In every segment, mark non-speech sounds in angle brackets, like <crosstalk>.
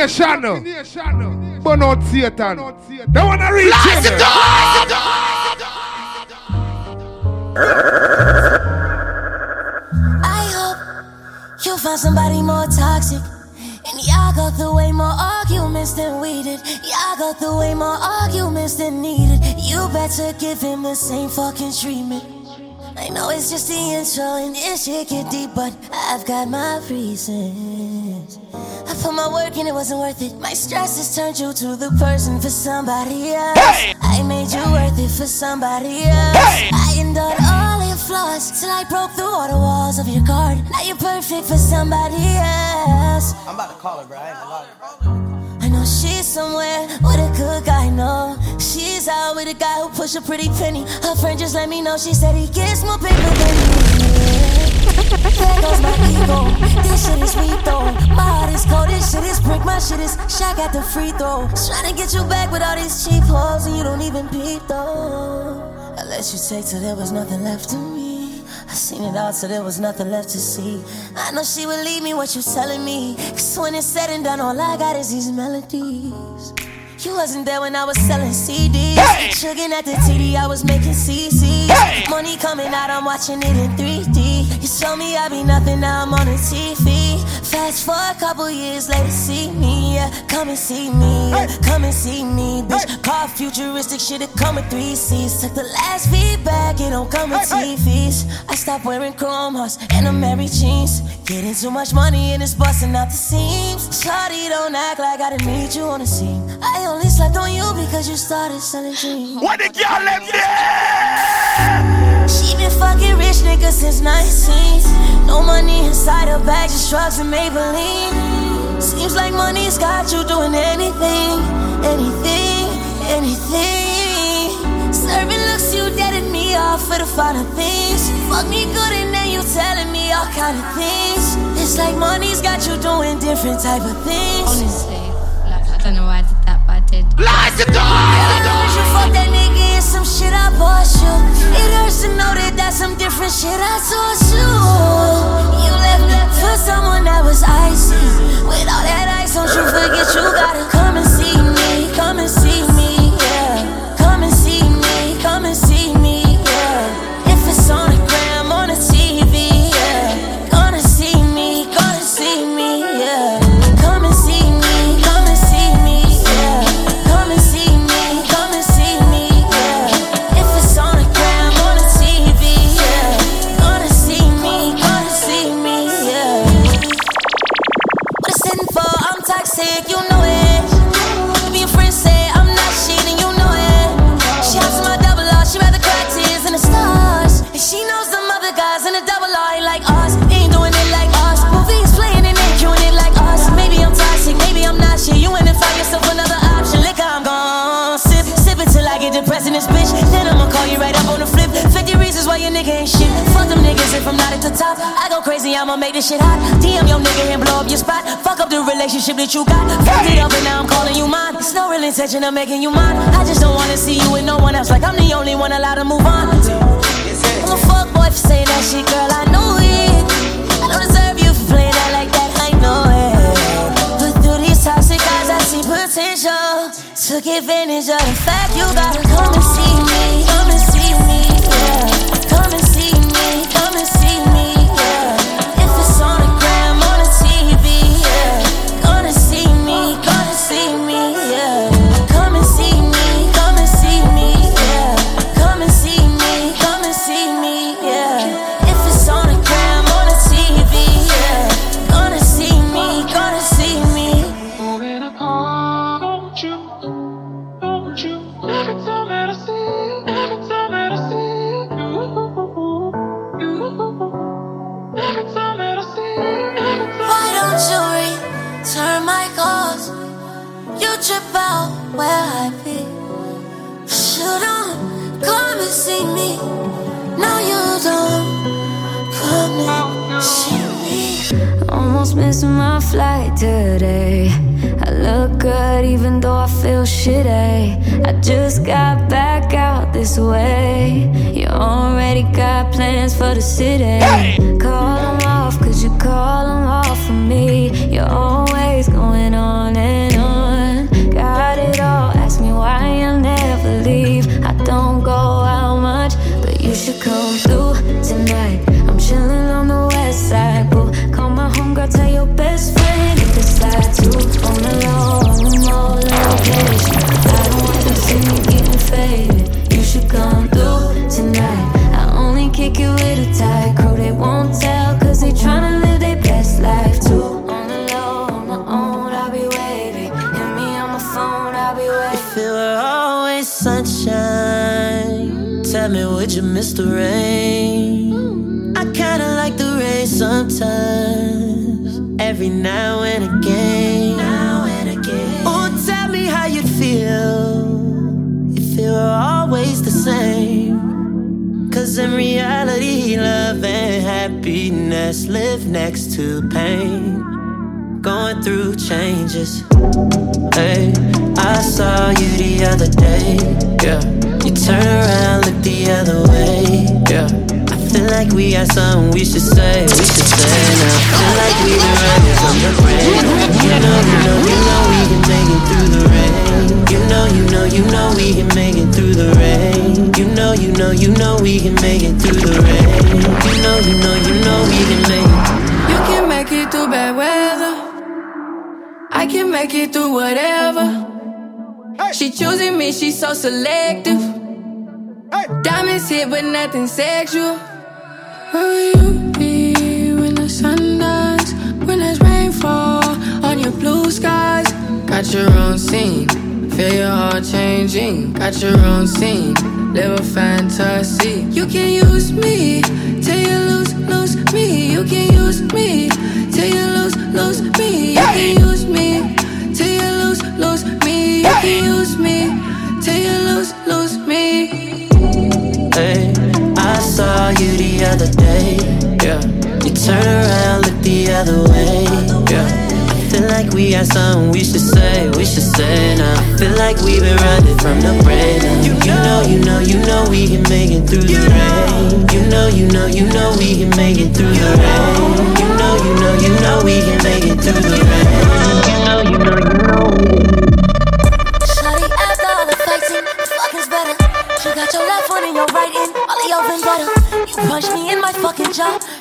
Rocky Nation. But not Satan. They wanna reach him. I hope you find somebody more toxic. And y'all go through way more arguments than we did. Y'all go through way more arguments than needed. You better give him the same fucking treatment. I know it's just the intro and this shit get deep, but I've got my reasons. I put my work in, it wasn't worth it. My stress has turned you to the person for somebody else. I made you worth it for somebody else. I endured all your flaws till I broke through all the walls of your guard. Now you're perfect for somebody else. I'm about to call her, bro. I ain't gonna. I know she's somewhere with a good guy, no. She's out with a guy who push a pretty penny. Her friend just let me know she said he gets more paper than me. There goes my ego. This shit is sweet though. My heart is cold. This shit is brick. My shit is shot at the free throw. Trying to get you back with all these cheap hoes and you don't even peep though. I let you take till there was nothing left to me. I seen it all till there was nothing left to see. I know she would leave me what you telling me. Cause when it's said and done, all I got is these melodies. You wasn't there when I was selling CDs. Chugging at the TD, I was making CCs. Money coming out, I'm watching it in 3D. Told me I'd be nothing, now I'm on the TV. Fast for a couple years later, see me. Yeah. Come and see me. Yeah. Come and see me, bitch. Car futuristic shit, it come with three C's. Took the last feedback, it don't come with TVs. I stopped wearing chrome hearts and Amiri jeans. Getting too much money and it's busting out the seams. Shawty, don't act like I didn't need you on the scene. I only slept on you because you started selling dreams. What the girl them She been fucking rich niggas since 19. No money inside her bag, just drugs and Maybelline. Seems like money's got you doing anything, anything, anything. Serving looks you deaded me off for the finer things. Fuck me good and then you telling me all kind of things. It's like money's got you doing different type of things. Honestly, like I don't know why Did that, but I you fuck that nigga and some shit I bought you. It hurts to know that that's some different shit I taught you. You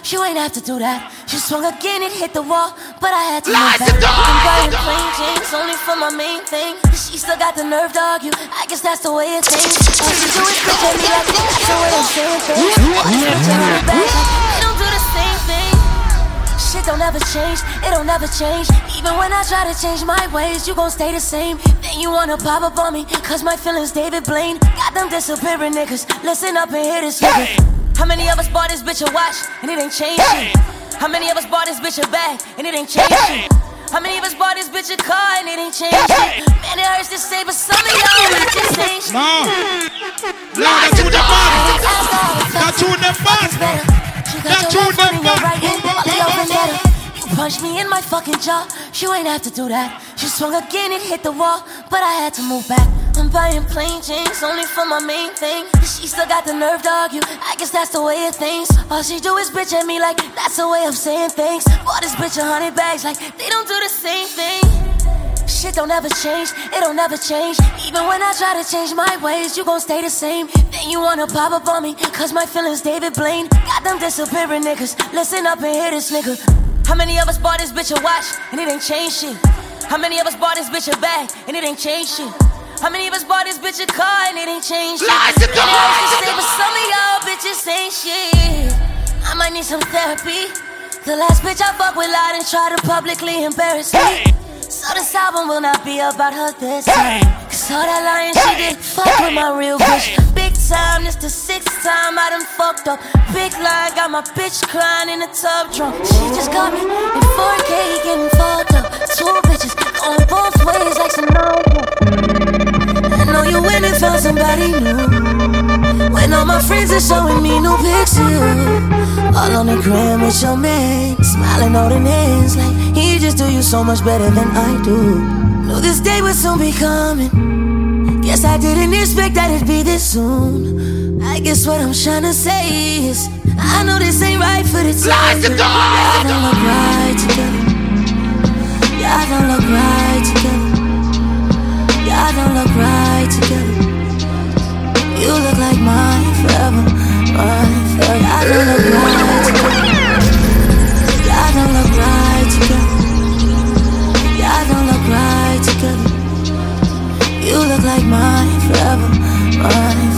You ain't have to do that. You swung again, it hit the wall, but I had to Lies move back. I'm buying plain jeans only for my main thing. She still got the nerve to argue. I guess that's the way it thinks. All she do is look at me like this. That's the way I'm saying things. They don't do the same thing. Shit don't ever change. It don't ever change. Even when I try to change my ways, you gon' stay the same. Then you wanna pop up on me, cause my feelings David Blaine. Got them disappearing niggas. Listen up and hear this nigga. Hey. How many of us bought this bitch a watch and it ain't changed? Hey. How many of us bought this bitch a bag and it ain't changed? Hey. How many of us bought this bitch a car and it ain't changed? Hey. Man, it hurts to say, but some of y'all it just ain't changed. No, no, that's who the boss. That's who the boss. That's who the boss. You punched me in my fucking jaw. She ain't have to do that. She swung again and hit the wall, but I had to move back. I'm buying plain jeans only for my main thing. She still got the nerve to argue. I guess that's the way of things. All she do is bitch at me like that's a way of saying things. Bought this bitch a hundred bags like they don't do the same thing. Shit don't ever change, it don't ever change. Even when I try to change my ways, you gon' stay the same. Then you wanna pop up on me, cause my feelings David Blaine. Got them disappearing niggas. Listen up and hear this nigga. How many of us bought this bitch a watch and it ain't changed shit? How many of us bought this bitch a bag and it ain't changed shit? How many of us bought this bitch a car and it ain't changed shit? Lies and hurts to lies. say, but some of y'all bitches ain't shit. I might need some therapy. The last bitch I fucked with lied and tried to publicly embarrass me. So this album will not be about her this time. Cause all that lying she did, fuck with my real bitch. Big time, this the sixth time I done fucked up. Big line, got my bitch crying in the tub drunk. She just got me in 4K getting fucked up. Two bitches going both ways like some know you went and found somebody new. When all my friends are showing me new pictures. All on the gram with your man. Smiling holding hands like he just do you so much better than I do. Knew this day would soon be coming. Guess I didn't expect that it'd be this soon. I guess what I'm trying to say is I know this ain't right for the time. Y'all don't look right together. Y'all don't look right together. Y'all don't look right together. You look like mine forever, mine forever. Y'all don't look right together. Y'all don't look right together. Y'all don't look right together. You look like mine forever, mine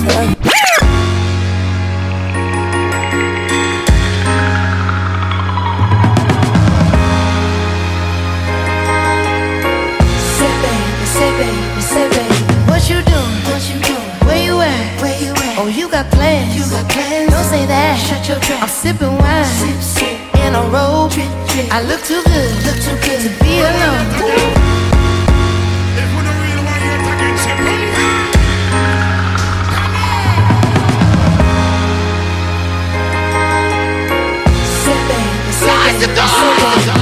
Don't say that. Shut your trap. I'm sipping wine, sip, sip. in a robe. Drip, drip. I look too good, look too good to be alone.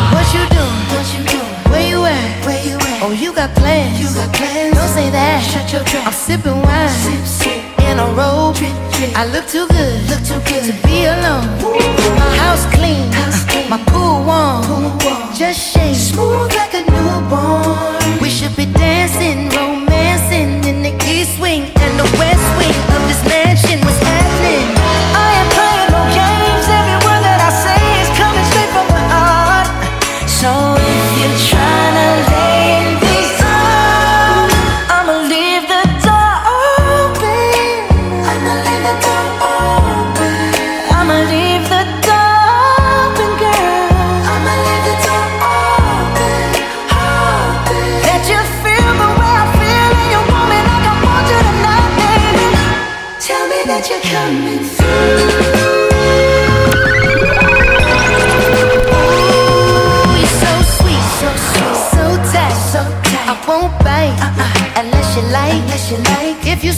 What you doing? What you doing? Where you at? Where you at? Oh, you got plans? You got plans? Don't say that. Shut your trap. I'm sipping wine, sip, sip. In a drip. I look too good, look too good to be alone. My house clean, my pool warm, just shake smooth like a newborn. We should be dancing, romancing in the east wing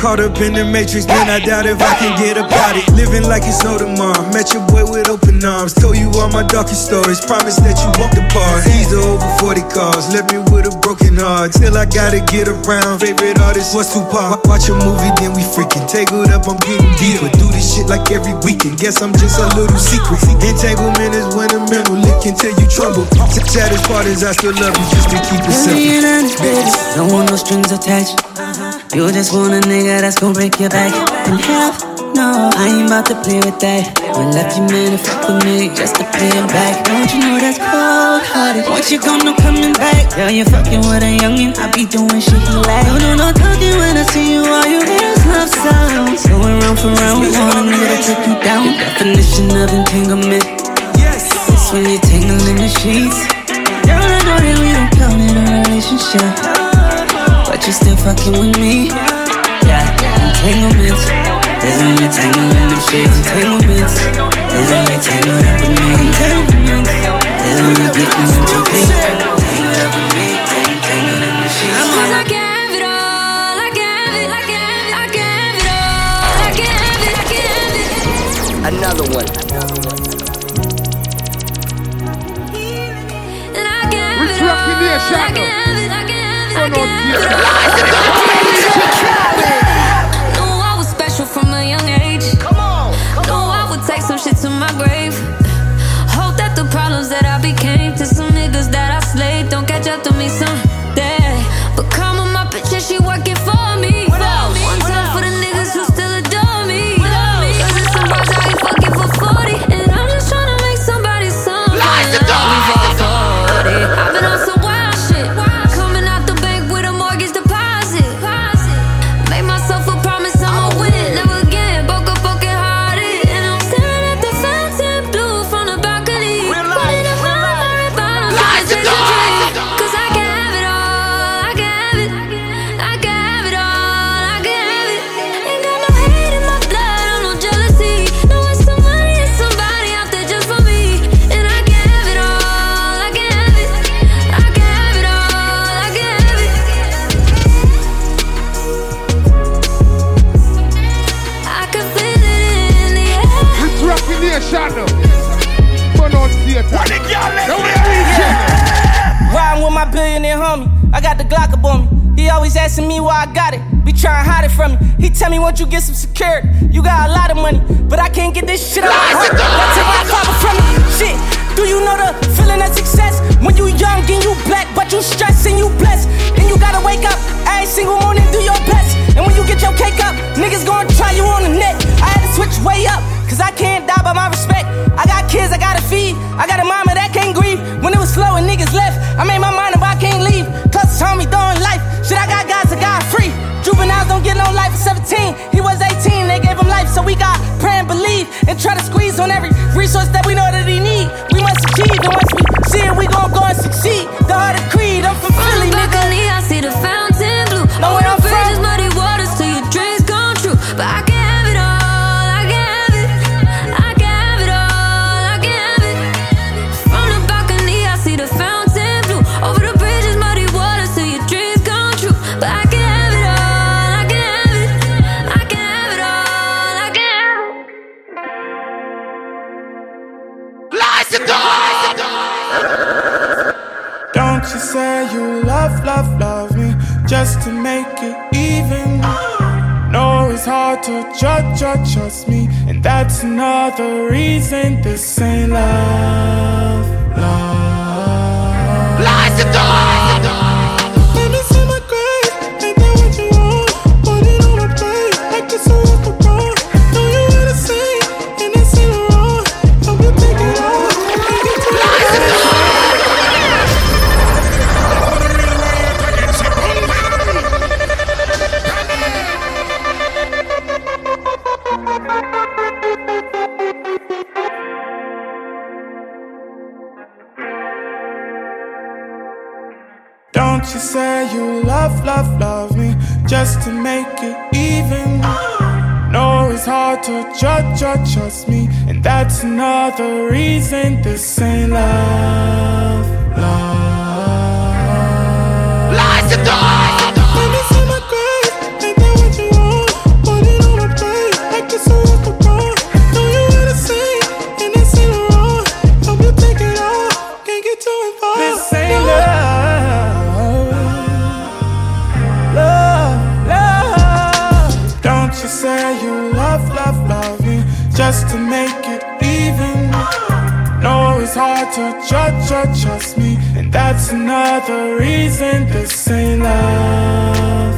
Caught up in the matrix, man, I doubt if I can get about it. Living like it's no tomorrow. Met your boy with open arms. Told you all my darkest stories. Promise that you won't depart. These are over 40 cars. Left me with a broken heart. Till I gotta get around. Favorite artist was Tupac. Watch a movie, then we freaking. Tangled up, I'm getting deeper. Do this shit like every weekend. Guess I'm just a little secret. Entanglement is when a mental lick can tell you trouble. Saddest part is I still love you just to keep it simple. Don't want no strings attached. You just want a nigga that's gon' break your back in half. No, I ain't about to play with that. We left you man to fuck with me just to pay him back. Don't you know that's cold hearted? Once you gone, no coming back. Girl, you fucking with a youngin', I be doing shit he like. No, no, no talking when I see you. All you hear is love sounds. Going round for round, want a nigga to take you down. Definition of entanglement. Yes, it's when you're tangled in the sheets. Girl, I know that we don't count in a relationship, but you still fucking with me. Yeah, entanglements. Is when you're tangled in the sheets. Entanglements. Is when you're tangled up with me. Entanglements. Is when you're getting into deep. Tangled up with me. Tangled in the sheets. Cause I gave it all, I gave it, I gave it, I gave it all, I gave it, I gave it. Another one. And I gave Which it all, rock in here, I Shadow? I gave it, I Turn on gave theater. it. Knew I was special from a young age. Come on, come Knew I would take some shit to my grave. Hope that the problems that I became to some niggas that I slayed don't catch up to me someday. Asking me why I got it. Be trying to hide it from me. He tell me once you get some security, you got a lot of money. But I can't get this shit out of my heart. That take my father from me. Shit. Do you know the feeling of success? When you young and you black, but you stressed and you blessed. And you gotta wake up every single morning, do your best. And when you get your cake up, niggas gonna try you on the net. I had to switch way up, cause I can't die by my respect. I got kids I gotta feed. I got a mama that can't grieve. When it was slow and niggas left, I made my mind up, I can't leave. he was 18, they gave him life, so we got pray and believe and try to squeeze on every resource that we know that he need. We must achieve, and once we see it, we gon' go and succeed. The hardest just to make it even. No, it's hard to judge, judge, trust me, and that's another reason this ain't love, love. Lies the to judge, judge, trust me, and that's another reason this ain't love, love. Lies the door. To judge, judge, trust me, and that's another reason this ain't love,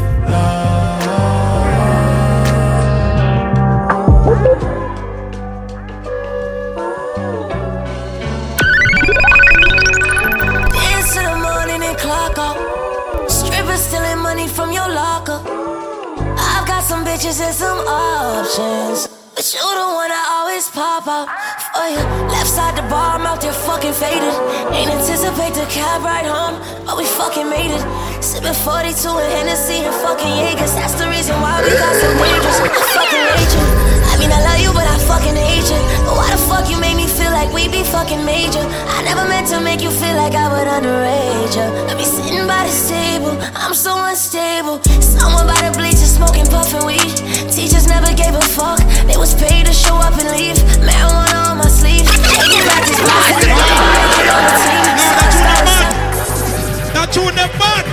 Dance to the morning and clock out. Strippers stealing money from your locker. I've got some bitches and some options. But you the one I always pop out for you. Left side the bar, I'm out there fucking faded. Ain't anticipate the cab ride home, but we fucking made it. Sipping 42 and Hennessy and fucking Jaegers. That's the reason why we got so dangerous. I fucking hate you. I mean, I love you, but I fucking hate you. But why the fuck you make me like we be fucking major? I never meant to make you feel like I would underage you. I be sitting by this table, I'm so unstable. Someone by the bleachers smoking, puffing weed. Teachers never gave a fuck, they was paid to show up and leave. Marijuana on my sleeve. Taking back this pussy, on the team. So I started That tune them bad.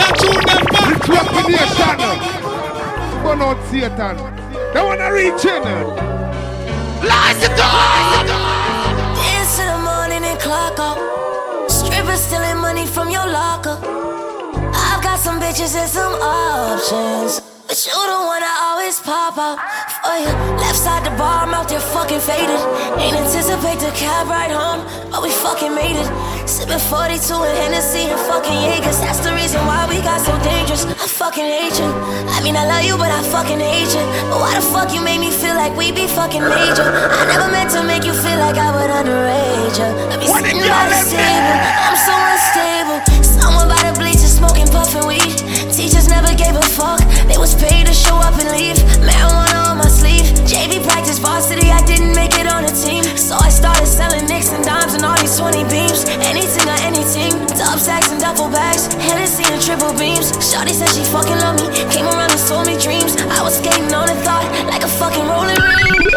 That tune them bad. It's your nation. Burn out Satan. They wanna reach in. Lies the Dance to the morning and clock out. Strippers stealing money from your locker. I've got some bitches and some options. But you the one I always pop out Oh, for you. Left side the bar, I'm out there fucking faded. Ain't anticipate the cab ride home, but we fucking made it. Sipping 42 and Hennessy and fucking Jaegers. That's the reason why we got so dangerous. I fucking hate you. I mean, I love you, but I fucking hate you. But why the fuck you make me feel like we be fucking major? I never meant to make you feel like I would underage you. I be sitting by the table, I'm so unstable. Someone by the bleachers smoking, puffing weed. Teachers never gave a fuck. They was paid to show up and leave. Marijuana on my sleeve. JV practice varsity, I didn't make it on the team. So I started selling nicks and dimes and all these 20 beams. Anything or anything. Dub sacks and duffel bags. Hennessy and triple beams. Shawty said she fucking love me. Came around and sold me dreams. I was skating on a thought like a fucking rolling ring.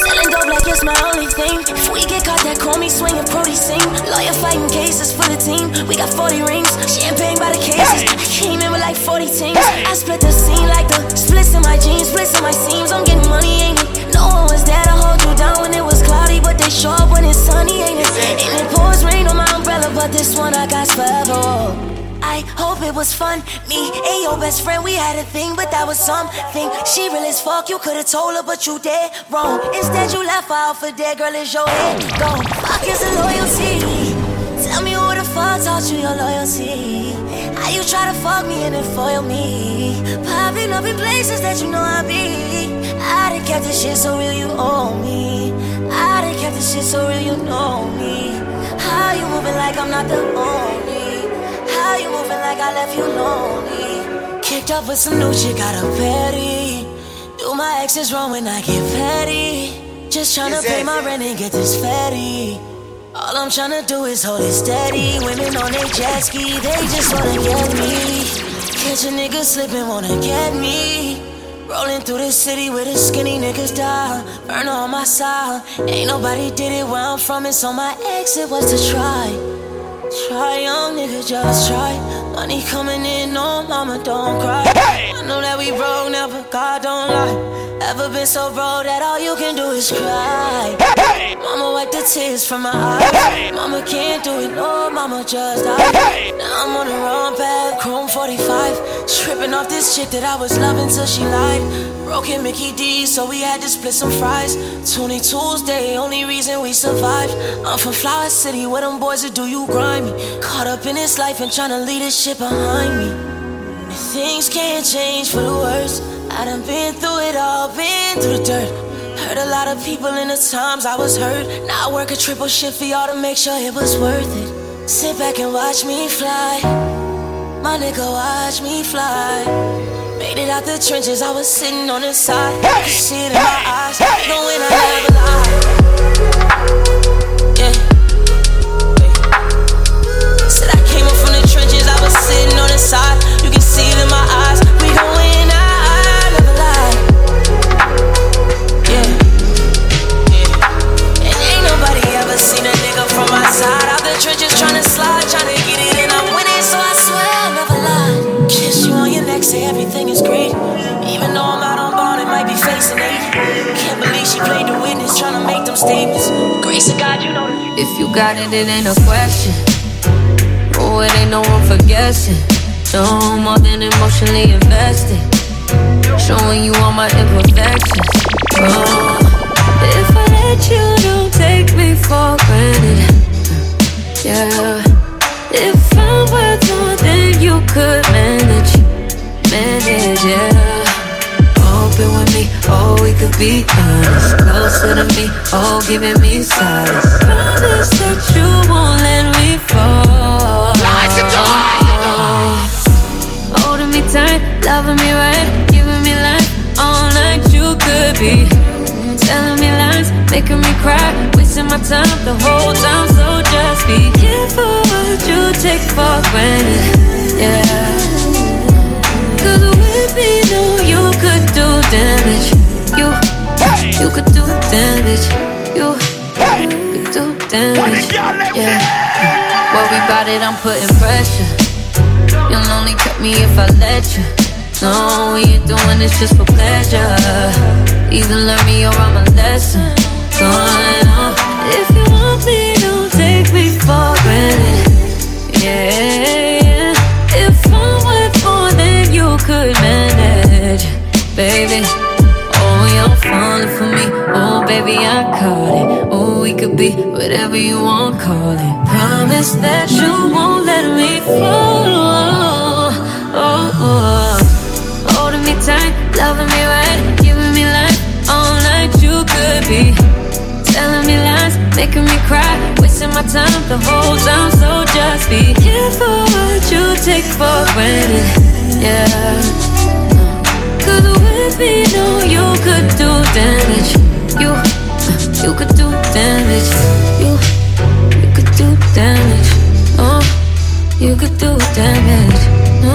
Selling dope like it's my only thing. If we get caught, that call me swinging, sing. Lawyer fighting cases for the team. We got 40 rings, champagne by the cases. I came in with like 40 teams. I split the scene like the splits in my jeans, splits in my seams. I'm getting money, ain't it? No one was there to hold you down when it was cloudy, but they show up when it's sunny, ain't it? And it pours rain on my umbrella, but this one I got forever. I hope it was fun. Me and your best friend, we had a thing, but that was something. She real as fuck, you could've told her, but you did wrong. Instead, you left her out for dead, girl, is your head gone? Fuck is loyalty? Tell me who the fuck taught you your loyalty? How you try to fuck me and then foil me? Popping up in places that you know I be. I done kept this shit so real, you owe me. I done kept this shit so real, you know me. How you moving like I'm not the only? How you moving like I left you lonely? Kicked up with some new chick, got a petty. Do my exes wrong when I get petty? Just tryna pay my rent and get this fatty. All I'm tryna do is hold it steady. Women on their jet ski, they just wanna get me. Catch a nigga slipping, wanna get me. Rolling through the city with a skinny niggas die. Burn on my side. Ain't nobody did it where I'm from, and so my exit was to try. Try, young nigga, just try. Money coming in, no mama, don't cry. I know that we broke, never, God don't lie. Ever been so broke that all you can do is cry. Mama wipe the tears from my eyes. Mama can't do it, no, mama just died. Now I'm on the wrong path, Chrome 45. Tripping off this chick that I was loving till she lied. Broken Mickey D, so we had to split some fries. Tony Tuesday, only reason we survived. I'm from Flower City, where them boys that do you grimy. Caught up in this life and tryna leave this shit behind me. Things can't change for the worse. I done been through it all, been through the dirt. Hurt a lot of people in the times I was hurt. Now I work a triple shift for y'all to make sure it was worth it. Sit back and watch me fly. My nigga, watch me fly. Made it out the trenches, I was sitting on the side. You see it in my eyes, knowing I never lie. Yeah. Said I came up from the trenches, I was sitting on the side. Everything is great. Even though I'm out on bond, it might be facing it. Can't believe she played the witness, tryna make them statements. Grace of God, you know If you got it, it ain't a question. Oh, it ain't no one for guessing. No more than emotionally invested. Showing you all my imperfections. Oh, if I let you, don't take me for granted. Yeah. If I'm worth more than you could manage, manage, yeah. Open with me, oh, we could be honest. Closer to me, oh, giving me solace. Promise that you won't let me fall. Holding me tight, loving me right, giving me life all night. You could be telling me lies, making me cry, wasting my time the whole time. So just be careful what you take for granted. Yeah. Damage. You, you could do damage. You you could do damage. Yeah. Worry about it, I'm putting pressure. You'll only cut me if I let you. No, we ain't doing this just for pleasure. Either learn me or I'm a lesson. Going on. Uh, if you want me, don't take me for granted. Yeah. If I'm worth more than you could baby. Oh, you're falling for me. Oh, baby, I caught it. Oh, we could be whatever you want, call it. Promise that you won't let me fall. Oh, oh, oh. Holding me tight, loving me right, giving me life all night. You could be telling me lies, making me cry, wasting my time the whole time. So just be careful what you take for granted. Yeah. With me, no, you could do damage. You, you could do damage. You, you could do damage. Oh, you could do damage. No,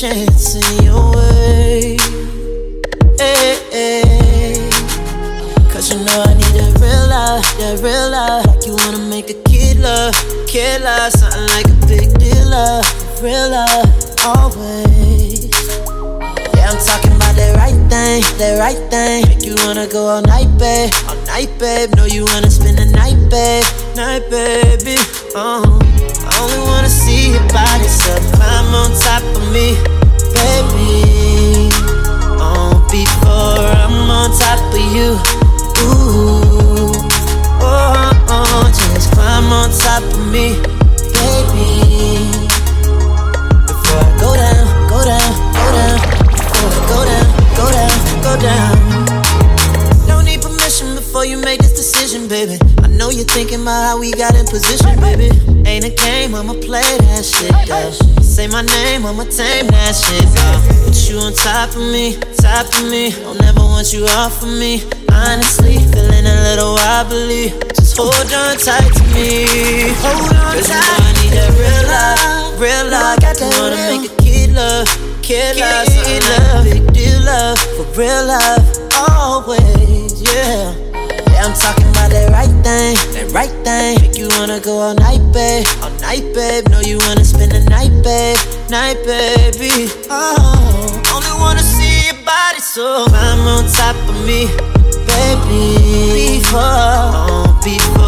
condition. tame, I'ma tame that shit. Uh, put you on top of me, top of me. Don't ever want you off of me. Honestly, feeling a little wobbly. Just hold on tight to me. Hold on Cause. You know I need that real love, real love. Got wanna real. make a kid love, kid, kid so love, big deal love for real love always, yeah. I'm talking about that right thing, that right thing. Make you wanna go all night, babe, all night, babe. Know you wanna spend the night, babe, night, baby. Oh, only wanna see your body, so climb on top of me, baby. Before, oh, before.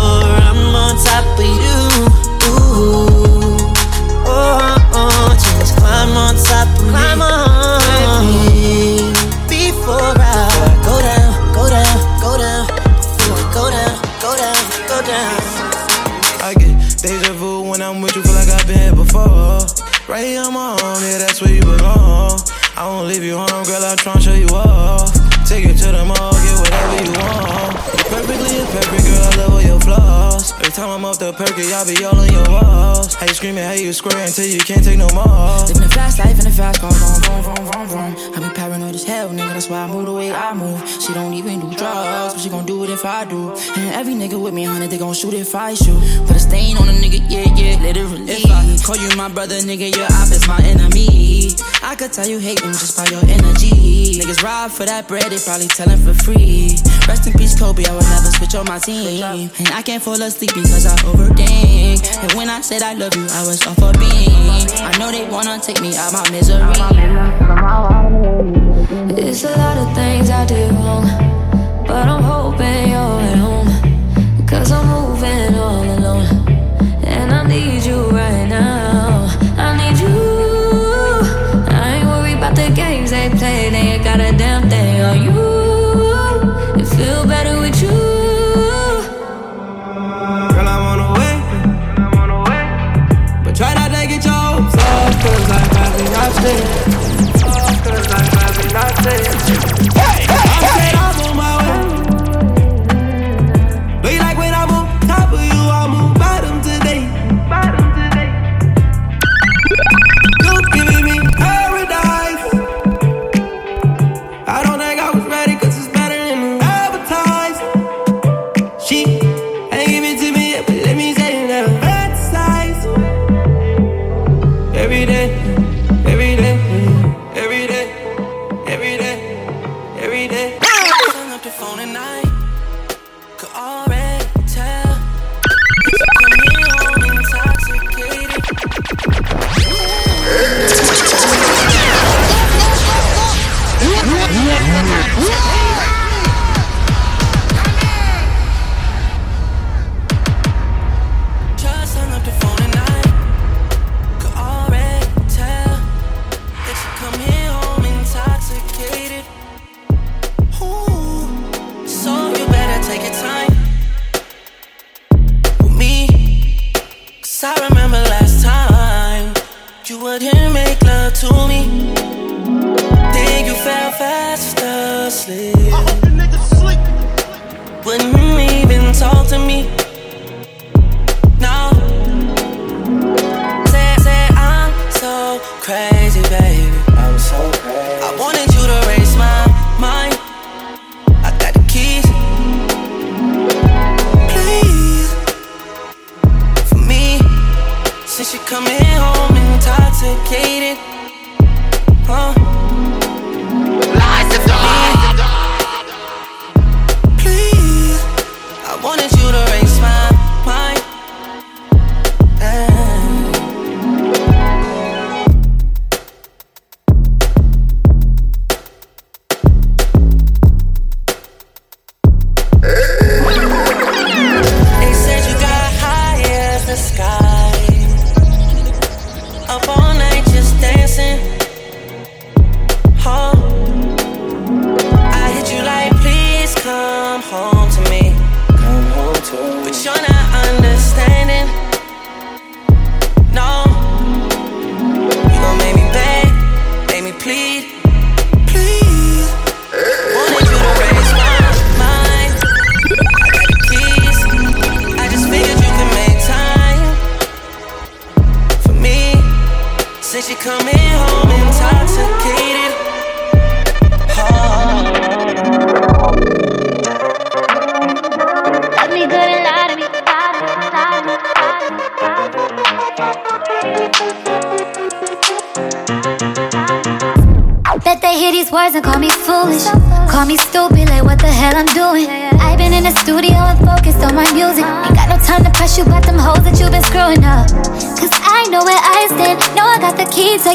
Nigga, y'all be all on your walls. How you screaming, how you square until you can't take no more. Living a fast life in a fast car, vroom, vroom, vroom, vroom, vroom. I be paranoid as hell, nigga, that's why I move the way I move. She don't even do drugs, but she gon' do it if I do. And every nigga with me, honey, they gon' shoot if I shoot. Put a stain on a nigga, yeah, yeah, literally. If I call you my brother, nigga, your opposite's my enemy. I could tell you hate him just by your energy. Niggas ride for that bread, they probably tellin' for free. Rest in peace, Kobe. I will never switch on my team. And I can't fall asleep because I overthink. And when I said I love you, I was off a beam. I know they wanna take me out my misery. It's a lot of things I did wrong, but I'm hoping you're at home. Cause I'm say.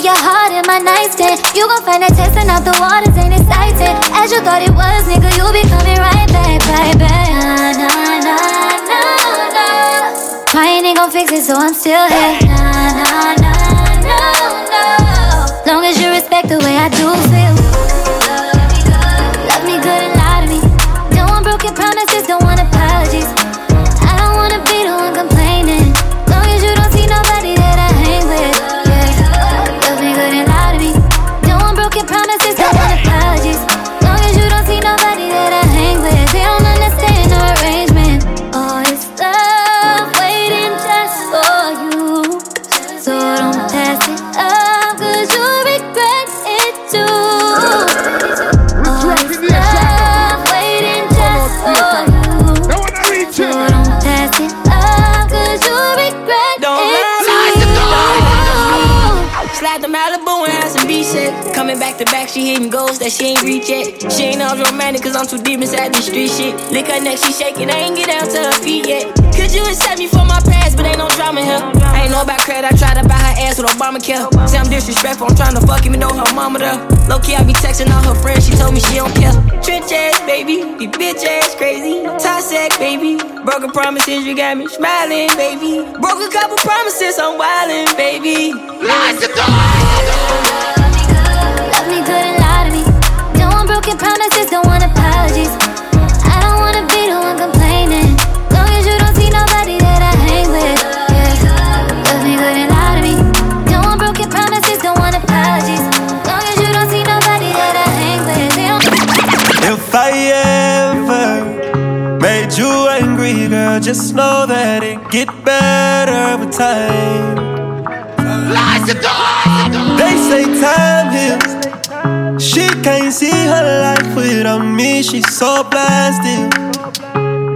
your ass with Obamacare. Say I'm disrespectful, I'm trying to fuck even though her mama there. Low key, I be texting all her friends, she told me she don't care. Trench ass, baby, be bitch ass crazy. Toxic, baby. Broken promises, you got me smiling, baby. Broke a couple promises, I'm wildin', baby. Lies to Love me good and lie to me. Don't want broken promises, don't want apologies. Just know that it get better with time. They say time heals. She can't see her life without me. She's so blasted.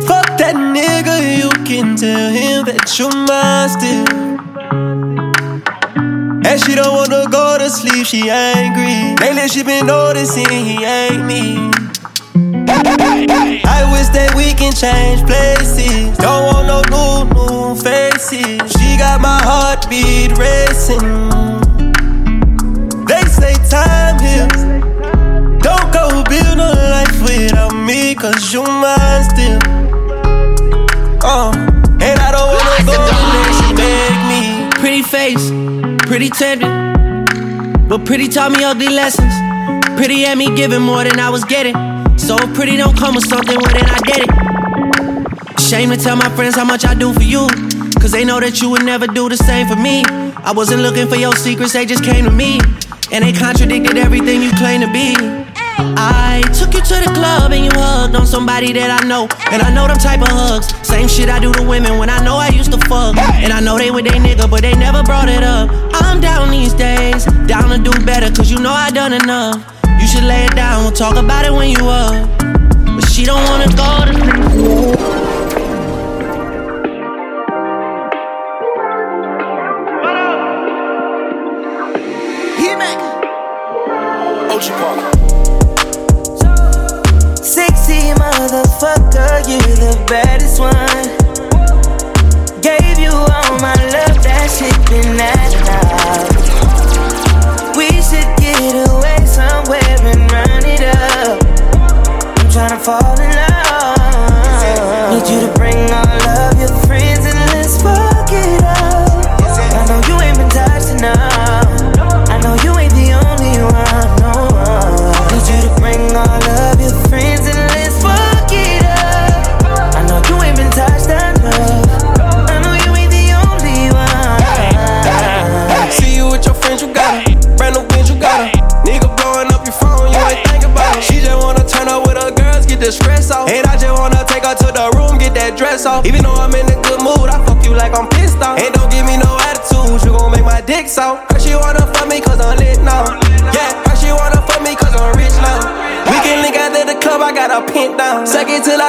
Fuck that nigga, you can tell him that you mine still. And she don't wanna go to sleep, she angry. Lately she been noticing he ain't me. I that we can change places. Don't want no new, new faces. She got my heartbeat racing. They say time heals. Don't go build no life without me, cause you mine still. Uh, and I don't wanna go unless you make me. Pretty face, pretty tender. But pretty taught me ugly lessons. Pretty had me giving more than I was getting. So pretty don't come with something, well then I get it. Shame to tell my friends how much I do for you. Cause they know that you would never do the same for me. I wasn't looking for your secrets, they just came to me. And they contradicted everything you claim to be. I took you to the club and you hugged on somebody that I know. And I know them type of hugs. Same shit I do to women when I know I used to fuck. And I know they with they nigga, but they never brought it up. I'm down these days, down to do better, cause you know I done enough. Should lay it down, we'll talk about it when you up. But she don't wanna go to sleep.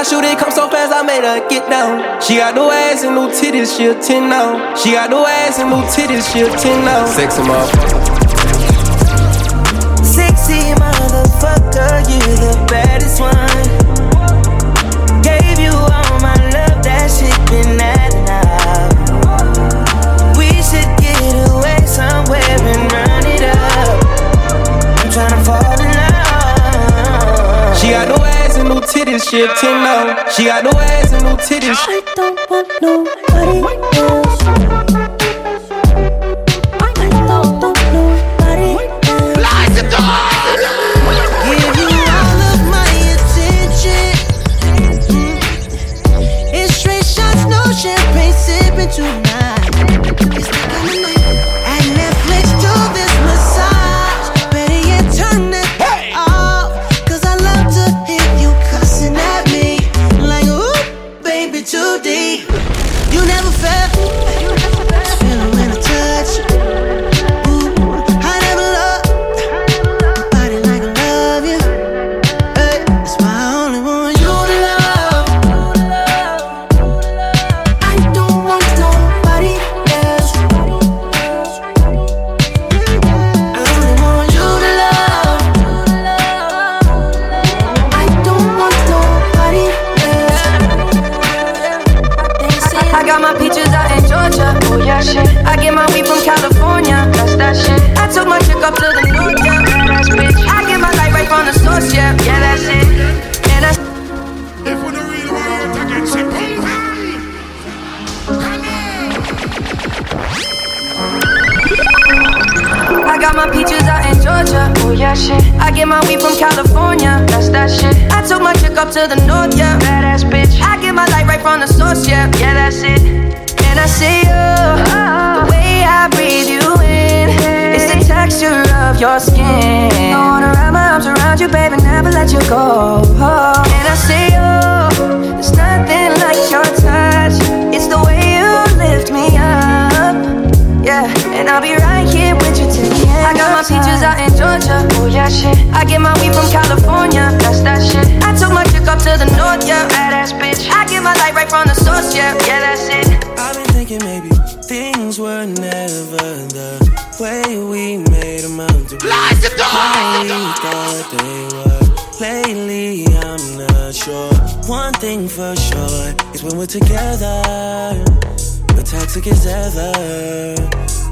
I shoot it, come so fast, I made her get down. She got no ass and no titties, she a 10 now. She got no ass and no titties, she a 10 now. Sexy motherfucker. Sexy motherfucker, you the baddest one. Titties, she a 10 now. She got no ass and no titties. I don't want nobody else.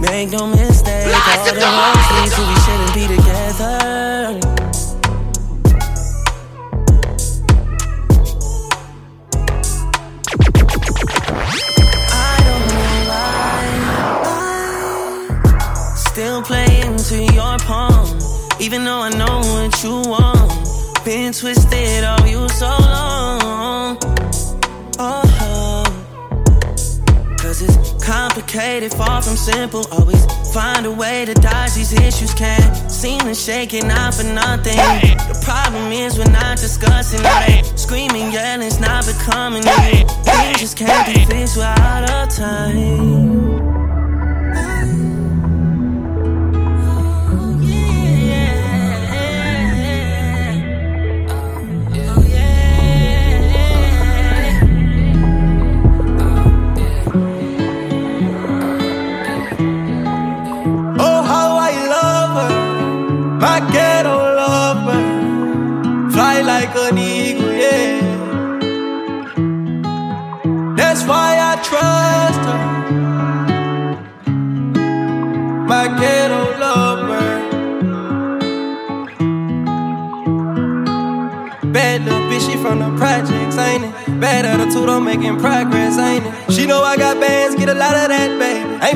Make no simple. Always find a way to dodge these issues. Can't seem to shake it out for nothing. The problem is we're not discussing it. Screaming, yelling, it's not becoming it. Things just can't be fixed without a time.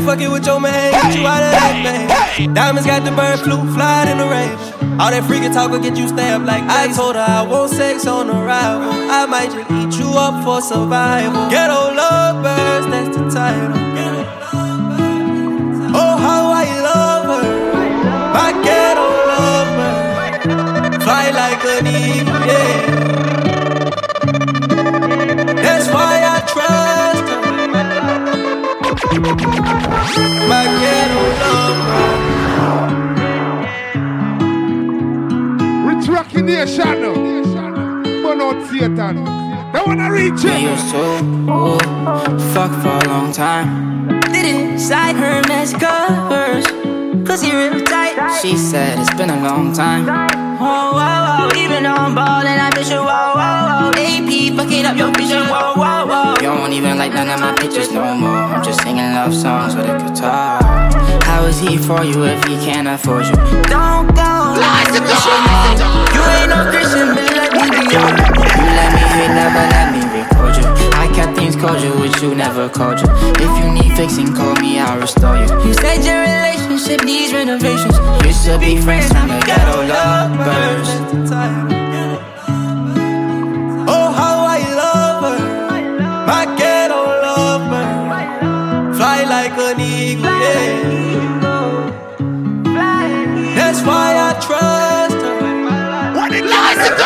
Fucking with your man, get you out of that, baby. Diamonds got the bird flu, fly in the rain. All that freaking talk will get you stabbed like I told her I want sex on arrival. I might just eat you up for survival. Ghetto lovers, that's the title. They wanna reach We it. used to ooh, fuck for a long time. Didn't sign her mess covers. Cause you real tight. She said it's been a long time. Oh, oh, oh, whoa, whoa, whoa. Even though I'm ballin', I miss you. Whoa, whoa, whoa. AP fucking up your vision. Whoa, whoa, whoa. You don't even like none of my pictures no more. I'm just singing love songs with a guitar. How is he for you if he can't afford you? Don't go. Like to go you ain't no Christian, but You let me hit, never let me record you. I kept things cordial with you, never called you. If you need fixing, call me, I'll restore you. You said your relationship needs renovations. Used to be friends from the ghetto lovers. Oh, how I love her, my ghetto lover. Fly like an eagle, yeah. That's why I trust See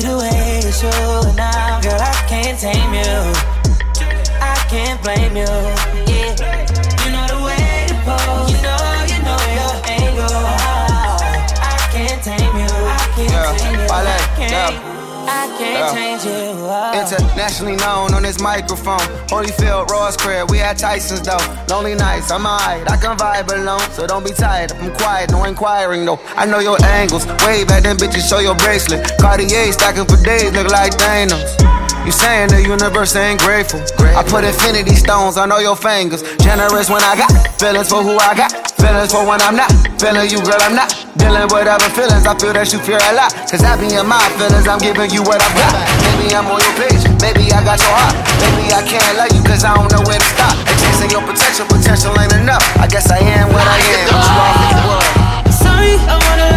the way you're showing now, girl, I can't tame you. I can't blame you. Can't change. Oh. Internationally known on this microphone. Holyfield, Ross Crab, we had Tyson's though. Lonely nights, I'm alright, I can vibe alone. So don't be tired, I'm quiet, no inquiring though. I know your angles, way back then bitches show your bracelet. Cartier stacking for days, look like Thanos. You saying the universe ain't grateful. I put infinity stones on all your fingers. Generous when I got feelings for who I got. Feelings for when I'm not. Feeling you, girl, I'm not. Dealing with other feelings, I feel that you fear a lot. Cause I be in my feelings, I'm giving you what I've got. Maybe I'm on your page, maybe I got your heart. Maybe I can't love you cause I don't know where to stop. And chasing your potential, potential ain't enough. I guess I am what I am. Sorry, I wanna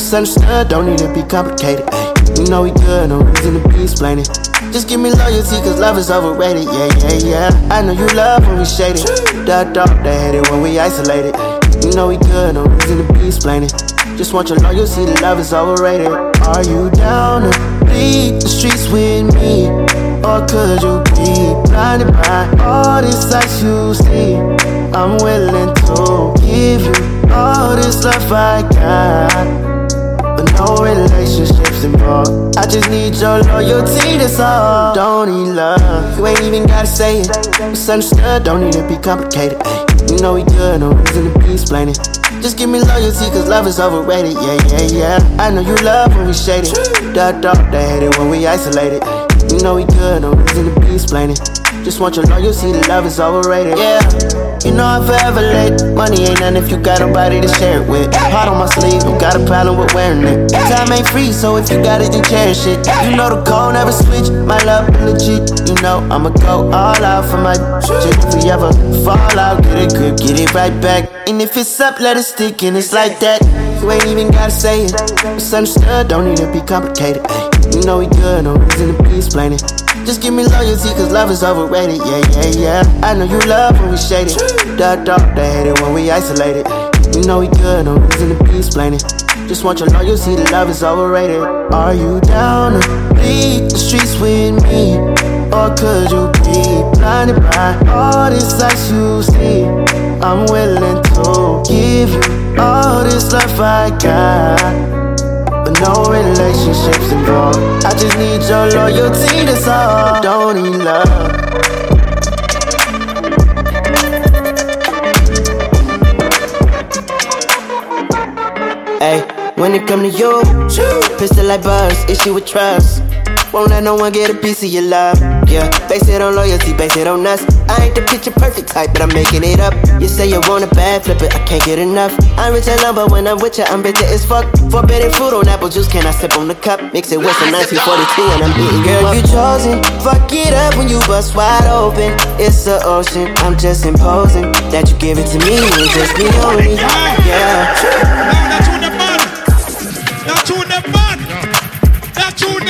Understood, don't need to be complicated. Ay. You know we good, no reason to be explaining. Just give me loyalty, cause love is overrated. Yeah, yeah, yeah. I know you love when we shaded. That dog, they hate it when we isolated. Ay. You know we good, no reason to be explaining. Just want your loyalty, the love is overrated. Are you down to bleed the streets with me? Or could you be blinded by all these sights you see? I'm willing to give you all this love I got but no relationships involved. I just need your loyalty, that's all. Don't need love, you ain't even gotta say it. It's understood, don't need to be complicated. Ay. You know we good, no reason to be explaining. Just give me loyalty, cause love is overrated. Yeah, yeah, yeah. I know you love when we shaded. Duck, duck, they hate it when we isolated. You know we good, no reason to be explaining. Just want your loyalty, the love is overrated. Yeah, you know I'm forever late. Money ain't nothing if you got nobody to share it with. Heart on my sleeve, don't got a problem with wearing it. Time ain't free, so if you got it, then cherish it. You know the code never switch. My love legit. You know I'ma go all out for my chick. If we ever fall out, get it grip, get it right back. And if it's up, let it stick, and it's like that. You ain't even gotta say it. It's understood, don't need to be complicated. Ay, you know we good, no reason to be explaining. Just give me loyalty, cause love is overrated. Yeah, yeah, yeah. I know you love when we shaded. Dark, dark, they hate it when we isolated. You know we good, no reason to be explaining. Just want your loyalty, the love is overrated. Are you down to bleed the streets with me? Or could you be blinded by all this sights you see? I'm willing to give you all this love I got. But no relationships involved. I just need your loyalty, that's all. Don't need love. Hey, when it come to you, pistol like buzz, issue with trust. Won't let no one get a piece of your love. Yeah, base it on loyalty, base it on us. I ain't the picture perfect type, but I'm making it up. You say you want a bad flip it, I can't get enough. I'm rich and love, but when I'm with you, I'm bitter as fuck. Forbidden fruit on apple juice, can I sip on the cup? Mix it with some 1942 and I'm beating you Girl, you chosen. Fuck it up when you bust wide open. It's the ocean, I'm just imposing that you give it to me and just me only. Yeah. Now tune the man. Now tune the man. Now tune the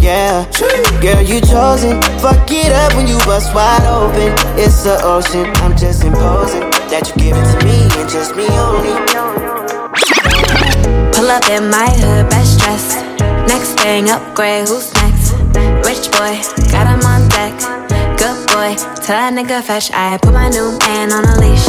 Yeah, girl, you chosen. Fuck it up when you bust wide open. It's the ocean, I'm just imposing that you give it to me and just me only. Pull up in my hood, best dress. Next thing, upgrade, who's next? Rich boy, got him on deck. Good boy, tell that nigga fetch. I put my new man on a leash.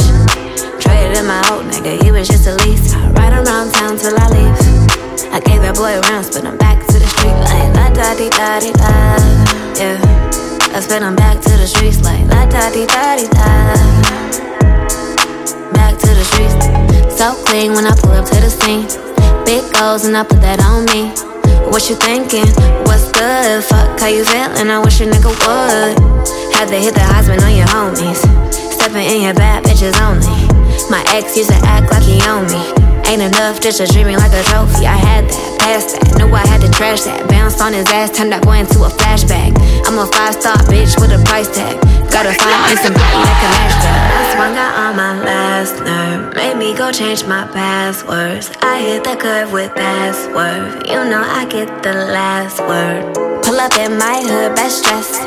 Traded my old nigga, he was just a lease. Ride around town till I leave. I gave that boy rounds, but I'm back to the street like la da di da di da. Yeah, I spin him back to the streets like la da di da di da. Back to the streets, so clean when I pull up to the scene. Big goals and I put that on me. What you thinking? What's good? Fuck how you feeling? I wish a nigga would. Had to hit the Heisman on your homies. Stepping in your bad bitches only. My ex used to act like he owned me. Ain't enough just treat me like a trophy. I had that, passed that, knew I had to trash that. Bounced on his ass, turned that boy into a flashback. I'm a five star bitch with a price tag. Gotta find me somebody that can match that. That's one got on my last nerve. Made me go change my passwords. I hit the curve with password. You know I get the last word. Pull up in my hood, best dress.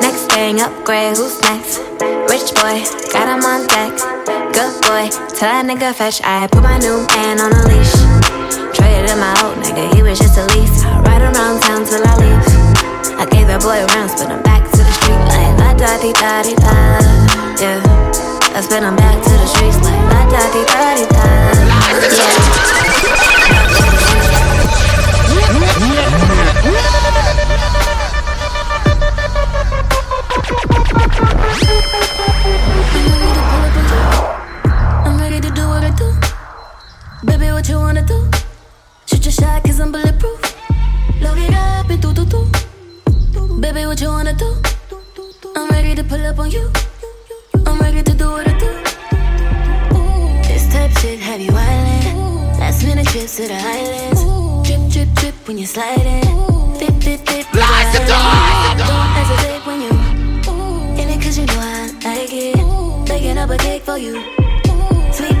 Next thing, upgrade, who's next? Rich boy, got him on deck. Good boy, tell that nigga fetch. I put my new man on a leash. Traded in my old nigga, he was just a lease. I ride around town till I leave. I gave that boy rounds, but I'm back to the street like la da di da di da. Yeah, I spin him back to the streets like la da di da di da. I'm what you wanna do? Shoot your shot, cause I'm bulletproof. Load it up and do do do. Baby, what you wanna do? I'm ready to pull up on you. I'm ready to do what I do. This type shit have you island. Last minute trips to the islands. Drip, drip, drip when you're sliding. Fit, fit, fit. Lock the door. Don't hesitate when you in it cause you know I like it. Baking up a cake for you.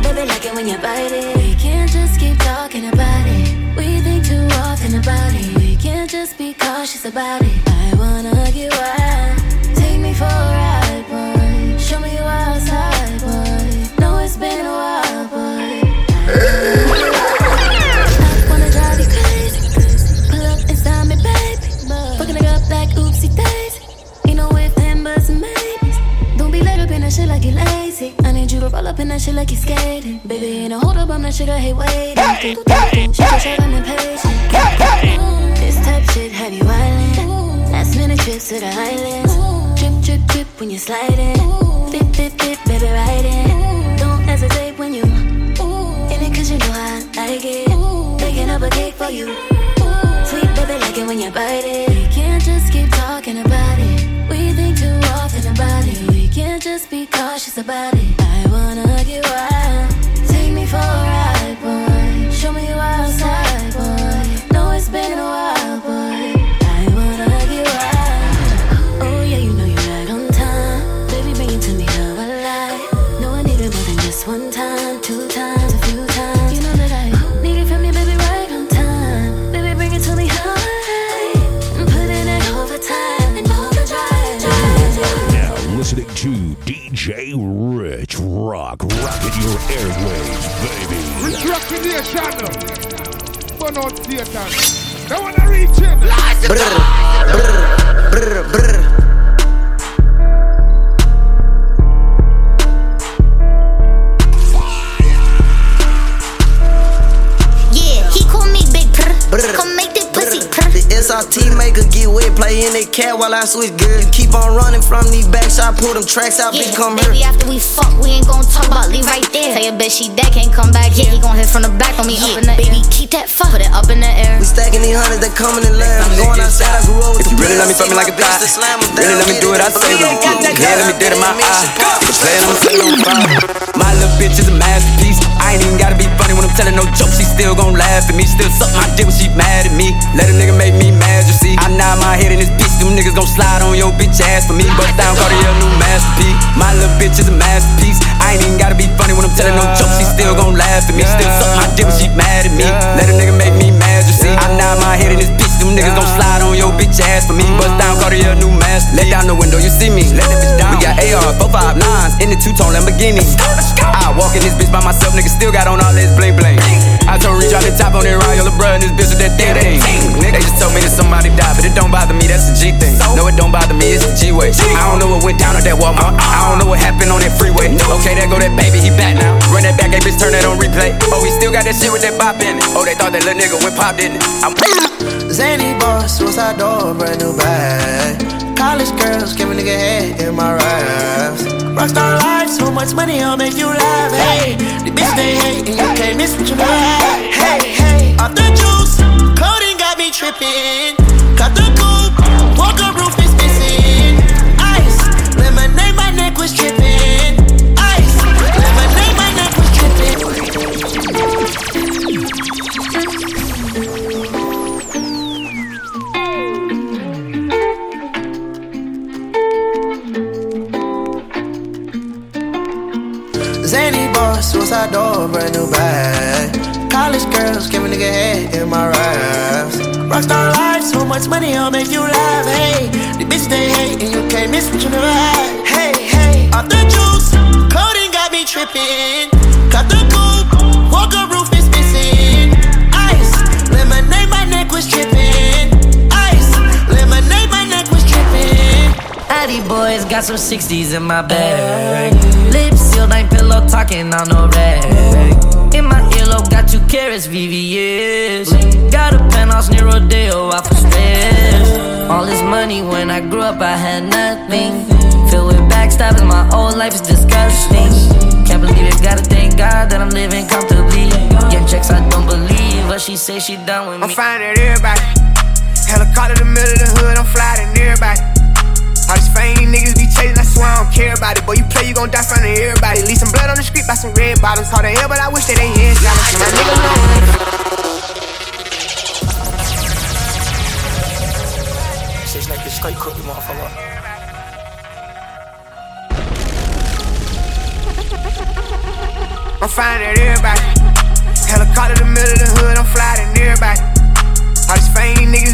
Baby, like it when you bite it. We can't just keep talking about it. We think too often about it. We can't just be cautious about it. I wanna get wild. Take me for a ride, boy. Show me your wild side, boy. Know it's been a while, boy. I wanna drive you crazy. Pull up and stop me, baby. Fucking it up like oopsie daisy. Ain't no with him, but some maybes. Don't be laid up in that shit like you late lazy. I need you to roll up in that shit like you skating. Baby, ain't a hold up, I'm that shit I hate waiting. Just said I'm impatient. This type shit have you island. Last minute trips to the islands. Drip, drip, drip when you're sliding. Bip, bip, bip, baby, ride it. Don't hesitate when you in it, cause you know I like it. Baking up a cake for you. Sweet baby, like it when you bite it. We can't just keep talking about it. We think too often about it. Can't just be cautious about it. I wanna get wild. Take me for a ride, boy. Show me you outside, boy. Know it's been a while, Rock, rocking your airwaves, baby. Rich Rock Nation. Burn out Satan. They wanna reach in. Yeah, he call me Big. Come make that pussy purr. The SRT maker get wet, play in that cat while I switch gears. Keep on running from these backs, I pull them tracks out, Yeah, bitch come baby, here. after we fuck, we ain't gon' talk about leave right there. Tell your bitch she dead, can't come back. Yeah, he gon' hit from the back on me up in the baby, keep that fuck, put it up in the air. We stacking these hundreds that coming in land. I'm going outside, I grew up with If you really let me fuck me like a thot, really let me do it, I say what you do. Yeah, let me dead in my eye. If you play it, I'ma set it on fire. My little bitch is a masterpiece. I ain't even gotta be funny when I'm telling no jokes. She still gon' laugh at me. Still suck my dick when she mad at me. Let a nigga make me you see. I nod my head in this bitch. Them niggas gon' slide on your bitch ass for me. Bust down, call a new masterpiece. My little bitch is a masterpiece. I ain't even gotta be funny when I'm telling no jokes. She still gon' laugh at me. Still suck my dick when she mad at me. Let a nigga make me see. I nod my head in this bitch. Them niggas gon' slide on your bitch ass for me. Bust down, call a new masterpiece. Let down the window, you see me. Let that bitch down. We got AR, 459s in the two-tone Lamborghini. I walk in this bitch by myself, nigga still got on all this bling bling. I told Reach out the top on that Royal and this bitch with that thing. They just told that somebody died, but it don't bother me, that's the G thing. No, it don't bother me, it's the G way. I don't know what went down at that Walmart. Uh-uh. I don't know what happened on that freeway. Okay, there go that baby, he back now. Run that back, hey bitch, turn that on replay. Oh, he still got that shit with that bop in it. Oh, they thought that little nigga went pop, didn't it? I'm Zany boss, suicide door, brand new bag. College girls, give a nigga head in my raps. Rockstar life, so much money, I'll make you laugh. Hey, the bitch they hate, and you can't miss what you have. Hey, hey, off the juice, got tripping. Cut the coupe, 60s in my bag. Lips sealed, ain't pillow talking on no rag. In my earlobe, got two carrots, VVS. Got a penthouse near Rodeo, out for stress. All this money when I grew up, I had nothing. Filled with backstabbing, my whole life is disgusting. Can't believe it, gotta thank God that I'm living comfortably. Getting checks, I don't believe, but she say she done with me. I'm fine at everybody. Helicopter in the middle of the hood, I'm flying everybody. Swear I don't care about it. Boy, you play, you gon' die front of everybody. Leave some blood on the street by some red bottoms. Hard to hell, but I wish that they hands down. My nigga know. Shit's like straight cook, motherfucker. I'm fine at everybody. Helicopter in the middle of the hood, I'm flying everybody. All these fame niggas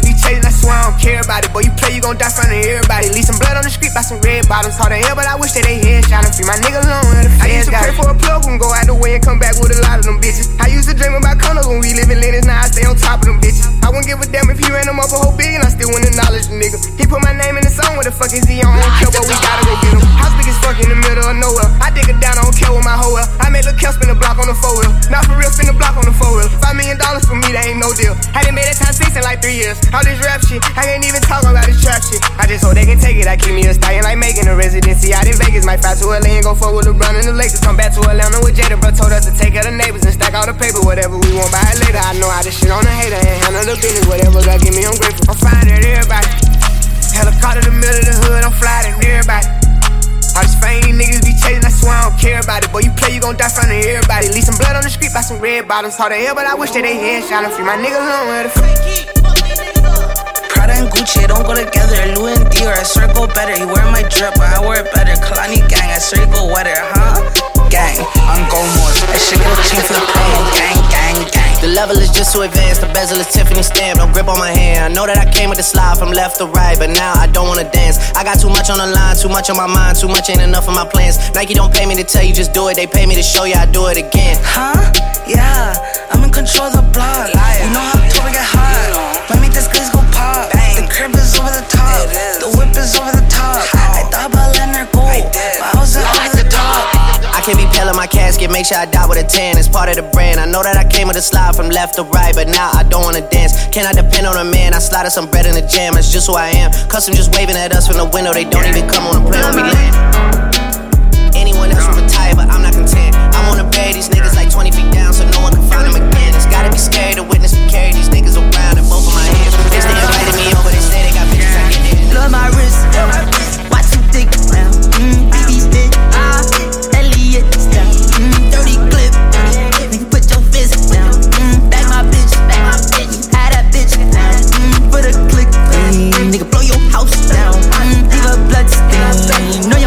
be chasing, I swear I don't care about it. Boy, you play, you gon' die front of everybody. Leave some blood on the street by some red bottoms. Hard to hell, but I wish that they head shot and free my nigga alone. where the I used to pray for a plug and go out the way and come back with a lot of them bitches. I used to dream about condos when we live in Linus, now I stay on top of them bitches. I wouldn't give a damn if he ran him up a whole billion. I still wouldn't acknowledge the nigga. He put my name in the song. What the fuck is he on? I don't care, but we gotta go get him. House big as fuck in the middle of nowhere. I dig it down. I don't care with my hoe. I made Lil Kel spin the block on the four wheel. Not for real, spin the block on the four wheel. Five million dollars for me, that ain't no deal. Hadn't made that time six in like three years. All this rap shit, I can't even talk about this trap shit. I just hope they can take it. I keep me a stallion like making a residency out in Vegas. Might fly to LA and go fuck with LeBron and the Lakers. Come back to Atlanta with Jada, bro. Told us to take out the neighbors and stack all the paper. Whatever we want, buy it later. I know how this shit on a hater and handle the business. Whatever God give me, I'm grateful. I'm fine at everybody. Helicopter in the middle of the hood, I'm flying at everybody. All these fame niggas be chasing, I swear I don't care about it. Boy, you play, you gon' die front of everybody. Leave some blood on the street by some red bottoms. Hard to hell, but I wish that they had shot free my niggas alone where the fuck. Prada and Gucci don't go together. Louis and Dior, I swear go better. He wear my drip, but I wear it better. Kalani gang, I swear go wetter, huh? Gang, I'm more. That shit a chain for the promo. Gang, gang, gang. The level is just so advanced, the bezel is Tiffany stamp, no grip on my hand. I know that I came with the slide from left to right, but now I don't wanna dance. I got too much on the line, too much on my mind, too much ain't enough of my plans. Nike don't pay me to tell you just do it, they pay me to show you I do it again. Huh? Yeah, I'm in control of the block. You know how to get hot. Let me this glaze go pop. The crib is over the top. The whip is over the top. I thought about letting her go, but I was over the. I can't be pale in my casket, make sure I die with a tan. It's part of the brand. I know that I came with a slide from left to right, but now I don't wanna dance. Can I depend on a man? I slide some bread in the jam, it's just who I am. Custom just waving at us from the window, they don't even come on the plane when we land. Anyone else would retire, but I'm not content. I wanna bury these niggas like 20 feet down so no one can find them again. It's gotta be scary to witness me carry these niggas around in both of my hands. They invited me over, they say they got bitches, I get it. Love my wrist, Mm, leave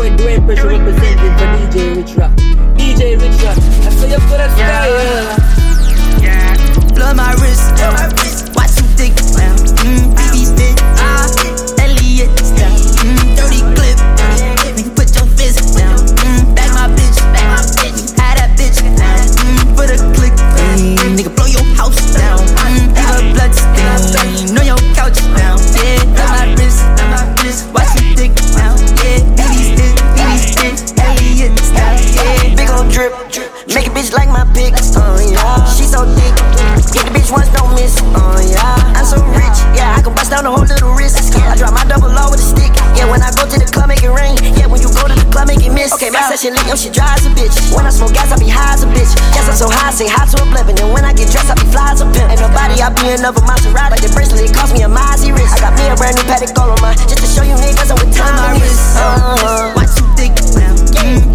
boy Dwayne Pressure representing for DJ Rich Rock. DJ Rich Rock, I saw you put a style. Blood my wrist, watch him drip, make a bitch like my pics, uh, yeah. She so thick, get the bitch once, don't miss, uh, yeah. I'm so rich, yeah, I can bust down the whole little wrist. Yeah, I drop my double low with a stick, yeah. When I go to the club, make it rain, yeah. When you go to the club, make it miss. Okay, my session lit, yo, she dry as a bitch. When I smoke gas, I be high as a bitch. Yes, I'm so high, I say hi to a blimp, and then when I get dressed, I be fly as a pimp. Ain't nobody, I be in love with Maserati, like the bracelet, it cost me a Mozzie wrist. I got me a brand new Patek all on my, just to show you niggas I'm with time. my wrist, Uh-huh. watch you round. Mm,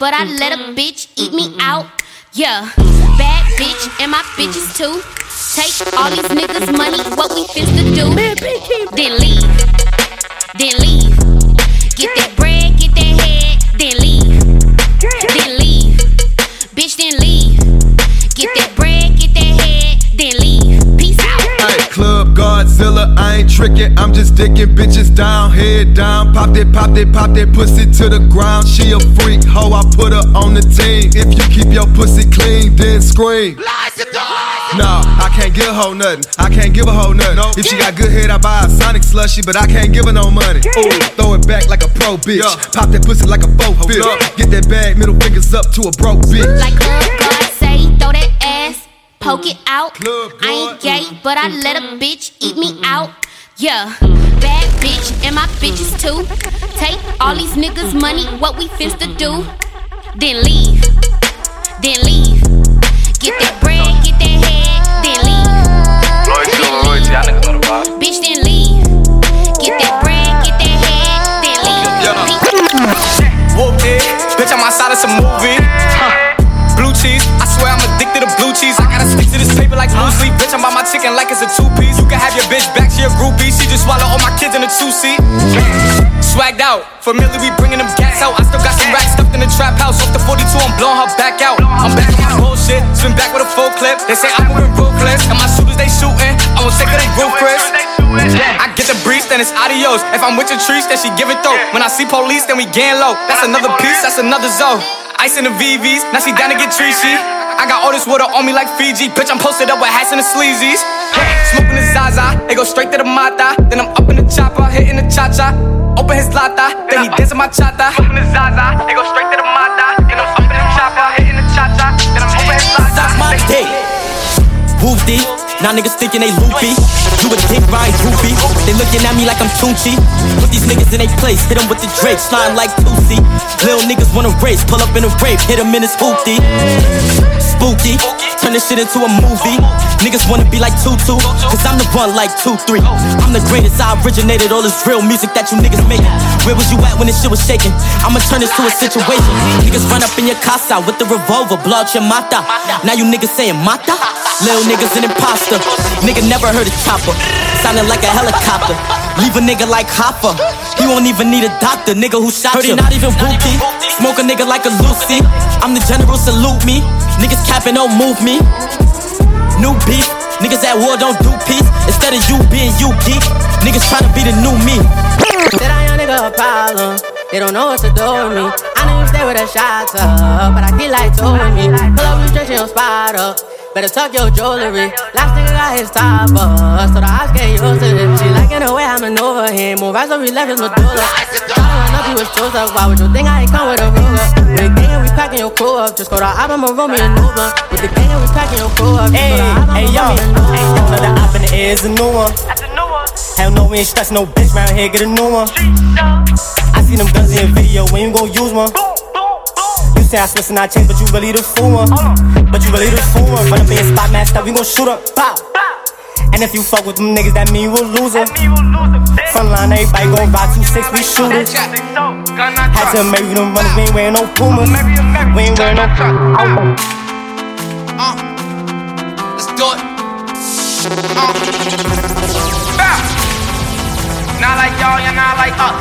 but I let a mm-hmm. bitch eat me mm-hmm. out. Yeah, bad bitch and my bitches too. Take all these niggas' money, what we finna do? Then leave, then leave. Get that Godzilla, I ain't tricking, I'm just dicking bitches down, head down. Pop that, pop that, pop that pussy to the ground. She a freak, hoe, I put her on the team. If you keep your pussy clean, then scream. No, I can't give a hoe nothing. I can't give a hoe nothing. If she got good head, I buy a Sonic slushy, but I can't give her no money. Ooh, throw it back like a pro bitch. Pop that pussy like a faux bitch. Get that bag, middle fingers up to a broke bitch. Like Club God say, throw that ass, poke it out. I ain't gay, but I let a bitch eat me out. Yeah, bad bitch and my bitches too. Take all these niggas' money, what we finna do? Then leave, then leave. Get that bread, get that head, then leave. Loyalty on royalty, y'all niggas know the vibe. Bitch, then leave. Get that bread, get that head, then leave. Whoop it, bitch, I'm outside of some movie. Huh. Blue cheese, I gotta stick to blue cheese. like loosely. Bitch, I'm by my chicken like it's a two piece. You can have your bitch back, she a groupie. She just swallow all my kids in a two seat. Swagged out, familiar, we bringing them gas out. I still got some racks stuffed in the trap house. Off the 42, I'm blowing her back out. I'm back on my bullshit, spin back with a full clip. They say I'm moving ruthless, and my shooters they shooting. I'm won't take her, they roof Chris. I get the breeze, then it's adios. If I'm with your trees, then she give it though. When I see police, then we gang low. That's another piece, that's another zone. Ice in the VVs, now she down to get treachy. I got all this water on me like Fiji. Bitch, I'm posted up with hats and the sleazies. Smoking the Zaza, they go straight to the Mata. Then I'm up in the chopper, hitting the cha cha. Open his lata, then he dancing my chata. Smoking the Zaza, they go straight to the Mata. Then I'm up in the chopper, hitting the cha cha. Then I'm open his lata. Suck my dick. Woofy. Now niggas thinking they loopy. You a dick ride groupie. They looking at me like I'm Tunchi. Put these niggas in they place. Hit them with the Drake. Slime like Tusi. Little niggas wanna race. Pull up in a rape. Hit them in his hoopty. Spooky. Turn this shit into a movie. Niggas wanna be like Tutu. Cause I'm the one like 2-3. I'm the greatest. I originated all this real music that you niggas making. Where was you at when this shit was shaking? I'ma turn this to a situation. Niggas run up in your casa with the revolver. Blow out your mata. Now you niggas saying mata? Little niggas an imposter. Nigga never heard a chopper. Sounding like a helicopter. Leave a nigga like Hopper. He won't even need a doctor. Nigga who shot heard you. Heard he not even whoopty. Smoke a nigga like a Lucy. I'm the general, salute me. Niggas capping, don't move me. New beef. Niggas at war don't do peace. Instead of you being you geek, niggas trying to be the new me. Said I young nigga a problem. They don't know what to do with me. I know you stay with a shot up, but I feel like two with me. Pull up, you drinking your spot up. Better tuck your jewelry. Last nigga got his top up, so the eyes get used to it. She liking the way I maneuver him. Move right so we left his medulla. Tryna run up, you was chose up. Why would you think I ain't come with a ruler? With the gang and we packing your crew up. Just go to album and roll me an Uber. With the gang and we packing your crew up. Just go to album Hey and yo, roll me an Uber. hey yo, the op in the air is a new one. Hell no, we ain't stressing no bitch round here, get a new one. Uh, I see them guns in your video, when you gon' use one? You say I switch and I change, but you really the fool one. But you really the fool one. Run up in your spot, masked up, we gon' shoot up, pop. And if you fuck with them niggas, that mean you a loser. Frontline, everybody gon' ride 2-6, we shooters. Had to marry them runners, we ain't wearing no Pumas. We ain't wearing no Pumas. Let's do it. Uh. Bow. Not like y'all, you're not like us.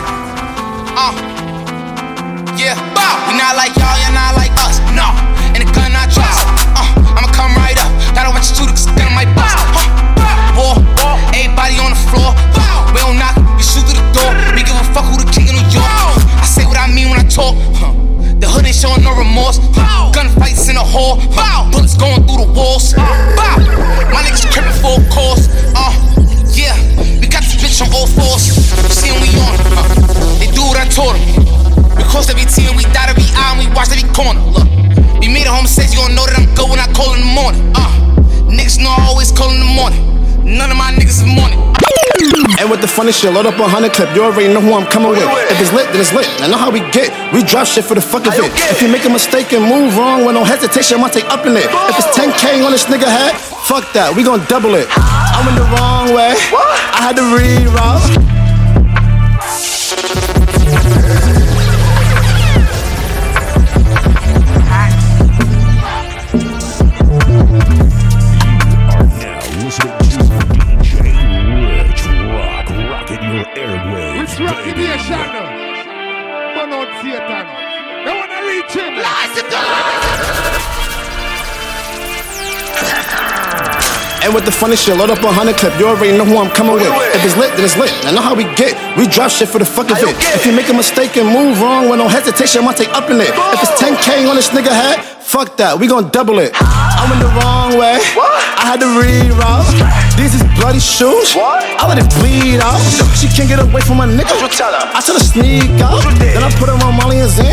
Uh. Yeah, bow. We not like y'all, you're not like us. No, and the gun not trust. Uh, I'ma come right up. Gotta watch you too, cause I might bust. Huh. War, everybody on the floor. We don't knock, we shoot through the door. We give a fuck who the king of New York. I say what I mean when I talk. Huh. The hood ain't showing no remorse. Huh. Funny shit, load up a hundred clip. You already know who I'm coming with. If it's lit, then it's lit. I know how we get. We drop shit for the fuck of it. If you make a mistake and move wrong with no hesitation, I might take up in it. If it's 10k on this nigga head, fuck that. We gon' double it. I went the wrong way. I had to reroute. And with the funny shit, load up a hundred clip. You already know who I'm coming with. If it's lit, then it's lit. I know how we get. We drop shit for the fuck of it. If you make a mistake and move wrong with no hesitation, I might take up in it. If it's 10k on this nigga head, fuck that. We gon' double it. I went the wrong way. I had to reroute. These is bloody shoes. I let it bleed out. She can't get away from my nigga. I tell her sneak out. Then I put her on Molly and Xans.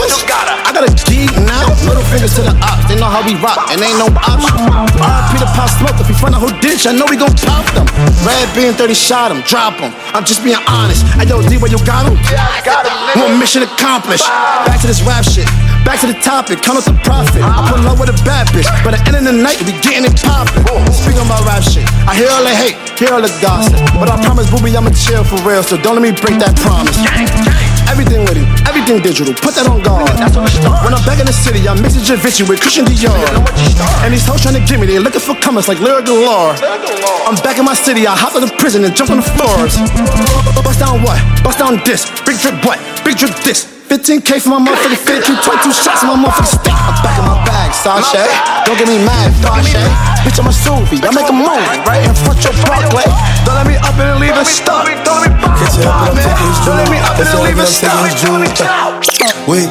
I got a geek now. Little fingers to the ops. They know how we rock, and ain't no option. RP the pop smoke. If we find out who ditch, I know we gon' pop them. Red being 30 shot him, drop him. I'm just being honest. Hey yo, D, where you got him? Yeah, I got him. One mission accomplished. Back to this rap shit. Back to the topic, count up the profit. I put love with a bad bitch, but at the end of the night, we getting it poppin'. Speaking about rap shit, I hear all the hate, hear all the gossip. But I promise, booby, I'ma chill for real, so don't let me break that promise. Everything with him, everything digital. Put that on guard. That's When I'm back in the city, I'm mixing Givenchy with Christian Dior. And these hoes trying to get me, they looking for comers like Lyric Galore. I'm back in my city, I hop out of prison and jump on the floors. Bust down what? Bust down this. Big drip what? Big drip this. 15k for my motherfucking fit, 22 shots in my motherfucking stick. I'm back in Sashay. Don't get me mad, Sashay. Bitch, I'm a Suvi, I make a move right in front your Broadway. Don't let me up and leave it stuck. Don't let me up and leave it stuck. Wait.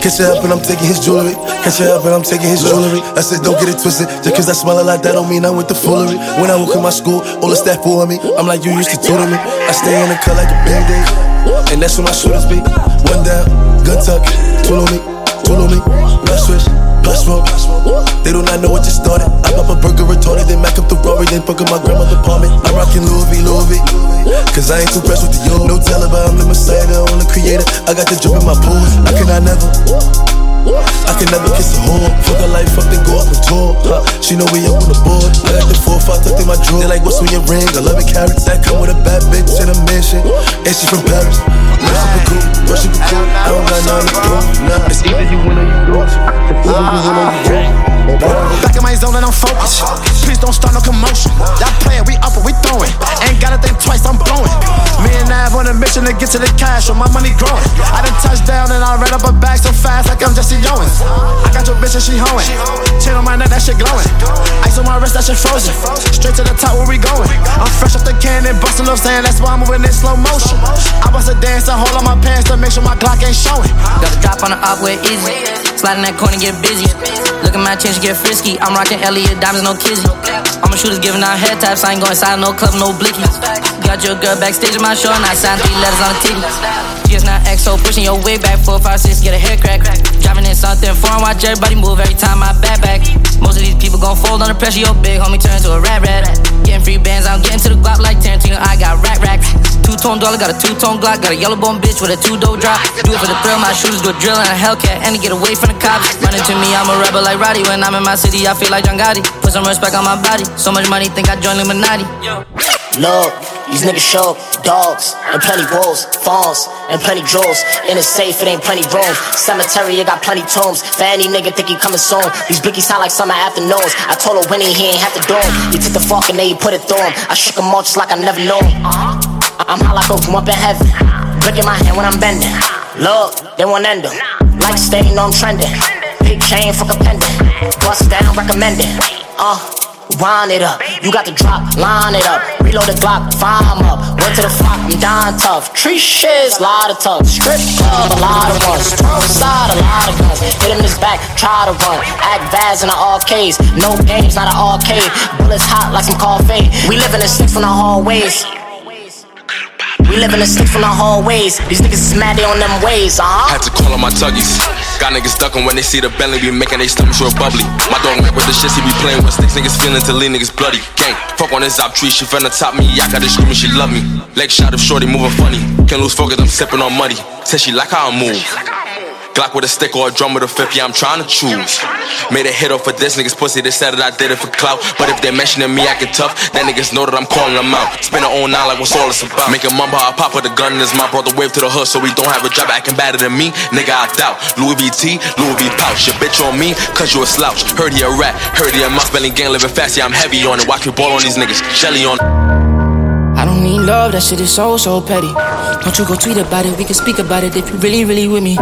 Catch it up and I'm taking his jewelry. Catch it up and I'm taking his jewelry. I said, don't get it twisted. Just cause I smell a lot, that don't mean I went to foolery. When I walk in my school, all the staff for me. I'm like, you used to tutor me. I stay in the cut like a band aid. And that's where my shooters be. One down, gun tuck, tool on me, tool on me. Plus switch, plus smoke. They do not know what just started. I pop a burger retorted, then back up the Rory, then fuck up my grandmother's apartment. I'm rocking Louis V, Louis V. Cause I ain't too pressed with the yo. No Taliban, I'm the messiah, the only creator. I got the drip in my pool. I cannot never. I can never kiss a whore. Fuck her life up, then go up and tour. She know we up on the board. I got the four, five tucked in my drawer. They like, what's on your ring? I love it, carrots. That come with a bad bitch in a mansion. And she from Paris. Love super cool, love super cool. I don't got nothing to prove. Nah. It's either you win or you lose. It's either you win or you ah. lose. Back in my zone and I'm focused. Please don't start no commotion. Y'all we up and we throwing. Ain't gotta think twice, I'm blowing. Me and Nav on a mission to get to the cash, so my money growing. I done touched down and I ran up a bag so fast like I'm Jesse Owens. I got your bitch and she hoeing. Chain on my neck, that shit glowing. Ice on my wrist, that shit frozen. Straight to the top, where we going? I'm fresh off the can and bustin' up saying that's why I'm moving in slow motion. I bust a dance I hold on my pants to make sure my Glock ain't showing. Got a drop on the up where easy. Sliding that corner, get busy. Look at my chin, she get frisky. I'm rocking Eliantte diamonds, no kizzy. My shooters giving out head taps. I ain't going inside no club, no blicky. Got your girl backstage in my show, and I signed three letters on the titty. GS not XO, pushing your way back. Four, five, six, get a hair crack. Driving in something foreign, watch everybody move every time I back back. Most of these people gon' fold under pressure. Your big homie turn to a rat rat. Getting free bands, I'm getting to the guap like Tarantino. I got rack rack. Two tone dollar, got a two tone Glock, got a yellow bone bitch with a two dough drop. Do it for the thrill, my shooters go drill and a Hellcat, and to get away from the cops. Running to me, I'm a rebel like Roddy. When I'm in my city, I feel like John Gotti. Put some respect on my body. So much money, think I joined Illuminati. Look, these niggas show dogs and plenty wolves, fawns and plenty jewels. In a safe, it ain't plenty room. Cemetery, it got plenty tombs. For any nigga think he coming soon. These blickies sound like summer afternoons. I told her Winnie he ain't have to do him. He took the fork and then he put it through him. I shook him off just like I never knew him. I'm high like up in heaven. Brick in my hand when I'm bending. Look, they won't end them. Like staying on trending. Big chain, fuck a pendant. Bust down, recommended. Uh. Wind it up, you got the drop, line it up. Reload the Glock, fire up. Went to the flock, I'm dying tough. Tree shits, a lot of tough. Strip club, a lot of ones. Strong side, a lot of guns. Hit him in his back, try to run. Act vaz in the arcades. No games, not an arcade. Bullets hot like some coffee. We live in the six from the hallways. We live in the six from the hallways. These niggas is mad, they on them ways, uh huh. Had to call on my tuggies. Got niggas duckin' when they see the belly be making they stomachs real bubbly. My dog with the shit he be playing with sticks niggas feeling to lean niggas bloody. Gang, fuck on this op tree, she finna top me. I got her screaming, she love me. Leg shot of shorty moving funny. Can't lose focus, I'm sippin' on money. Said she like how I move. Glock with a stick or a drum with a fifth, yeah, I'm trying to choose. Made a hit off of this niggas pussy, they said that I did it for clout. But if they mentioning me I acting tough, then niggas know that I'm calling them out. Spin her own nine like what's all this about. Make a mumble, I pop with a gun in mouth, brought the wave to the hood so we don't have a job acting better than me. Nigga, I doubt. Louis V T, Louis V pouch. Your bitch on me, cause you a slouch. Heard he a rat, heard he a mouse belly gang living fast, yeah, I'm heavy on it. Watch me ball on these niggas, jelly on I don't need love, that shit is so, so petty. Don't you go tweet about it, we can speak about it if you really, really with me.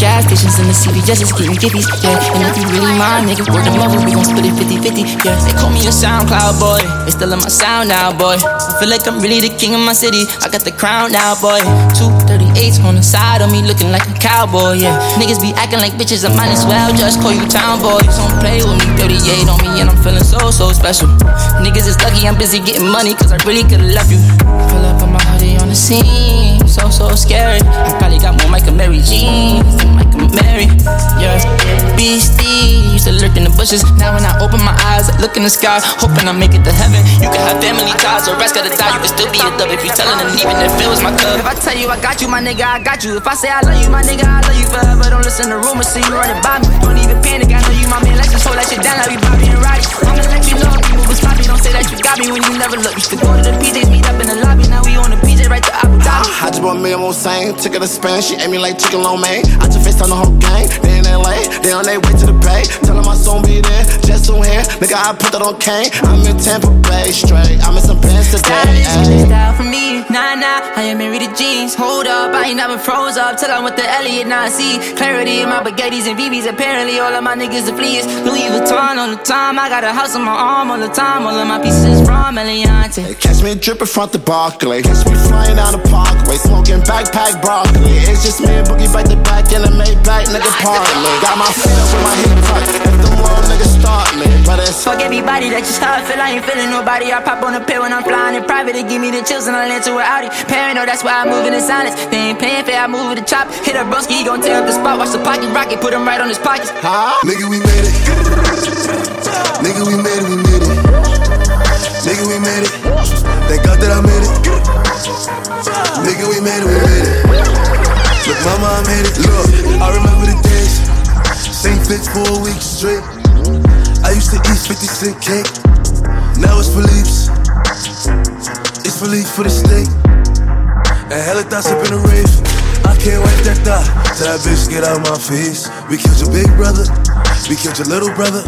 In gas stations and the CVS is getting giffies, yeah. And if you really mind, nigga, word them over, we gon' split it 50 50, yeah. They call me a SoundCloud boy, they still in my sound now, boy. I feel like I'm really the king of my city, I got the crown now, boy. 238s on the side of me, looking like a cowboy, yeah. Niggas be acting like bitches, I might as well just call you town boy. Don't play with me, 38 on me, and I'm feeling so, so special. Niggas is lucky I'm busy getting money, cause I really could've left you. Pull up on my hoodie the scene, so, so scary. I probably got more Mike Amiri jeans than Mike Amiri. Yeah, beastie used to lurk in the bushes. Now when I open my eyes, I look in the sky, hoping I make it to heaven. You can have family ties, the rest gotta die. You can still be a dub if you telling them even if it was my club. If I tell you I got you, my nigga, I got you. If I say I love you, my nigga, I love you forever. Don't listen to rumors, see you running by me. Don't even panic, I know you my man. Let's just hold that shit down like we Bobby and Roddy. I'm gonna let you know you move sloppy. Don't say that you got me when you never look. Used to go to the PJs, meet up in the lobby. Now we right to I just bought me a more same, took her to Spain, she ate me like chicken lo mein. I just faced on the whole gang, they in LA, they on their way to the bay. Tell them my son be there, just on here, nigga I put that on Kane. I'm in Tampa Bay straight, I'm in some bands today. Style, style for me, nah nah, I ain't married to jeans. Hold up, I ain't never froze up till I'm with the Elliot. Now I see clarity in my baguettes and BBs. Apparently all of my niggas are fleas. Louis Vuitton all the time, I got a house on my arm all the time. All of my pieces from Eliantte. They catch me dripping front the Barclay, catch me flying down the parkway, smoking backpack broccoli. It's just me and Boogie back to back in the Maybach, nigga parlay. Got my up with my hip tucked, if the world niggas start me, but it's Fuck everybody, that's just how I feel. I ain't feeling nobody. I pop on a pill when I'm flying in private. They give me the chills and I land to an Audi. Paranoid, that's why I move in silence. They ain't paying fair, I move with the chop. Hit a broski, he gon' tear up the spot. Watch the pocket rocket, put him right on his pockets. Nigga, we made it. Nigga, we made it, we made it. Nigga, we made it. Thank God that I made it. Nigga, we made it, we made it. Look, mama, I made it. Look, I remember the days. Same fits for a week straight. I used to eat 50 cent cake. Now it's Philippe's. It's Philippe for the steak. And hella thoughts up in the rave. I can't wipe that thought till that bitch get out my face. We killed your big brother. We killed your little brother.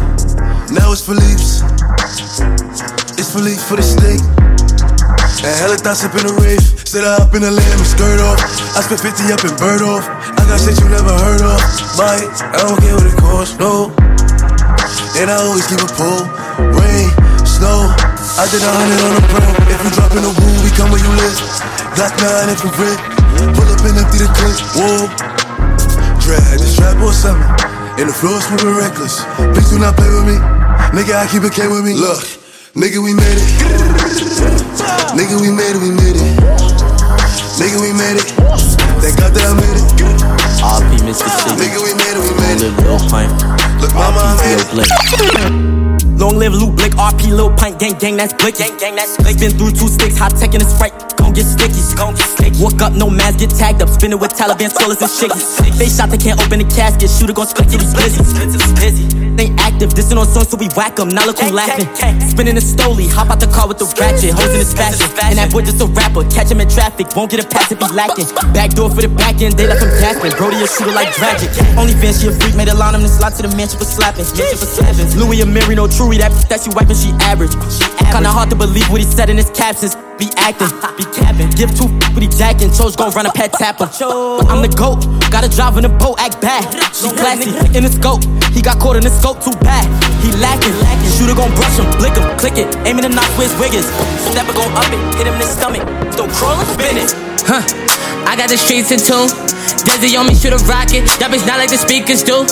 Now it's Philippe's. It's Philippe for the steak. And hella thoughts up in the rave. Sit up in the lamb skirt off. I spent 50 up in bird off. I got shit you never heard of. It, I don't care what it costs, no. And I always keep a pull. Rain, snow. I did a hundred on the pro. If you drop in the woo, we come where you live. Glock 9 infrared. Pull up and empty the clip. Whoa. Drag the strap or something. And the floor's moving reckless. Please do not play with me. Nigga, I keep it K with me. Look, nigga, we made it. Nigga, we made it, we made it. Nigga, we made it. Thank God that I made it. RP Mr. City. Nigga, we made it, we made it. Lil Pint. Look, mama, I made it. Long live Luke Blick, RP Lil Pint, gang gang, that's Blick. Gang gang, that's Blick. Been through two sticks, hot tech in the sprite. Gon' get sticky, gon' get sticky. Walk up, no mask, get tagged up. Spinning with Taliban strollers and shakers. They shot, they can't open the casket. Shooter gon' split he's busy. busy. Ain't active, dissing on songs so we whack 'em. Now look who laughing. Spinning a stoley, hop out the car with the ratchet. Hoes in his fashion. And that boy just a rapper. Catch him in traffic, won't get a pass if he lacking. Back door for the back end, they left him gasping. Brody a shooter like Dragic. Only fan, she a freak, made a line him to slide to the mansion for slapping. Mansion for slapping. Louis and Mary, no truly, that that she wiping, she average. Kinda hard to believe what he said in his captions. Be acting, be capping. Give two what he jacking. Chose gon' run a pet tapper. But I'm the goat. Gotta drive in a boat, act bad. She classy in the scope. He got caught in the scope too bad. He lacking. Lacking. Shooter gon' brush him, blick him, click it. Aiming to knock where his wig is. Stepper gon' up it, hit him in the stomach. Don't crawl and spin it. Huh. I got the streets in tune. Desi on me, shoot a rocket. That bitch not like the speakers do.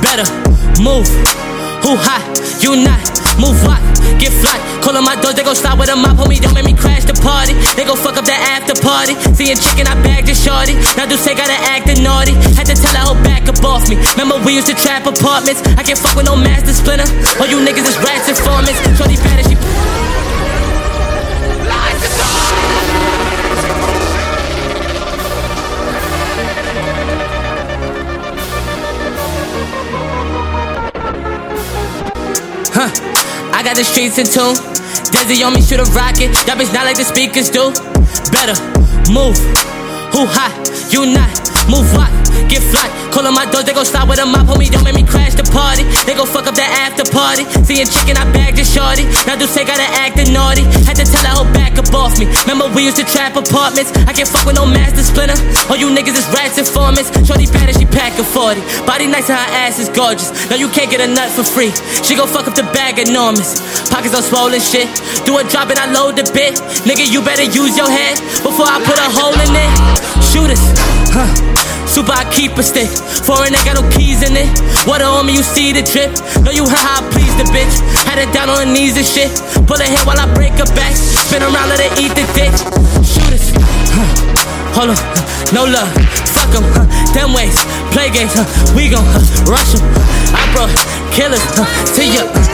Better move. Who hot? You not. Move what? Get fly. Call on my doors, they gon' stop with a mop. Homie, don't make me crash the party. They gon' fuck up the after party. Seeing chicken, I bagged the shorty. Now do say gotta act the naughty. Had to tell her whole back up off me. Remember we used to trap apartments. I can't fuck with no master splinter. All you niggas is rats informants. Shorty bad she. Huh. I got the streets in tune. Desi on me, shoot a rocket. That bitch not like the speakers do. Better move. Who hot? You not. Move what? Get fly. Call on my doors, they gon' stop with a mop. Homie, don't make me crash the party. They gon' fuck up the after party. Seeing chicken, I bagged the shorty. Now do say gotta act naughty. Had to tell her whole back up off me. Remember we used to trap apartments. I can't fuck with no master splinter. All you niggas is rats informants. Shorty bad she pack a 40. Body nice and her ass is gorgeous. No, you can't get a nut for free. She gon' fuck up the bag enormous. Pockets all swollen shit. Do a drop and I load the bit. Nigga, you better use your head before I put a hole in it. Shooters, huh? Super, I keep a stick. Foreign, ain't got no keys in it. Water on me, you see the drip. Know you heard how I please the bitch. Had it down on her knees and shit. Pull her hair while I break her back. Spin around, let her eat the dick. Shooters, huh? Hold on, no love. fuck them, huh? Them ways, play games, huh? We gon' huh? rush them. I brought killers huh? to your uh.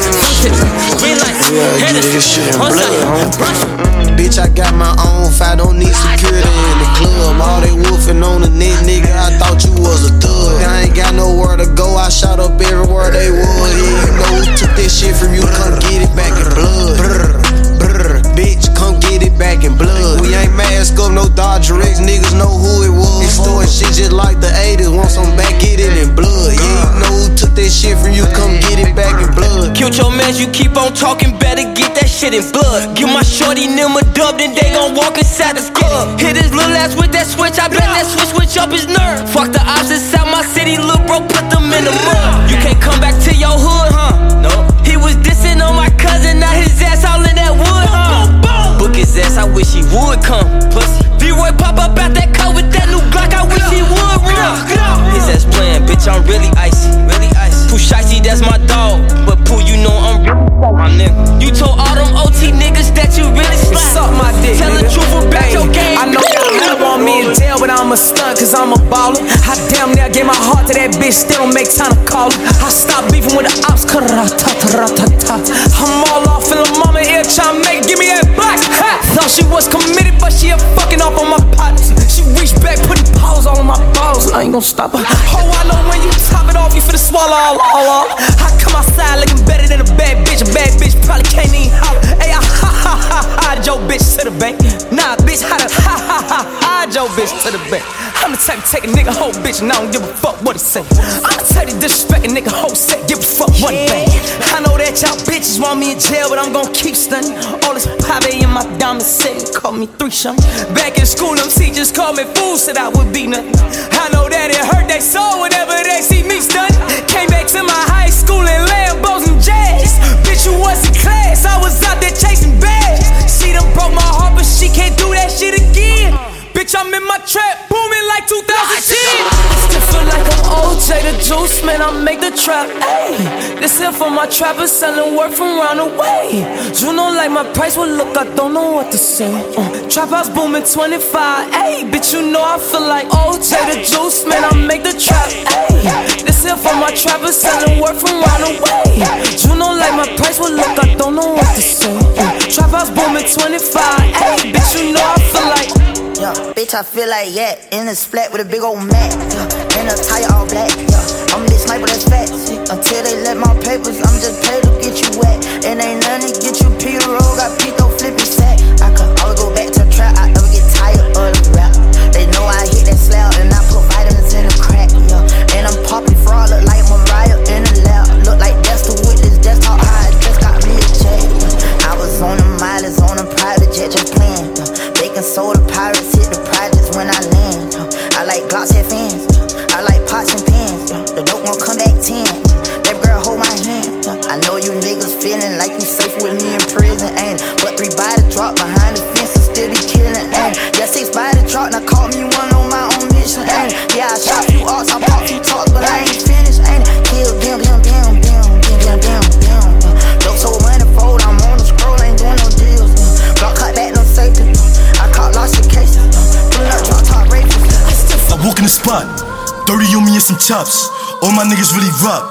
Green lights, hitters, on side. Bitch, I got my own fight, don't need security in the club. All they wolfing on the net, nigga, I thought you was a thug. I ain't got nowhere to go, I shot up everywhere they was. Yeah, you know who took that shit from you, come get it back in blood. Bitch, come get it back in blood. We ain't mask up, no Dodger X, niggas know who it was. Extorting shit just like the 80s, want some back, get it in blood. Yeah, you know who took that shit from you, come get it back in blood. Killed your man, you keep on talking, better get that shit in blood. Give my shorty them a dub, then they gon' walk inside the club. Hit his little ass with that switch, I bet that switch switch up his nerve. Fuck the odds inside my city, little bro, put them in the mud. You can't come back to your hood, huh? No. He was dissing on my cousin, now his ass all in that wood, huh? Book his ass, I wish he would come. Pussy. V-Roy pop up out that car with that new Glock, I wish he would run. His ass playing, bitch, I'm really icy. Really icy. Pooh Shiesty, that's my dog. But Pooh, you know I'm really my nigga. You told all them OT niggas that you really slap. Suck my dick. Tell the truth about Hey, your game. I know y'all want me in jail, but I'm a stunt, cause I'm a baller. I damn near gave my heart to that bitch, still don't make time to call her. I stopped beefing with the ops, ta-ta-ta-ta-ta. I'm all off in the mama ear trying make, give me that black hat. Thought she was committed, but she a fucking off on my partners. She reached back, putting paws all on my balls, and I ain't gonna stop her. Oh, I know when you top it off, you finna swallow all, all, all. I come outside looking better than a bad bitch, a bad bitch probably can't even holler. Hey, I ha ha ha hide your bitch to the bank. Nah, bitch, how to ha ha ha hide your bitch to the bank. I'm the type to take a nigga whole bitch and I don't give a fuck what he say. I'm the type to disrespect a nigga whole set, give a fuck what he think. I know that y'all bitches want me in jail, but I'm gon' keep stunning. All this pave in my diamond city, call me three shun. Back in school, them teachers called me fool, said I would be nothing. I know that it hurt they soul whenever they see me stunning. Came back to my high school in Lambos and jazz. Bitch, you was in class, I was out there chasing bags. She done broke my heart, but she can't do that shit again. Bitch, I'm in my trap, booming like 2010. Still feel like I'm OJ the juice, man. I make the trap. Ayy, this here for my trappers selling work from round the way. You know, like my price will look, I don't know what to say. Uh, trap house booming 25. Ayy, bitch, you know I feel like OJ the juice, man. I make the trap. Ayy, this here for my trappers selling work from round the way. You know, like my price will look, I don't know what to say. Uh, trap house booming 25. Ayy, bitch, you know I feel like. Yeah, bitch, I feel like yeah, in the splat with a big old mat. Yeah, and a tire all black. Yeah, I'm this sniper that's fat. Until they let my papers, I'm just paid to get you wet. And ain't nothing to get you Peter Roll, got Pito flippy sack. I could always go back to trap, I never get tired of the rap. They know I hit that slab and I put vitamins in the crack. Yeah, and I'm popping fraud, look like Mariah in the lab. Look like that's the witness, that's how I just got me a check. Yeah, I was on the mileage on a private jet, just playing. Yeah, Baking soda pirates hit the projects when I land. I like Glocks and fans. I like pots and pans. The dope won't come back 10. That girl hold my hand. I know you niggas feeling like you safe with me in prison. Ain't but three body drop behind the fence and still be killing. Ain't yeah, six body drop. Now call me one on my own mission. Ain't yeah, I shot few arts, I pop few talks, but I ain't finished. Ain't kill them, 30 on me and some chops. All my niggas really rock.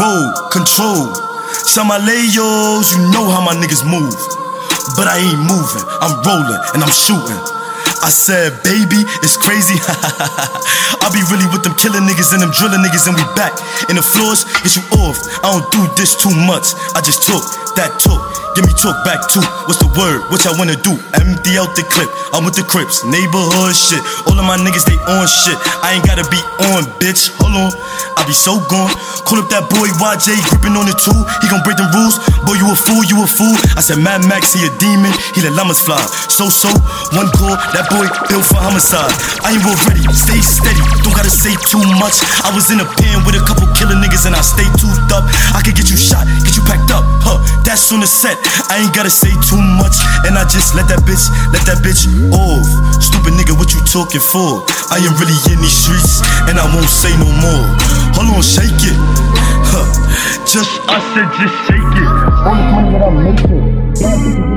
Roll, control. Some layos, you know how my niggas move. But I ain't moving, I'm rolling and I'm shooting. I said, baby, it's crazy. <laughs> I be really with them killing niggas and them drilling niggas, and we back. In the floors, get you off. I don't do this too much. I just talk, that talk. Give me talk back too. What's the word? What y'all wanna do? Empty out the clip. I'm with the Crips, neighborhood shit. All of my niggas, they on shit. I ain't gotta be on, bitch. Hold on, I be so gone. Call up that boy YJ, gripping on the two. He gon' break them rules. Boy, you a fool, you a fool. I said, Mad Max, he a demon. He let llamas fly. So, so, one call, that boy built for homicide. I ain't real ready, stay steady. Don't gotta say too much. I was in a pen with a couple killer niggas and I stay toothed up. I could get you shot, get you packed up. Huh, that's on the set. I ain't gotta say too much. And I just let that bitch, let that bitch off. Stupid nigga, what you talking for? I am really in these streets and I won't say no more. Hold on, shake it. Huh, just, I said just shake it. Money that I make it.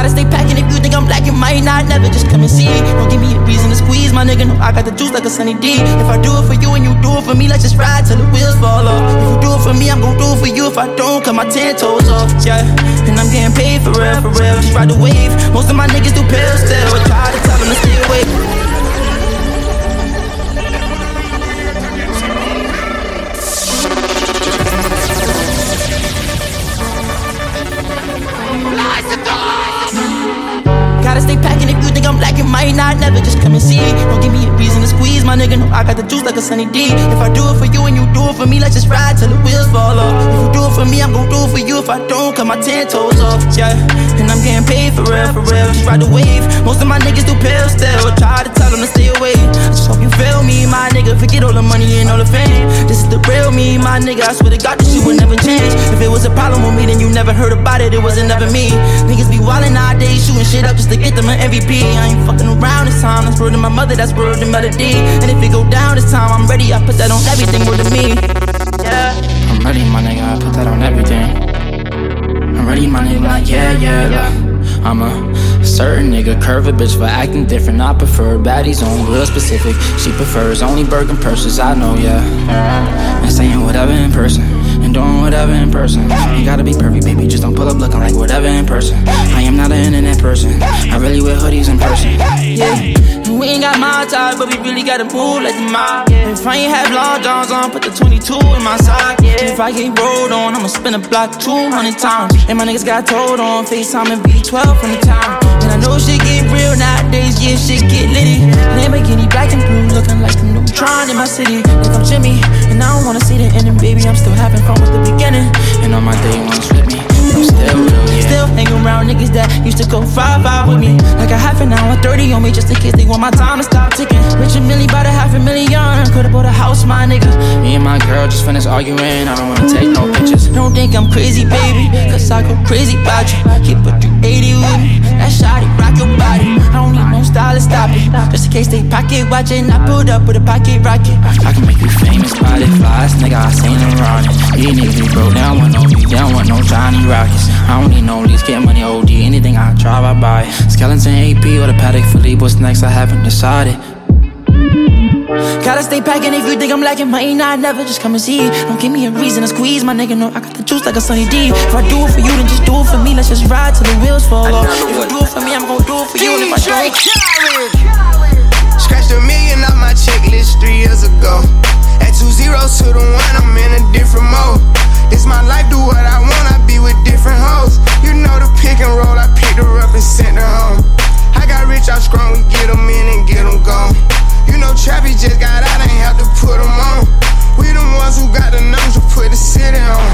Gotta stay packing if you think I'm black, you might not never just come and see. Don't give me a reason to squeeze my nigga know I got the juice like a sunny D. If I do it for you and you do it for me, let's just ride till the wheels fall off. If you do it for me, I'm gon' do it for you. If I don't, cut my ten toes off. Yeah, and I'm getting paid for real, for real. Just ride the wave. Most of my niggas do pills still. I try to tell them to stay away. Might not never just come and see. Don't give me a reason to squeeze, my nigga. No, I got the juice like a sunny D. If I do it for you and you do it for me, let's just ride till the wheels fall off. If you do it for me, I'm gon' do it for you. If I don't, cut my ten toes off. Yeah, and I'm getting paid for real, for real. Just ride the wave. Most of my niggas do pills still. Try to tell them to stay away. Just hope you feel me, my nigga. Forget all the money and all the fame. This is the real me, my nigga. I swear to God, this shit would never change. If it was a problem with me, then you never heard about it. It wasn't never me. Niggas be wildin' nowadays, shooting shit up just to get them an MVP. I ain't fucking around this time. That's word to my mother, that's word to melody. And if it go down this time, I'm ready. I put that on everything, word to me. Yeah. I'm ready, my nigga. I put that on everything. I'm ready, my nigga. Like, yeah, yeah, like, I'm a certain nigga. Curve a bitch for acting different. I prefer baddies on real specific. She prefers only Birkin purses. I know, yeah. And saying whatever in person. And doing whatever in person. You gotta be perfect, baby. Just don't pull up looking like whatever in person. I am not an internet person. I really wear hoodies in person. Yeah. and We ain't got my type, but we really gotta move like the mob. If I ain't have long johns on, put the 22 in my sock. If I get rolled on, I'ma spin a block 200 times. And my niggas got told on FaceTime and V12 from the town. And I know shit get real nowadays, yeah, shit get litty. Lamborghini black and blue, looking like the new Tron in my city. Like I'm Jimmy, and I don't wanna see the ending, baby. I'm still having fun with the beginning. And on my day ones with me, still real, yeah. Still hanging around niggas that used to go 5-5 with me. Like a half an hour, 30 on me, just in case they want my time to stop ticking. Richard Mille by a half a million. Could've bought a house, my nigga. Me and my girl just finished arguing. I don't wanna take no pictures. Don't think I'm crazy, baby. Cause I go crazy about you. Keep a 380 with me. That shawty rock your body. I don't need no stylist, stop it. Just in case they pocket watching, I pulled up with a pocket rocket. I can make you famous by the flies, nigga. I seen them running. These niggas be broke, they don't want no they don't want no Johnny Rockets. I don't need no leads, get money OD. Anything I drive, I buy. Skeleton AP or the Patek Philippe, what's next? I haven't decided. Gotta stay packing if you think I'm lacking, might not never just come and see. Don't give me a reason to squeeze, my nigga. No, I got the juice like a sunny D. If I do it for you, then just do it for me. Let's just ride till the wheels fall off. If you do it for me, I'm gonna do it for you. And if I don't, Scratched a million off my checklist three years ago. At two zeros to the one, I'm in a different mode. This my life, do what I want, I be with different hoes. You know the pick and roll, I picked her up and sent her home. I got rich, I strong, we get them in and get them gone. You know Trappy just got out, ain't have to put them on. We the ones who got the numbers to put the city on.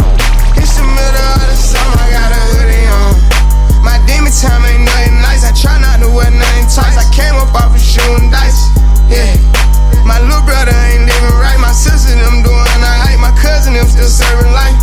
It's the middle of the summer, I got a hoodie on. My demon time ain't nothing nice, I try not to wear nothing tight. I came up off of shooting dice, yeah. My little brother ain't living right, my sister them doing hype, my cousin them still serving life,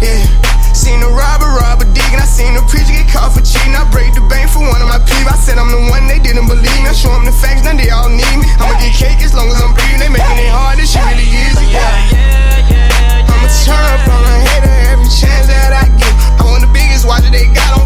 yeah. Seen the robber rob a dig, and I seen the preacher get caught for cheating. I break the bank for one of my people. I said I'm the one they didn't believe me. I show them the facts, now they all need me. I'ma get cake as long as I'm breathing. They making it hard, this shit really easy, yeah. Yeah, yeah. I'ma turn on a hater every chance that I get. I want the biggest watch that they got, don't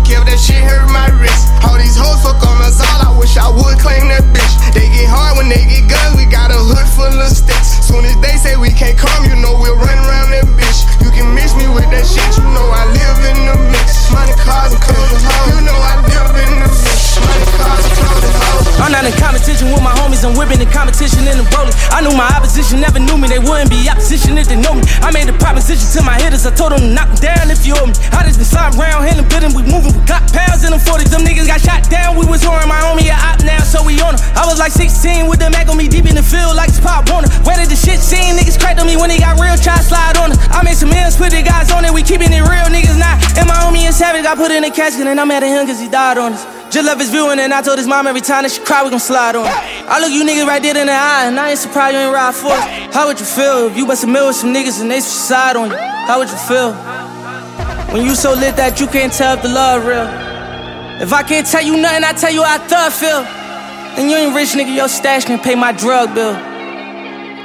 to my hitters, I told them knock them down if you owe me. I just been sliding around, hitting, bidding, we moving, we got pounds in them 40s. Them niggas got shot down, we was touring my homie a op now, so we on them. I was like 16 with the Mac on me deep in the field like it's Pop Warner. Where did the shit scene? Niggas cracked on me when they got real, try slide on us. I made some ends, put the guys on it, we keeping it real, niggas not. And my homie is savage, got put in a casket, and I'm mad at him cause he died on us. Just love his viewing, and I told his mom every time that she cry, we gon' slide on. I look you niggas right dead in the eye, and I ain't surprised you ain't ride for us. How would you feel if you bust a mill with some niggas and they suicide on you? How would you feel? When you so lit that you can't tell if the love real. If I can't tell you nothing, I tell you how I thug feel. And you ain't rich, nigga, your stash can pay my drug bill.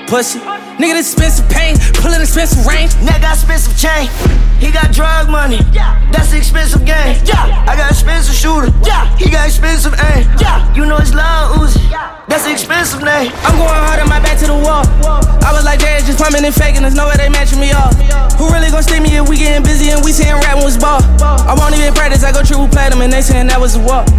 Pussy. Nigga, this expensive pain, pullin' expensive range. Nigga got expensive chain. He got drug money. Yeah. That's expensive game. Yeah. I got expensive shooter. Yeah. He got expensive aim. Yeah. You know it's loud Uzi. That's an expensive name. I'm going hard on my back to the wall. I was like, Dad, just pumping and faking. There's no way they matching me off. Who really gon' stick me if we getting busy and we saying rap was ball? I won't even practice. I go triple platinum and they saying that was a walk.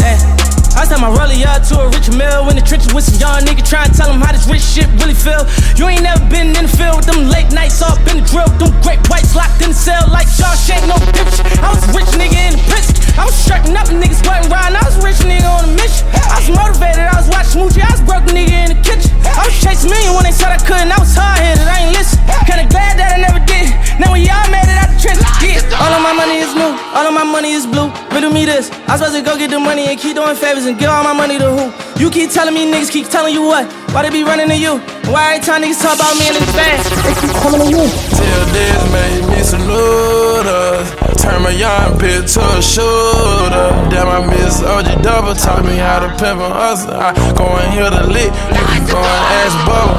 Hey. I tell my rollie up to a rich mill in the trenches with some young nigga trying to tell him how this rich shit really feel. You ain't never been in the field with them late nights up in the drill, them great whites locked in the cell like Shawshank, no bitch. I was a rich nigga in the prison. I was strapping up niggas wasn't riding. I was a rich nigga on a mission. I was motivated, I was watching Smoochie, I was broke nigga in the kitchen. I was chasing million when they said I couldn't. I was hard headed, I ain't listen. Kinda glad that I never did. Now we all made it out the trenches. Yeah, all of my money is new, all of my money is blue. Riddle me this. I was supposed to go get the money and keep doing favors and give all my money to who? You keep telling me niggas keep telling you what? Why they be running to you? Why every time niggas talk about me in the bag, they keep coming to you? Till this made me salute us. Turn my young bitch to a shooter. Damn, I miss OG Double. Taught me how to pimp a hustle. I go and hear the lick. You can go and ask Bubba.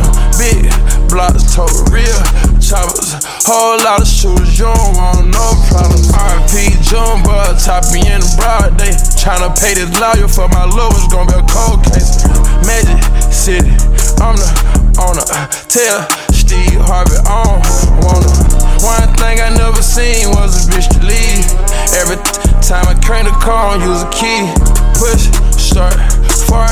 Uh, big blocks, total real choppers. Whole lot of shooters, you don't want no problem. RP Jumbo, top me in the broad day. Tryna pay this lawyer for my love, it's gonna be a cold case. Magic City, I'm the owner. Tell Steve Harvey on. Wanna. One thing I never seen was a bitch to leave. Every time I crank the car, I use a key. Push, start, fire,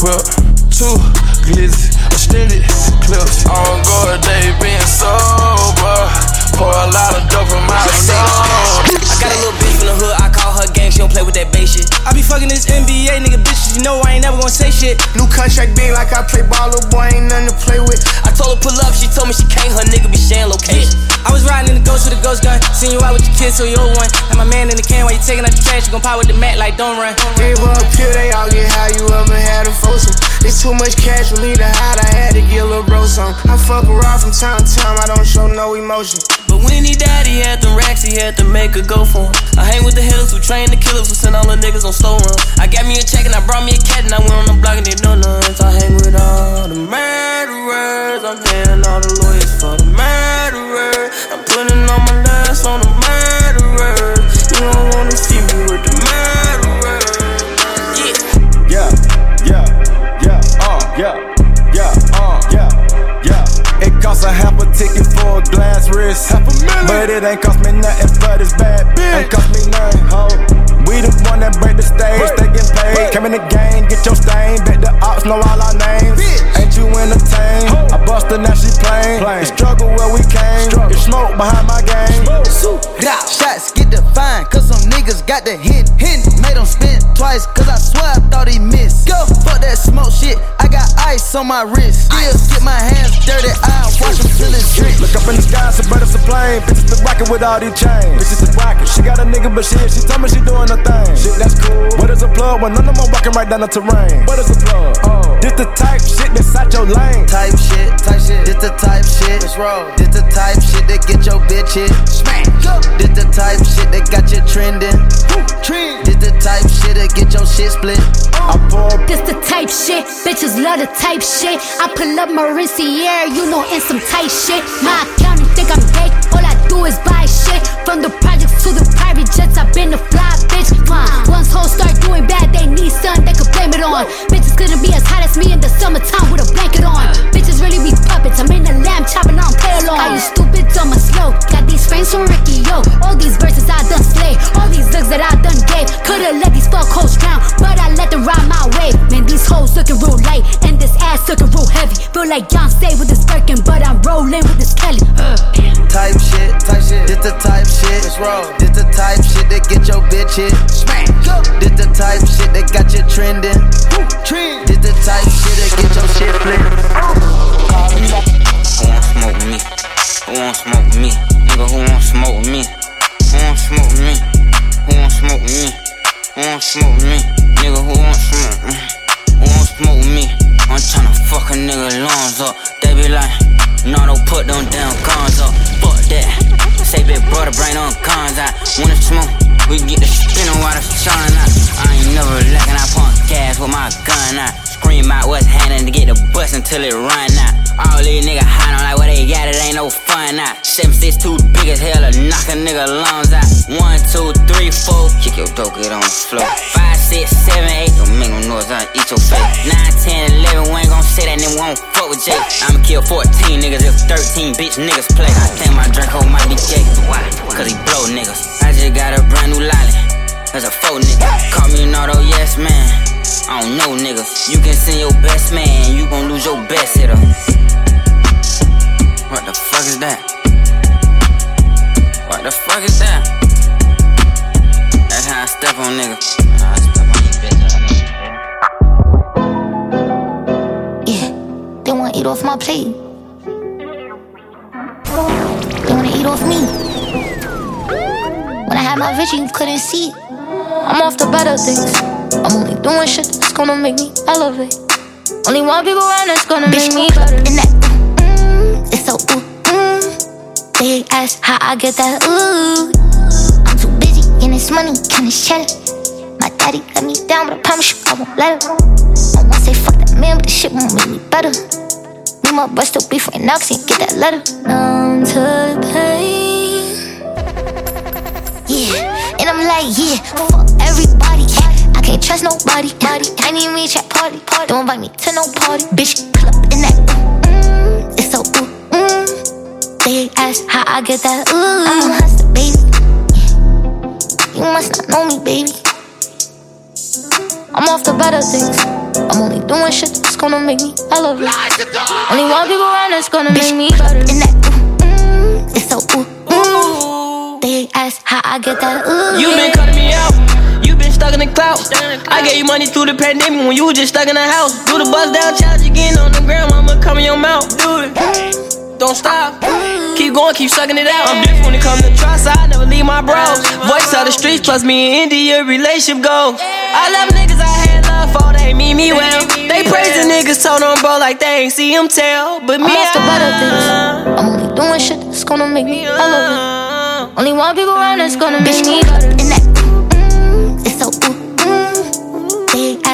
whip, two glizzy, extended clips. On guard, they been sober. Pour a lot of dope from my soul. I got a little bitch from the hood, I call her gang, she don't play with that bass shit. I be fucking this NBA nigga bitches, you know I ain't never gonna say shit. New contract being like I play ball, little boy ain't nothing to play with. I told her pull up, she told me she can't, her nigga be sharing location. I was riding in the ghost with a ghost gun, seen you out with your kids, so you old one. And my man in the can while you taking out the trash, you gon' pop with the mat like don't run. Gave up here, they all get how you ever had a foursome. It's too much cash for me to hide, I had to get a little bro some. I fuck around from time to time, I don't show no emotion. But when he died, he had them racks, he had to make a go for him. I hang with the hitters who train the killers who send all the niggas on slow run. I got me a check and I brought me a cat and I went on the block and they know nuns. I hang with all the murderers, I'm paying all the lawyers for the murderers. I'm putting all my last on the for a glass wrist. Half a million. But it ain't cost me nothing for this bad bitch. Ain't cost me nothing, ho. We the one that break the stage, they get paid. Come in the game, get your stain. Bet the ops know all our names. Ain't you entertained? I busted, now she plain. The struggle where we came. It's smoke behind my game. Drop shots, get defined, cause some niggas got the hit. hit. Made them spin twice, cause I swear I thought he missed. Go, fuck that smoke shit, I got ice on my wrist. Still get my hands dirty, I watch them till it's drip. Look up in the sky, some birds are plane. Bitches been rockin' with all these chains. Bitches been rockin'. She got a nigga, but shit, she told me she doing her thing. Shit, that's cool. What is a plug when none of them walking right down the terrain? What is a plug? Oh, this the type shit that's out your lane. Type shit, type shit. This the type shit. Let's roll. This the type shit that get your bitch hit. Smack. Go. This the type shit that got you trending. Trend. This the type shit that get your shit split. I pour. This the type shit, bitches love the type shit. I pull up Mauricia, you know, in some tight shit. My accountant think I'm gay, all I do is buy shit. From the projects to the private jets, I've been a fly bitch. Uh, once hoes start doing bad, they need like John stay with this Birkin, but I'm rolling with this Kelly. Uh. Type shit, type shit. This the type shit. Let's roll. This the type shit that get your bitch hit. Smack. Go. This the type shit that got you trending. Until it run out. All these niggas hot on like what they got, it ain't no fun out. Seven six too big as hell to knock a nigga lungs out. One, two, three, four, kick your dope, get on the floor. Five, six, seven, eight, don't make no noise, I'll eat your face. Nine, ten, eleven, we ain't gon' say that, then won't fuck with Jake. I'ma kill 14 niggas if 13 bitch niggas play. I think my drink Draco might be Jake. Why? Cause he blow niggas. I just got a brand new lolly. That's a faux nigga. Call me an auto yes man. I don't know nigga. You can send your best man, you gon' lose your best hitter. What the fuck is that? What the fuck is that? That's how I step on bitch. Yeah, they wanna eat off my plate. They wanna eat off me. When I had my vision, you couldn't see. I'm off the better things. I'm only doing shit that's gonna make me elevate. Only one people around that's gonna make me better. In that, mm, it's so ooh, mm. They ask how I get that ooh. I'm too busy getting this money, can this cheddar. My daddy let me down, but I promise you I won't let him. I won't say fuck that man, but the shit won't make me better. Me my boy still beef right now, cause he get that letter. Numb to the pain. <laughs> Yeah, and I'm like, yeah, fuck everybody. Yeah. I can't trust nobody. Body. I need me chat party. party. Don't invite me to no party. Bitch, pull up in that. Uh, mm, it's so ooh, mm. They ask how I get that. Ooh, I'm a hustler, baby. You must not know me, baby. I'm off the better things. I'm only doing shit that's gonna make me elevate. Only one people around that's gonna make me better. In that, ooh, mm, it's so ooh, ooh. They ask how I get that. Ooh, You been cutting me out. You been stuck in the clout. I gave you money through the pandemic when you was just stuck in the house. Do the bust down challenge again on the ground. I'ma come in your mouth. Do it. Don't stop. Keep going, keep sucking it out. I'm different when it comes to trust. I never leave my bros. Voice of the streets plus me and India relationship goals. I love niggas I had love for. They mean me well. They praise the niggas told on bro like they ain't see him tell. But me, I'm off the better things. Uh, I'm only doing shit that's gonna make me elevate. Uh, only one people around that's gonna make me better.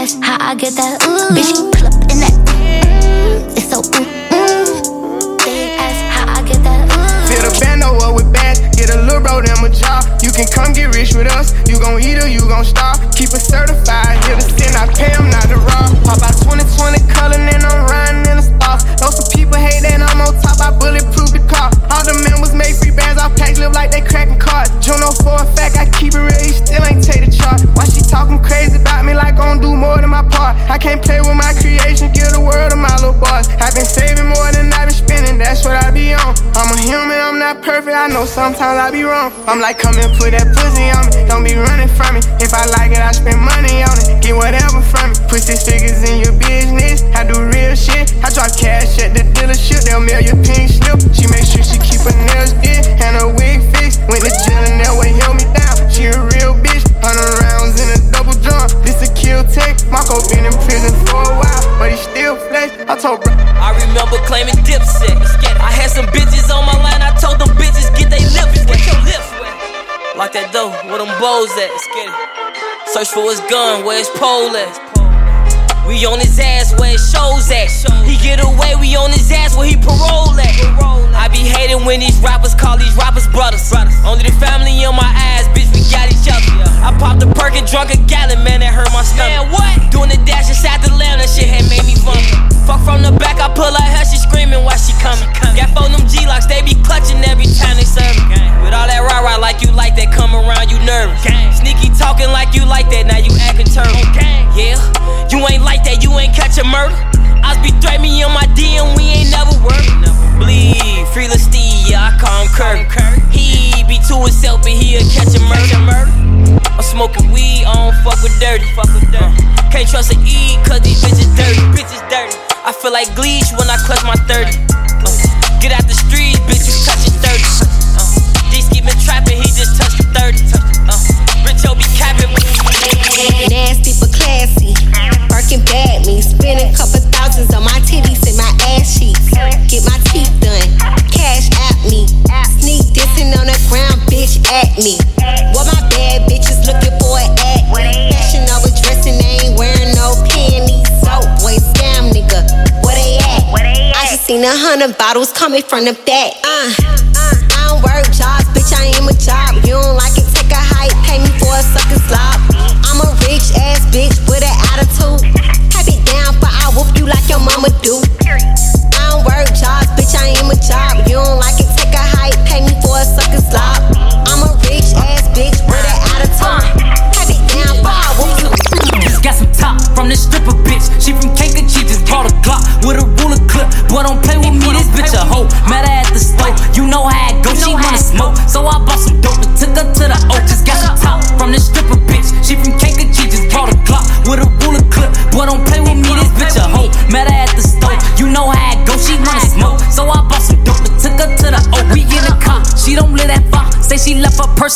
Ask how I get that. Ooh, bitch, pull up in that. It's so ooh, ask how I get that. Ooh. The with get a little a. You can come get rich with us, you gon' eat or you gon' starve. Keep it certified, here to sin, I pay not to rob. Pop out 2020 color, and I'm riding in the stars. Know some people hate that I'm on top, I bulletproof the car. All the members make free bands, all packs live like they cracking cards. Juno oh for a fact, I keep it real, he still ain't take the chart. Why she talking crazy about me like gon' do more than my part? I can't play with my creation, give the world to my little boss. I've been saving more than I've been spending, that's what I be on. I'm a human, I'm not perfect, I know sometimes I be wrong. I'm like, come and put that pussy on me, don't be running from me. If I like it, I spend money on it, get whatever from me. Put six figures in your business, I do real shit. I drop at the dealership, they'll mail pink slip. She make sure she keep her nails did and her wig fixed. Went to jail that way held me down. She a real bitch, hundred rounds in a double drum. This a kill take. Marco been in prison for a while, but he still flex. I told bro. I remember claiming dipset. I had some bitches on my line. I told them bitches get they lips wet. Your lips wet. Lock that door. Where them bows at? Get it. Search for his gun. Where his pole at? We on his ass where it shows at. He get away, we on his ass where he parole at. I be hating when these rappers call these rappers brothers. Only the family on my ass, bitch, we got each other. I popped a perk and drunk a gallon, man, that hurt my stomach. Man, what? Doing the dash inside the lamb, that shit had made me vomit. Like Gleesh when I clutch my 30. A hundred bottles coming from the back. Uh, I don't work jobs, bitch, I am a job. You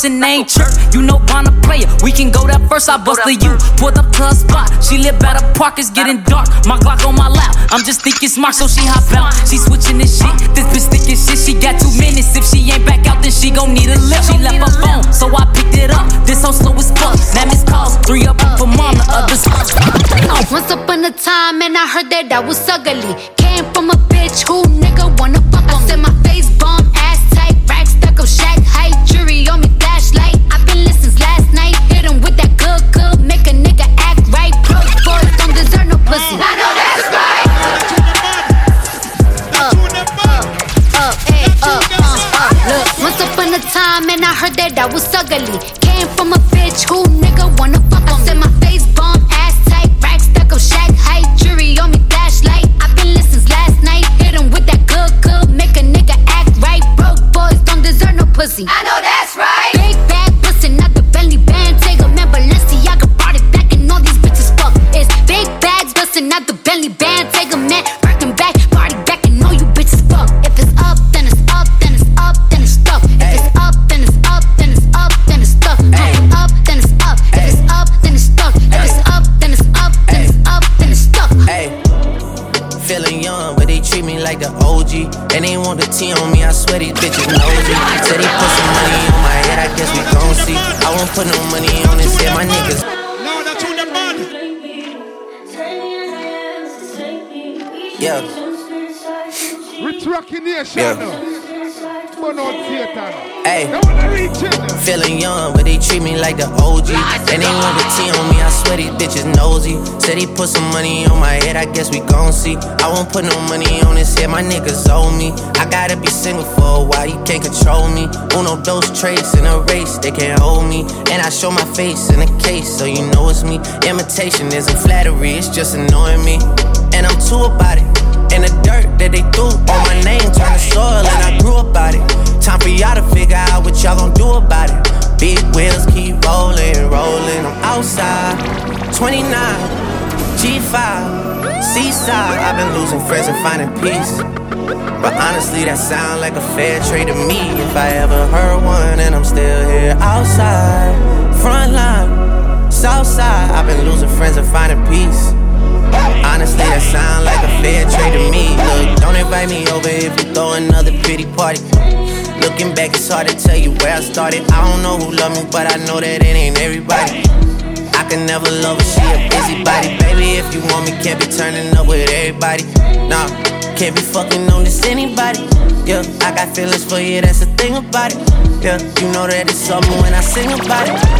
left her person name church. You know Bonner player, we can go that first. I busted you, pulled up to her spot. She live by the park, it's getting dark. My Glock on my lap, I'm just thinking smart, so she hop out. She switching this shit, this bitch thinking shit. She got two minutes. If she ain't back out, then she gon' need a lift. She left her phone, so I picked it up. This hoe slow as fuck. Now miss calls, three up for mom, the others. Once upon a time, and I heard that I was ugly. want the tea on me, I swear these bitches nosy. Said he put some money on my head, I guess we gon' see. I won't put no money on his head, my niggas owe me. I gotta be single for a while, you can't control me. Uno, those traits in a race, they can't hold me. And I show my face in a case, so you know it's me. Imitation isn't flattery, it's just annoying me. And I'm too about it. And the dirt that they threw on my name turned to soil, and I grew about it. Time for y'all to figure out what y'all gon' do about it. Big wheels keep rolling, rolling. I'm outside, 29, G5, Seaside. I've been losing friends and finding peace. But honestly, that sound like a fair trade to me. If I ever heard one, and I'm still here outside, front line, south side. I've been losing friends and finding peace. Honestly, that sound like a fair trade to me. Look, don't invite me over if you throw another pity party. Looking back, it's hard to tell you where I started. I don't know who loved me, but I know that it ain't everybody. I can never love her, she a busybody. Baby, if you want me, can't be turning up with everybody. Nah, can't be fucking on this anybody. Yeah, I got feelings for you, that's the thing about it. Yeah, you know that it's something when I sing about it.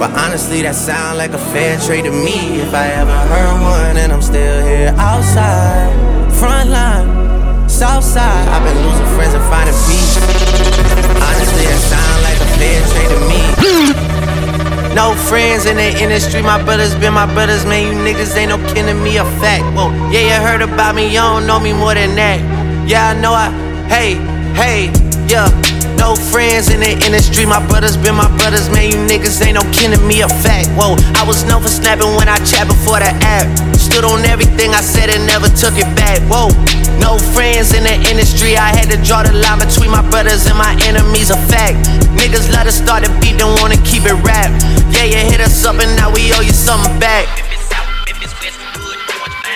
But honestly, that sound like a fair trade to me. If I ever heard one, and I'm still here outside, front line, south side. I've been losing friends and finding peace. Honestly, that sound like a fair trade to me. No friends in the industry, my brothers been my brothers, man. You niggas ain't no kin to me, a fact. Whoa, yeah, you heard about me, you don't know me more than that. Yeah, I know I, hey, hey, yeah. No friends in the industry, my brothers been my brothers, man. You niggas ain't no kin to me, a fact. Whoa, I was known for snapping when I chat before the app. Stood on everything I said and never took it back. Whoa, No friends in the industry, I had to draw the line between my brothers and my enemies. A fact. Niggas let us start a beat, don't wanna keep it rap. Yeah, you hit us up and now we owe you something back.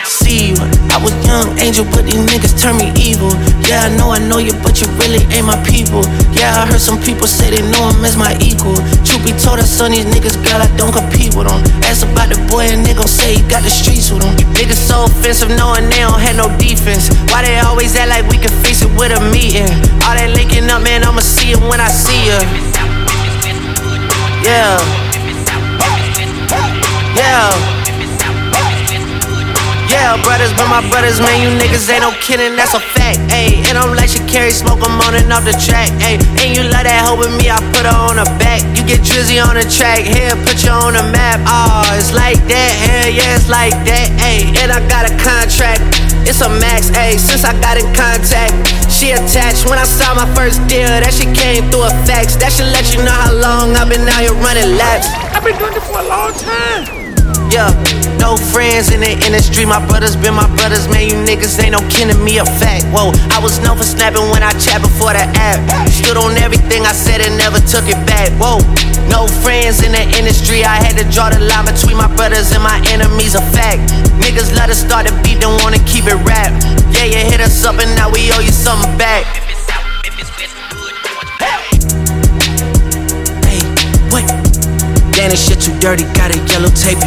See you, I was young angel, but these niggas turn me evil. Yeah, I know I know you, but you really ain't my people. Yeah, I heard some people say they know him as my equal. Truth be told, I son these niggas, girl, I don't compete with them. Ask about the boy, and they gon' say he got the streets with him. Niggas so offensive, knowing they don't have no defense. Why they always act like we can fix it with a meeting? All that linking up, man, I'ma see it when I see ya. Yeah. Yeah. Yeah, brothers, but my brothers, man, you niggas ain't no kidding, that's a fact, ayy. And I'm like you carry smoke, I'm on and off the track, ayy. And you like that hoe with me, I put her on the back. You get Drizzy on the track, here, put you on the map. Oh, it's like that, hell yeah, it's like that, ayy. And I got a contract, it's a max, ayy. Since I got in contact, she attached. When I saw my first deal, that she came through a fax. That should let you know how long I've been out here running laps. I've been doing it for a long time. Yeah, no friends in the industry. My brothers been my brothers, man. You niggas ain't no kin to me, a fact. Whoa, I was known for snapping when I chat before the app. Stood on everything I said and never took it back. Whoa, no friends in the industry. I had to draw the line between my brothers and my enemies, a fact. Niggas let us start a beat, don't wanna keep it rap. Yeah, you hit us up and now we owe you something back. Hey, This shit too dirty, gotta yellow tape.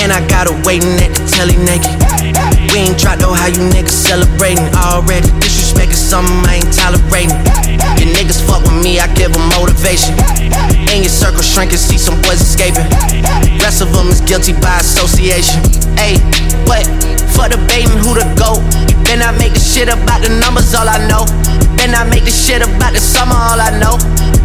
And I got her waiting at the telly naked. We ain't dropped though, how you niggas celebrating already? Is something I ain't tolerating. Your niggas fuck with me, I give them motivation. In your circle shrinking, see some boys escaping. Rest of them is guilty by association. Hey, what? For debating who to go. Then I make the shit about the numbers, all I know. Then I make the shit about the summer, all I know.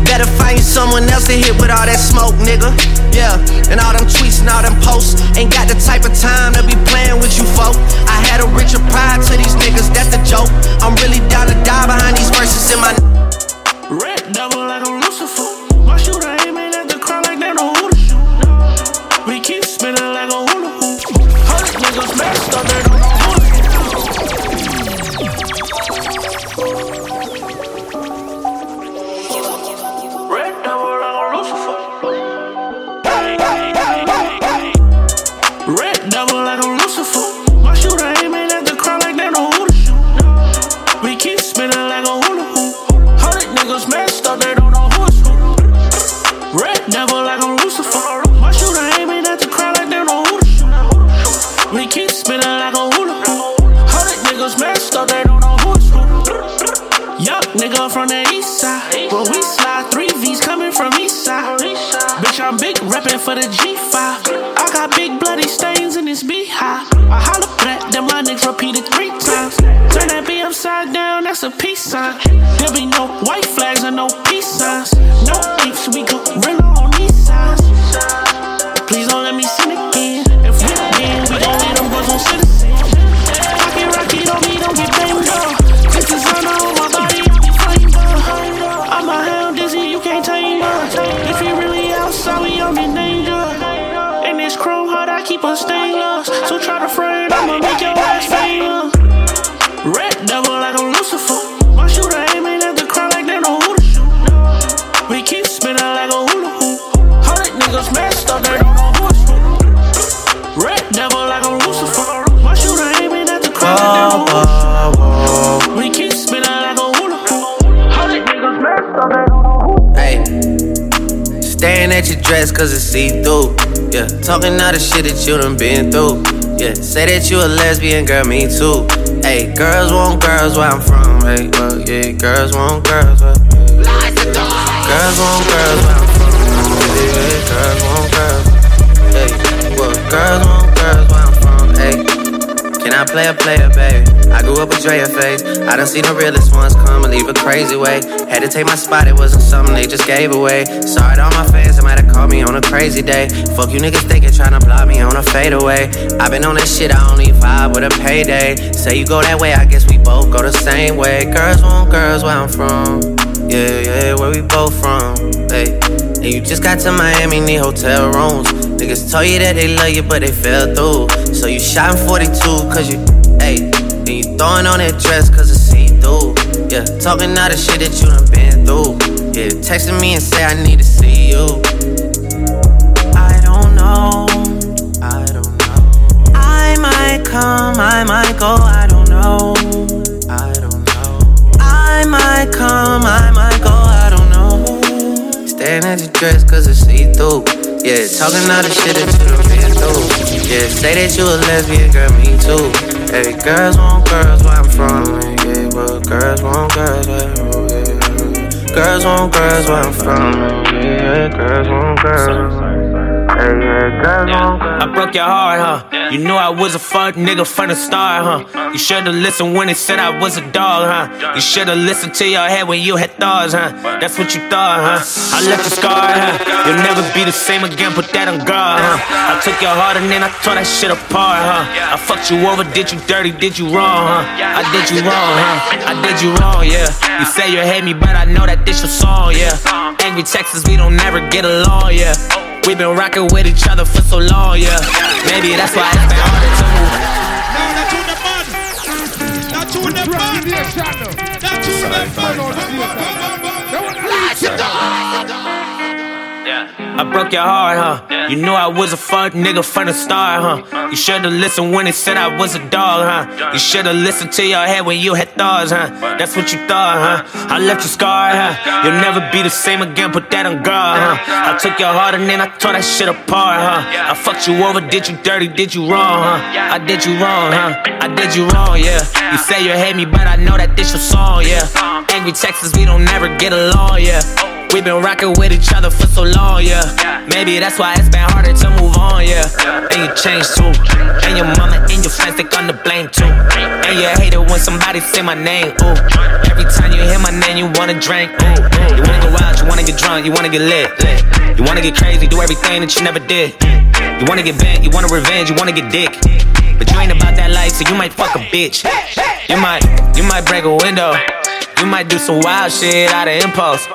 Better find someone else to hit with all that smoke, nigga. Yeah, and all them tweets and all them posts. Ain't got the type of time to be playing with you folk. I had a richer pride to these niggas, that's the joke. I'm really die behind these verses in my. Red devil like a Lucifer. My shooter aiming at the crowd like they know who to shoot. We keep spinning like a hula hoop. Hundred niggas messed up, they don't know. Red devil like a Lucifer. Devil like a Lucifer. My shooter aiming at the crowd like they know who to. We keep spinning like a hula. Hundred niggas messed up, they don't know who it's who. Yup, nigga from the east side. But we slide three V's coming from east side. Bitch, I'm big reppin' for the G5. I got big bloody stains in this beehive. I holla back, then my niggas repeated three times. Turn that B upside down, that's a peace sign. There be no white flags and no peace signs. No apes, we go real on. Please don't let me sin again. If we win, we gon' leave them boys on citizen. Rocky, don't be, don't get dangerous. This designer on my body, on your flavor. I'm a hound dizzy, you can't tame us. If you really outside, we on in danger. In this chrome heart, I keep us stainless. So try to frame, staring at your dress cause it's see through. Yeah, talking all the shit that you done been through. Yeah, say that you a lesbian, girl, me too. Hey, girls want girls where I'm from. Hey, well, yeah, girls want girls where. Girls want girls where I'm from. Yeah, girls want girls. Hey, well, girls want girls where I'm from. Hey, can I play a player, baby? I grew up with Drea face. I done seen the realest ones come and leave a crazy way. Had to take my spot, it wasn't something they just gave away. Sorry to all my fans, they might have called me on a crazy day. Fuck you niggas thinking, tryna block me on a fadeaway. i been on that shit, I only vibe with a payday. Say you go that way, I guess we both go the same way. Girls want girls where I'm from. Yeah, yeah, where we both from. Hey, and you just got to Miami, need hotel rooms. Niggas told you that they love you, but they fell through. So you shot in 42, cause you, hey, And you throwing on that dress cause it's. Yeah, talking all the shit that you done been through. Yeah, texting me and say I need to see you. I don't know, I don't know. I might come, I might go, I don't know. I don't know. I might come, I might go, I don't know. Staring at your dress cause it's see through. Yeah, talking all the shit that you done been through. Yeah, say that you a lesbian, girl, me too. Hey, girls want girls where I'm from, yeah, but girls want girls where yeah. Girls want girls where I'm from, yeah, girls want girls. I broke your heart, huh? You knew I was a fuck nigga from the start, huh? You should've listened when they said I was a dog, huh? You should've listened to your head when you had thoughts, huh? That's what you thought, huh? I left you scarred, huh? You'll never be the same again, put that on guard, huh? I took your heart and then I tore that shit apart, huh? I fucked you over, did you dirty, did you wrong, huh? I did you wrong, huh? I did you wrong, yeah. You say you hate me, but I know that this your song, yeah. Angry Texas, we don't never get along, yeah. We've been rocking with each other for so long, yeah. Maybe that's why it's been harder to move. Now tune them back. Now tune them I broke your heart, huh? You knew I was a fuck nigga from the start, huh? You should've listened when they said I was a dog, huh? You should've listened to your head when you had thoughts, huh? That's what you thought, huh? I left you scarred, huh? You'll never be the same again, put that on guard, huh? I took your heart and then I tore that shit apart, huh? I fucked you over, did you dirty, did you wrong, huh? I did you wrong, huh? I did you wrong, yeah. You say you hate me, but I know that this your song, yeah. Angry Texas, we don't never get along, yeah. We've been rocking with each other for so long, yeah. Maybe that's why it's been harder to move on, yeah. And you changed too. And your mama and your friends, they gonna blame too. And you hate it when somebody say my name, ooh. Every time you hear my name, you wanna drink, ooh. You wanna go out, you wanna get drunk, you wanna get lit. You wanna get crazy, do everything that you never did. You wanna get bent, you wanna revenge, you wanna get dick. But you ain't about that life, so you might fuck a bitch. You might, you might break a window. You might do some wild shit out of impulse.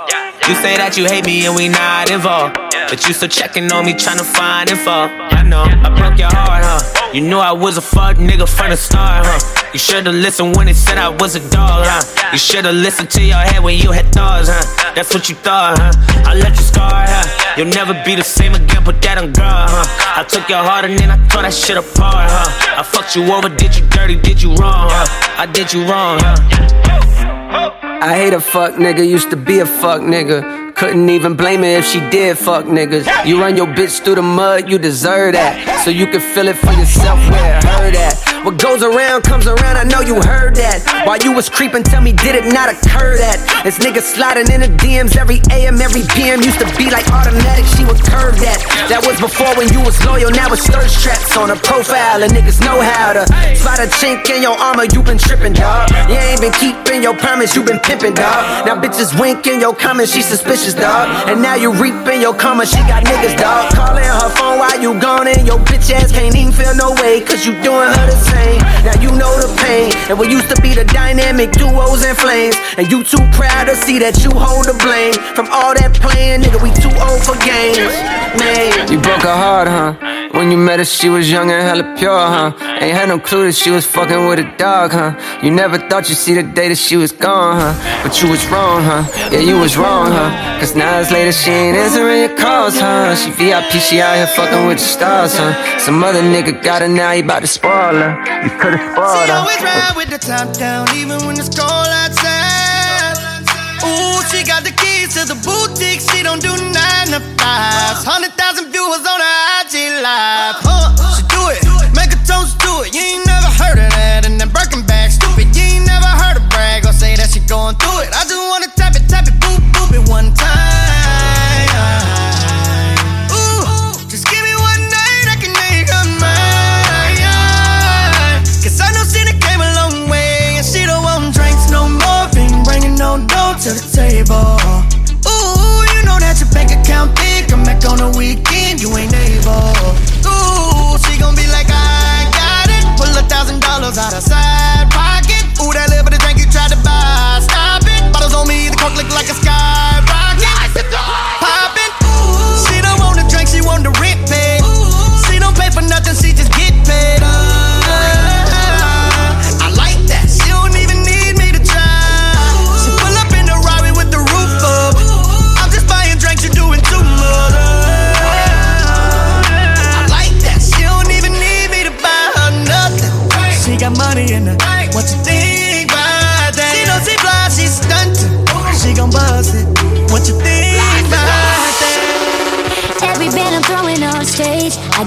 You say that you hate me and we not involved. But you still checking on me, trying to find info. I know, I broke your heart, huh? You knew I was a fuck nigga from the start, huh? You should've listened when they said I was a dog, huh? You should've listened to your head when you had thoughts, huh? That's what you thought, huh? I left you scarred, huh? You'll never be the same again, put that on guard, huh? I took your heart and then I tore that shit apart, huh? I fucked you over, did you dirty, did you wrong, huh? I did you wrong, huh? I hate a fuck nigga, used to be a fuck nigga. Couldn't even blame her if she did fuck niggas. You run your bitch through the mud, you deserve that. So you can feel it for yourself where it hurt at. What goes around comes around, I know you heard that. While you was creeping, tell me, did it not occur that? This nigga sliding in the DMs every AM, every PM used to be like automatic, she would curve that. That was before when you was loyal, now it's thirst traps on her profile, and niggas know how to slide a chink in your armor, you been tripping, dog. You ain't been keeping your promise, you been pimping, dog. Now bitches winking your comments, she suspicious, dog. And now you reaping your karma, she got niggas, dog. Calling her phone while you gone, and your bitch ass can't even feel no way, cause you doing her the same. Now you know the pain, and we used to be the dynamic duos and flames. And you too proud to see that you hold the blame from all that playing, nigga. We too old for games, man. You broke her heart, huh? When you met her, she was young and hella pure, huh? Ain't had no clue that she was fucking with a dog, huh? You never thought you'd see the day that she was gone, huh? But you was wrong, huh? Yeah, you was wrong, huh? Cause now it's later, she ain't answering your calls, huh? She VIP, she out here fucking with the stars, huh? Some other nigga got her now, he bout to spoil her. You could've spoiled her. She always ride with the top down, even when it's cold outside. Ooh, she got the keys to the boutique. She don't do nine to fives. Hundred thousand viewers on her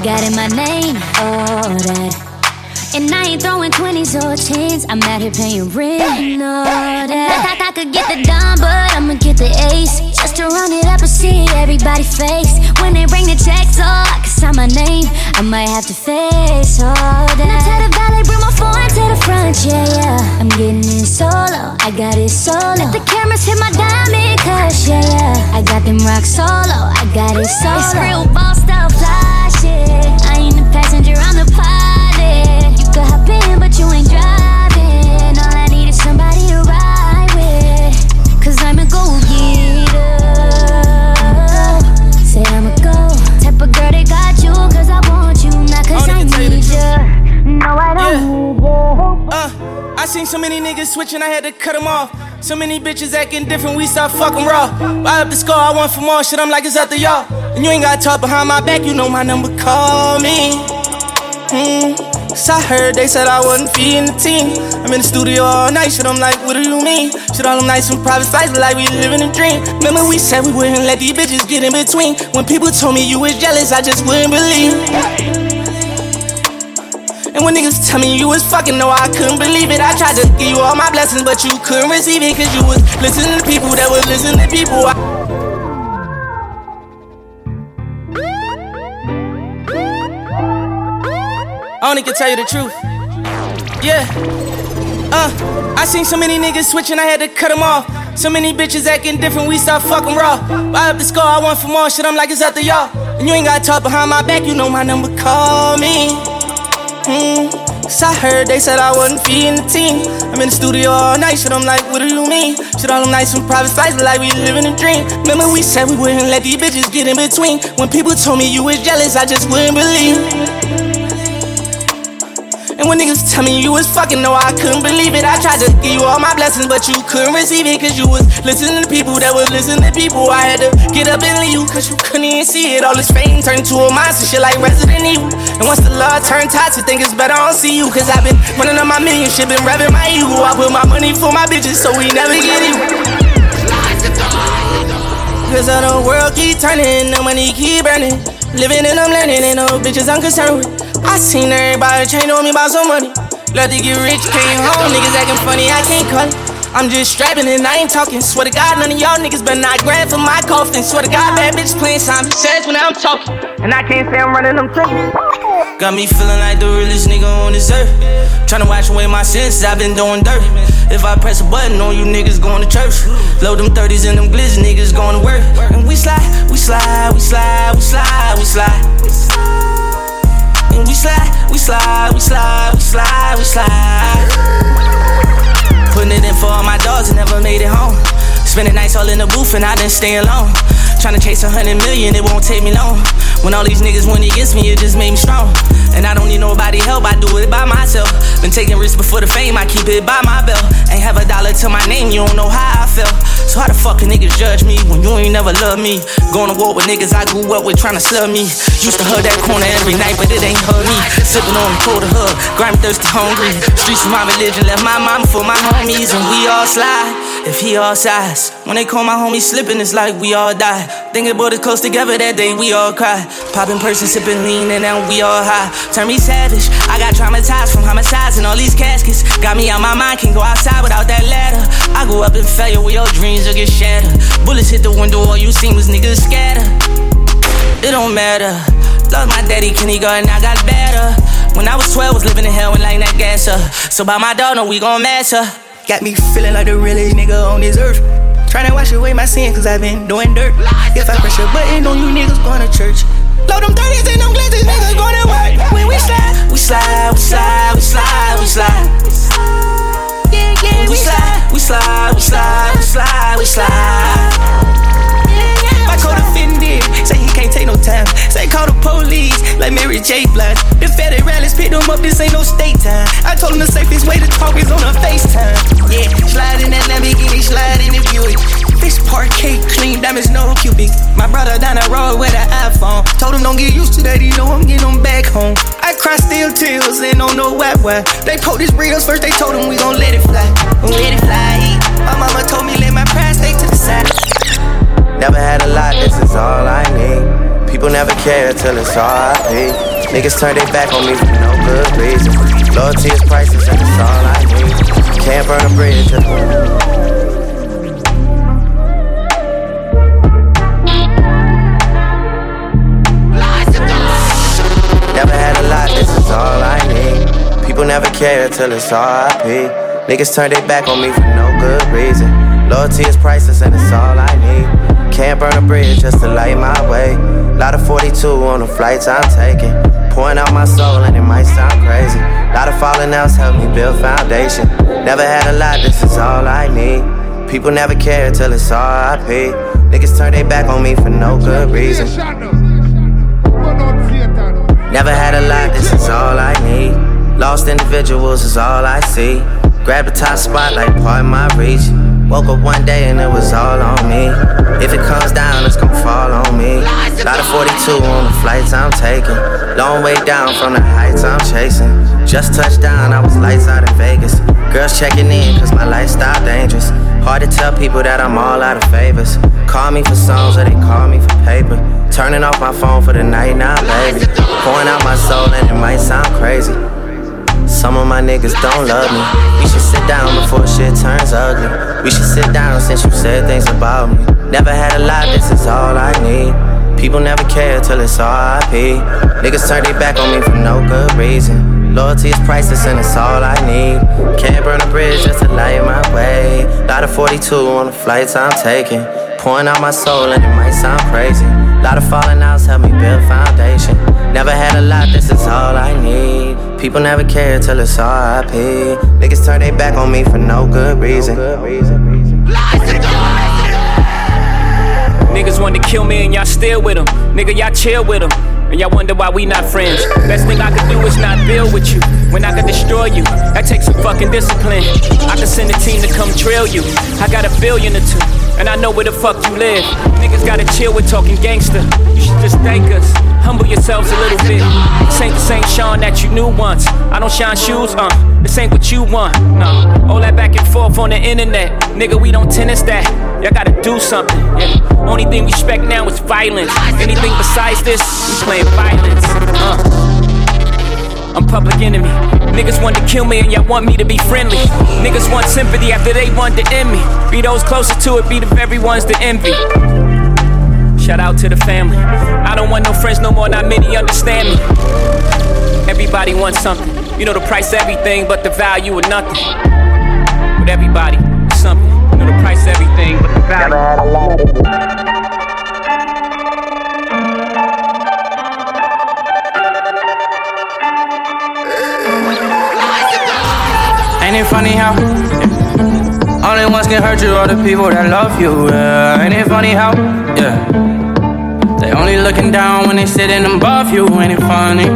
got in my name, all that. And I ain't throwing 20s or 10s, I'm out here paying rent, all that. I, I, I could get the dime, but I'ma get the ace. Just to run it up and see everybody face. When they bring the checks, oh, I can sign my name. I might have to face all that. Now tell the ballet, bring my phone to the front, yeah, yeah. I'm getting in solo, I got it solo. Let the cameras hit my diamond cush, yeah, yeah. I got them rock solo, I got it solo. It's real ball seen so many niggas switching, I had to cut them off. So many bitches acting different, we start fucking raw. Buy up the score, I want for more shit, I'm like, it's up to y'all. And you ain't gotta talk behind my back, you know my number, call me. Hmm. So I heard they said I wasn't feeding the team. I'm in the studio all night, shit, I'm like, what do you mean? Shit, all them nights from private flights, like we living a dream. Remember we said we wouldn't let these bitches get in between. When people told me you was jealous, I just wouldn't believe. When niggas tell me you was fucking, no, I couldn't believe it. I tried to give you all my blessings, but you couldn't receive it, cause you was listening to people that was listening to people. I- I only can tell you the truth. Yeah. Uh, I seen so many niggas switching, I had to cut them off. So many bitches acting different, we start fucking raw. Buy up the score, I want for more shit, I'm like, it's up to y'all. And you ain't gotta talk behind my back, you know my number, call me. Hmm. Cause I heard they said I wasn't feeding the team. I'm in the studio all night, shit, I'm like, what do you mean? Shit, all them nights from private flights, like we living a dream. Remember we said we wouldn't let these bitches get in between. When people told me you was jealous, I just wouldn't believe. When niggas tell me you was fucking, no, I couldn't believe it. I tried to give you all my blessings, but you couldn't receive it. Cause you was listening to people that was listening to people. I had to get up and leave you, cause you couldn't even see it. All this fame turned to a monster, shit like Resident Evil. And once the love turned toxic, think it's better I don't see you. Cause I've been running on my million shit, been revving my ego. I put my money for my bitches, so we never get you. Cause of the world keep turning, the money keep burning. Living and I'm learning, and no bitches I'm concerned with. I seen everybody chain on me about some money. Love to get rich, came home, niggas acting funny, I can't cut it. I'm just strapping and I ain't talking. Swear to God, none of y'all niggas better not grab for my coffin. Swear to God, bad bitch playing Simon Says when I'm talking. And I can't say I'm running them through. Got me feeling like the realest nigga on this earth. Tryna wash away my sins, I've been doing dirt. If I press a button on you niggas going to church. Load them 30s and them glizz niggas going to work. And we slide, we slide, we slide, we slide, we slide. And we slide, we slide, we slide, we slide, we slide. Putting it in for all my dogs that never made it home. Spending nights all in the booth and I didn't stay alone. Tryna chase a hundred million, it won't take me long. When all these niggas went against me, it just made me strong. And I don't need nobody help, I do it by myself. Been taking risks before the fame, I keep it by my belt. Ain't have a dollar to my name, you don't know how I felt. So how the fuck can niggas judge me when you ain't never loved me? Going to war with niggas I grew up with tryna sell me. Used to hug that corner every night, but it ain't hug me. Sipping on the cold hug, grimy, thirsty, hungry. Streets of my religion, left my mama for my homies, and we all slide. If he all size, when they call my homie slipping, it's like we all die. Thinking about it close together that day, we all cry. Popping person, sipping lean, and now we all high. Turn me savage. I got traumatized from homicides and all these caskets. Got me out my mind, can't go outside without that ladder. I grew up in failure where your dreams will get shattered. Bullets hit the window, all you seen was niggas scatter. It don't matter. Lost my daddy, Kenny Garden, I got better. When I was 12, was living in hell and like that gas up. So by my no, we gon' match her. Got me feeling like the realest nigga on this earth. Tryna wash away my sin, cause I've been doing dirt. If I press a button on you niggas going to church. Load them 30s and them glitches, niggas going to work. When we slide, we slide, we slide, we slide, we slide. Yeah, yeah, we slide, we slide, we slide, we slide, we slide. Offended, say he can't take no time. Say call the police, like Mary J. Blige. The federal rallies picked him up, this ain't no state time. I told him the safest way to talk is on a FaceTime. Yeah, slide in that Lamborghini, slide in the Buick. This Patek clean, diamonds no cubic. My brother down the road with an iPhone. Told him don't get used to that, you know I'm getting them back home. I cry still tears and don't know why why. They pulled his reels first, they told him we gon' let it fly. Let it fly. My mama told me let my pride stay to the side. Never had a lot, this is all I need. People never care till it's RIP. Niggas turn their back on me for no good reason. Loyalty is priceless, and it's all I need. Can't burn a bridge. Never had a lot, this is all I need. People never care till it's RIP. Niggas turn their back on me for no good reason. Loyalty is priceless, and it's all I need. Can't burn a bridge just to light my way. Lot of 42 on the flights I'm taking. Pouring out my soul and it might sound crazy. Lot of falling outs help me build foundation. Never had a lot, this is all I need. People never care till it's RIP. Niggas turn their back on me for no good reason. Never had a lot, this is all I need. Lost individuals is all I see. Grab the top spot like part of my reach. Woke up one day and it was all on me. If it comes down, it's gonna fall on me. Lot of 42 on the flights I'm taking. Long way down from the heights I'm chasing. Just touched down, I was lights out in Vegas. Girls checking in, cause my lifestyle dangerous. Hard to tell people that I'm all out of favors. Call me for songs or they call me for paper. Turning off my phone for the night now, baby. Pouring out my soul and it might sound crazy. Some of my niggas don't love me. We should sit down before shit turns ugly. We should sit down since you said things about me. Never had a lot, this is all I need. People never care till it's RIP. Niggas turn their back on me for no good reason. Loyalty is priceless and it's all I need. Can't burn a bridge just to light my way. Lot of 42 on the flights I'm taking. Pouring out my soul and it might sound crazy. Lot of falling outs help me build foundation. Never had a lot, this is all I need. People never care till it's RIP. Niggas turn their back on me for no good reason. Niggas want to kill me and y'all still with them. Nigga, y'all chill with them. And y'all wonder why we not friends. Best thing I could do is not build with you. When I could destroy you, that takes some fucking discipline. I could send a team to come trail you. I got a billion or two, and I know where the fuck you live. Niggas gotta chill with talking gangster. You should just thank us. Humble yourselves a little bit. This ain't the same Sean that you knew once. I don't shine shoes, uh. This ain't what you want, no. All that back and forth on the internet. Nigga, we don't tennis that. Y'all gotta do something, yeah. Only thing we expect now is violence. Anything besides this, we playing violence, uh. I'm public enemy. Niggas want to kill me and y'all want me to be friendly. Niggas want sympathy after they want to end me. Be those closest to it, be the very ones to envy. Shout out to the family. I don't want no friends no more, not many understand me. Everybody wants something. You know the price everything, but the value of nothing. But everybody, something. You know the price everything, but the value. Ain't it funny how only ones can hurt you are the people that love you? Yeah. Ain't it funny how? Yeah. They only looking down when they sitting above you. Ain't it funny?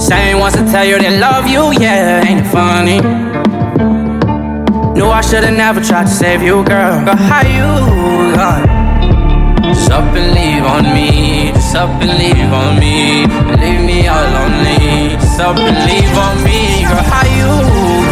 Same ones to tell you they love you. Yeah. Ain't it funny? Knew I should've never tried to save you, girl. But how you gone? Just up and leave on me. Just up and leave on me. Leave me all lonely. Up and leave on me, girl. How you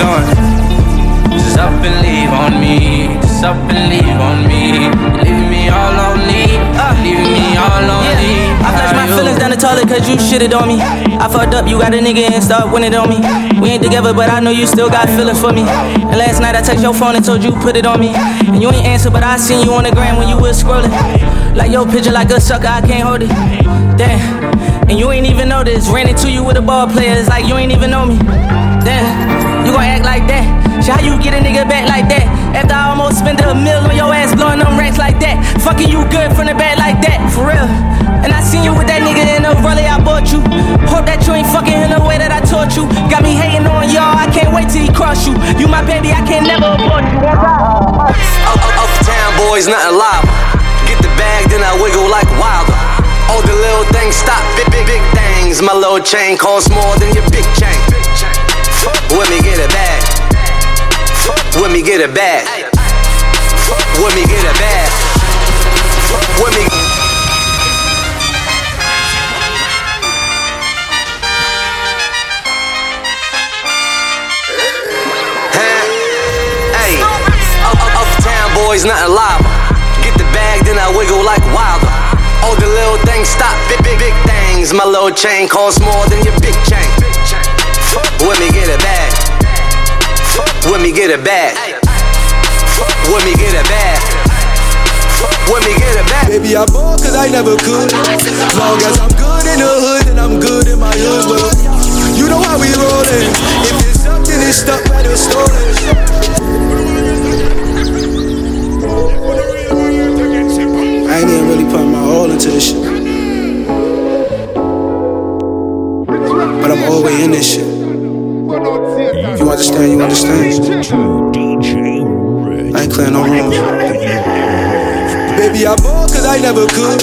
gone? Just up and leave on me. Just up and leave on me. Leave me all lonely. Leave me all lonely. I flushed my feelings down the toilet cause you shitted on me. I fucked up, you got a nigga and start winning on me. We ain't together, but I know you still got feelings for me. And last night I text your phone and told you put it on me. And you ain't answer, but I seen you on the gram when you was scrolling. Like your picture, like a sucker, I can't hold it. Damn. And you ain't even know this. Ran into you with a ball player, it's like you ain't even know me. Damn. You gon' act like that. Shit, how you get a nigga back like that? After I almost spent a mill on your ass blowing them racks like that. Fucking you good from the back like that, for real. And I seen you with that nigga in the rally I bought you. Hope that you ain't fucking in the way that I taught you. Got me hating on y'all, I can't wait till he cross you. You my baby, I can't never abort you. Up, up, uptown boys, nothing live. Get the bag, then I wiggle like wilder. All the little things stop, big, big, big things. My little chain costs more than your big chain. With me get a bag. With me get a bag. With me get a bag. With me. Hey, up, uptown boys, nothing live. Get the bag, then I wiggle like wilder. All the little things stop, big, big, big things. My little chain costs more than your big chain. With me get it back. With me get it back. With me get it back. With me get it back. Baby, I ball cause I never could. Long as I'm good in the hood, and I'm good in my hood. Well, you know how we rollin'. If it's something, it's stuck, better stolen. I ain't even really my all into this shit. But I'm always in this shit. You understand, you understand. I ain't clear no wrong. Baby, I ball cause I never could.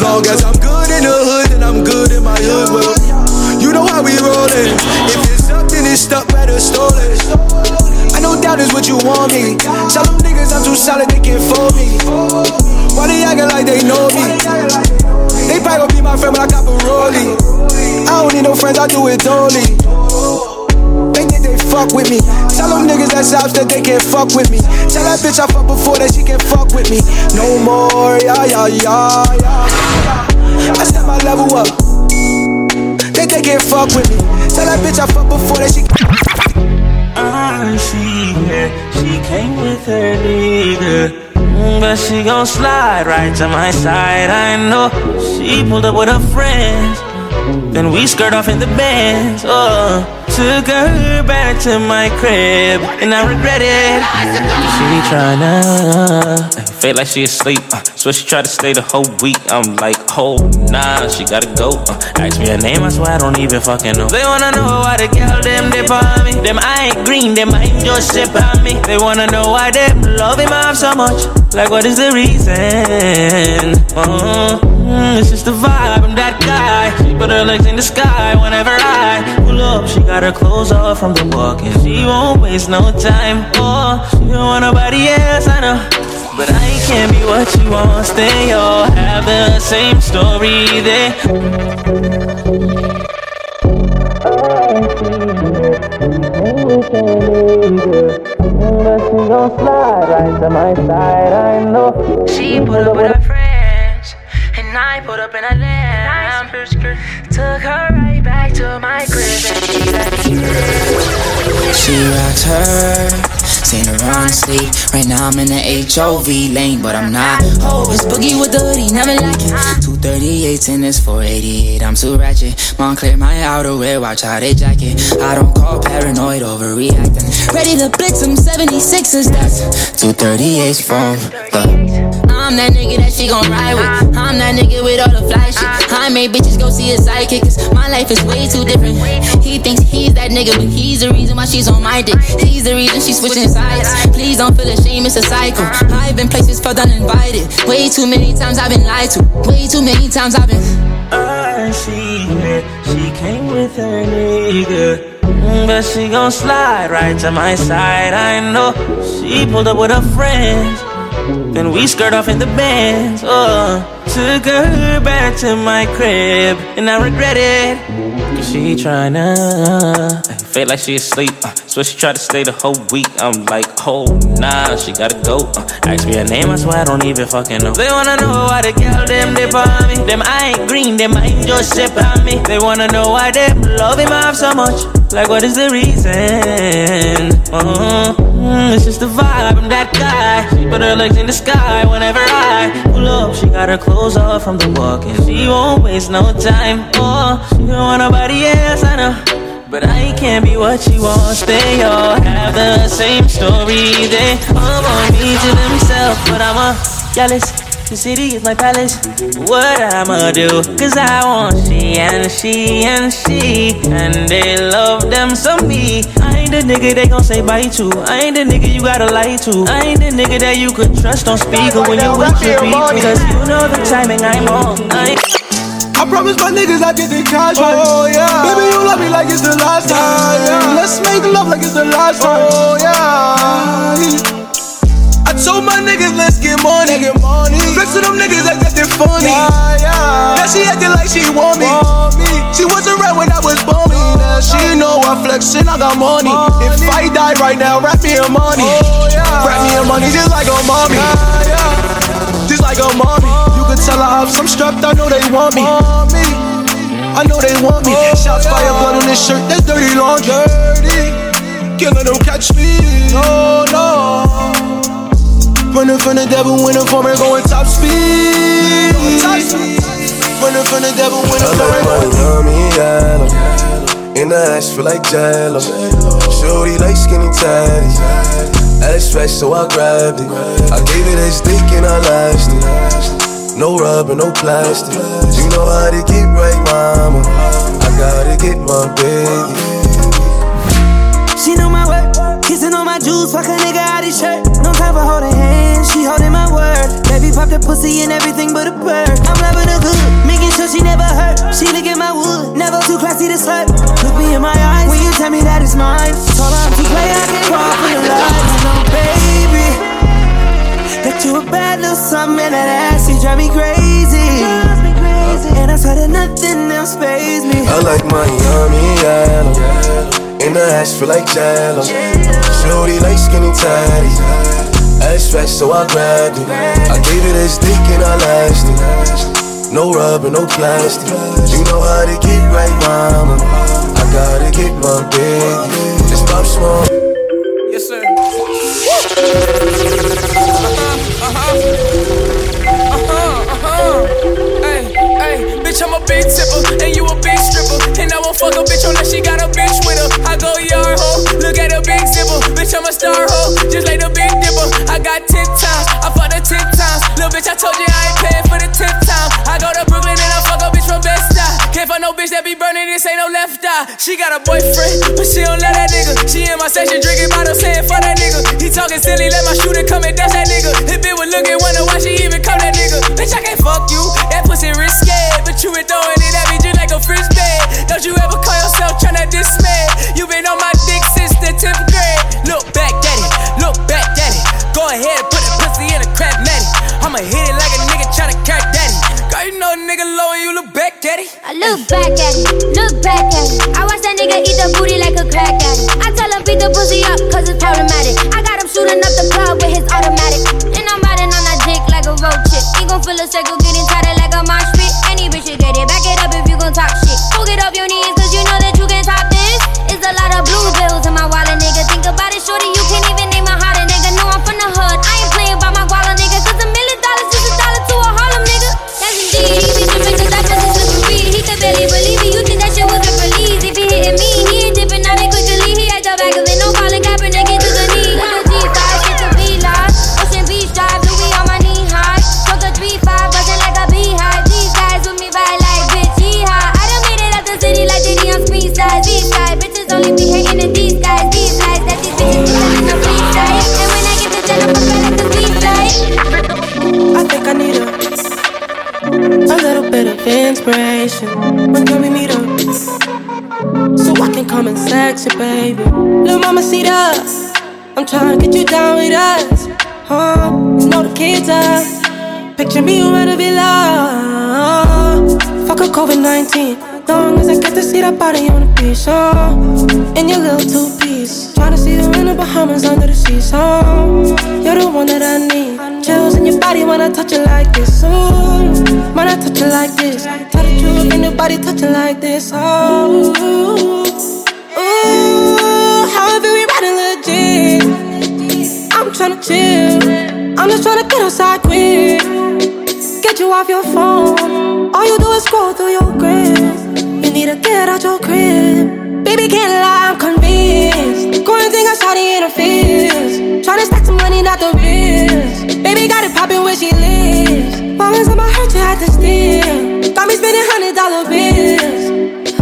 Long as I'm good in the hood, and I'm good in my hood. Well, you know how we rollin'. If it's something, it's stuck, better stolen. I know doubt is what you want me. Tell them niggas I'm too solid, they can't fold me. Why they acting like they know me? They probably gon' be my friend, but I got a rollie. I don't need no friends, I do it only. They think they fuck with me. Tell them niggas that's out that they can't fuck with me. Tell that bitch I fucked before that she can't fuck with me. No more, yeah, yeah, yeah, yeah. I step my level up. They think they can't fuck with me. Tell that bitch I fucked before that she. Ah, she she came with her nigga. But she gon' slide right to my side. I know she pulled up with her friends. Then we skirt off in the bands. Oh, took her back to my crib, and I regret it. She tryna feel like she asleep, uh, so she tried to stay the whole week. I'm like, oh nah, she gotta go. Uh, ask me her name, I swear I don't even fucking know. They wanna know why the girl them dip on me. Them I ain't green, them I ain't just sip on me. They wanna know why them love him so much. Like what is the reason? Uh, mm, it's just the vibe. I'm that guy. She put her legs in the sky whenever I pull up. She got her clothes off from the walk, and she won't waste no time. Oh, she don't want nobody else, I know. But I can't be what you want. They all have the same story. They. She pulled up with I pulled up in a lamb. Took her right back to my crib, and She rocks her. Seen her sleep. Right now I'm in the HOV lane, but I'm not. Oh, it's boogie with the hoodie, never like it. 238s in this 488. I'm too ratchet. Moncler, my outerwear, watch how they jacket. I don't call paranoid overreacting. Ready to blitz some 76ers, that's 238s from the. I'm that nigga that she gon' ride with. I'm that nigga with all the fly shit. I make bitches go see a sidekick, cause my life is way too different. He thinks he's that nigga, but he's the reason why she's on my dick. He's the reason she's switching sides. Please don't feel ashamed, it's a cycle. I've been places felt uninvited. Way too many times I've been lied to. Way too many times I've been. Ah, she here, she came with her nigga. Mm, But she gon' slide right to my side. I know she pulled up with her friends. Then we skirt off in the bands. Oh, took her back to my crib, and I regret it. Cause she tryna feel like she asleep. Uh, so she tried to stay the whole week. I'm like, oh nah, she gotta go. Uh, ask me her name, I swear I don't even fucking know. They wanna know why the girl them dip on me. Them I ain't green, them I ain't just sip on me. They wanna know why them love him off so much. Like what is the reason? Uh-huh. It's just the vibe, I'm that guy. She put her legs in the sky whenever I pull up. She got her clothes off from the walk, and she won't waste no time. Oh, she don't want nobody else, I know. But I can't be what she wants. They all have the same story. They all want me to themselves, but I'm a jealous. The city is my palace. What I'ma do? Cause I want she and she and she. And they love them some me. Ain't the nigga they gon' say bye to. I ain't the nigga you gotta lie to. I ain't the nigga that you could trust on speaker when you with your people. Cause you know the timing I'm on. I I promise my niggas I did the cash right. Oh yeah. Baby, you love me like it's the last time. Yeah. Let's make love like it's the last time. Oh yeah. I told my niggas let's get money. Get money. Flex to them niggas that got it funny. Yeah, yeah. Now she acting like she want me. Want me. She wasn't right when I was bumming. Oh, now she know I flexing, I got money. money. If I die right now, wrap me in money. Oh, yeah. Wrap me in money just like a mommy. Yeah, yeah. Just like a mommy. You can tell her ops I'm strapped, I know they want me. I know they want me. Oh, Shots fire, blood on this shirt, that's dirty laundry. Dirty. Can't let them catch me. No, no. Running from the devil, winning for me, going top speed. Running from the devil, for me. I like my yummy yellow. In the ash, feel like jello. Shorty like skinny tatties. Ass fresh, so I grabbed it. I gave it a stick and I lashed it. No rubber, no plastic. You know how to get right, mama. I gotta get my baby. My jewels, fuck a nigga out his shirt. No time for holding hands, she holding my word. Baby pop the pussy and everything but a bird. I'm loving her good, making sure she never hurt. She look at my wood, never too classy to slut. Look me in my eyes when you tell me that it's mine. Told her I'm too play, I can't crawl for the lies. No, baby, that you a bad little something that ass, you drive me crazy. And I swear that nothing else phase me. I like yummy yellow. In the ash, feel like jello. Shorty like skinny tatties. Ass fresh, so I grabbed it. I gave it a stick and I lashed it. No rubber, no plastic. You know how to get right, mama. I gotta get my baby. Just pop small. Yes, sir. Uh-huh, uh-huh. Uh-huh, uh-huh. Hey, hey, bitch, I'm a big tipper, and you a big stripper. And I won't fuck a bitch unless she got a bitch with her. I go yard ho, look at a big zipper. Bitch, I'm a star ho, just like the big dipper. I got tip times, I fuck the tip times. Little bitch, I told you I ain't paying for the tip time. I go to Brooklyn and I fuck a bitch from Bed-Stuy. Can't fuck no bitch that be burning, this ain't no left eye. She got a boyfriend, but she don't let that nigga. She in my section drinking bottles, saying fuck that nigga. He talking silly, let my shooter come and dust that nigga. This bitch was looking, wonder why she even come that nigga. Bitch, I can't fuck you, that pussy risky. But you been throwing it at me just like a frisbee. Don't you ever call yourself tryna dismay? You been on my dick since the 10th grade. Look back at it, look back at it. Go ahead and put the pussy in a crap natty. I'ma hit it like a nigga tryna crack daddy. Girl, you know a nigga low and you look back at it. I look back at it, look back at it. I watch that nigga eat the booty like a crack addict. I tell him beat the pussy up, cause it's problematic. I got him shooting up the club with his automatic. And I'm riding on that dick like a road chip. He gon' feel a circle getting tighter like a mosh pit. Any bitch should get it, back it up if you gon' talk shit. Get off your knees, inspiration. When can we meet up? So I can come and sex you, baby. Little mama, see us. I'm trying to get you down with us. Huh? You know the kids are. Picture me around the villa. Fuck a COVID 19. Long as I get to see that body on the beach. Uh, in your little two piece. Tryna see you in the Bahamas under the sea. So, you're the one that I need. Chills in your body when I touch it like this. Ooh, when I touch it like this. Tell the truth, ain't nobody touch it like this. Oh, ooh, how I feel we riding legit. I'm tryna chill. I'm just tryna get outside quick. Get you off your phone. All you do is scroll through your grip. You need to get out your crib. Baby, can't lie, I'm convinced. Go and think I shot in her face. Tryna stack some money, not the risk. Baby, got it poppin' where she lives. Long as I'm hurt, you had to steal. Got me spending hundred dollar bills.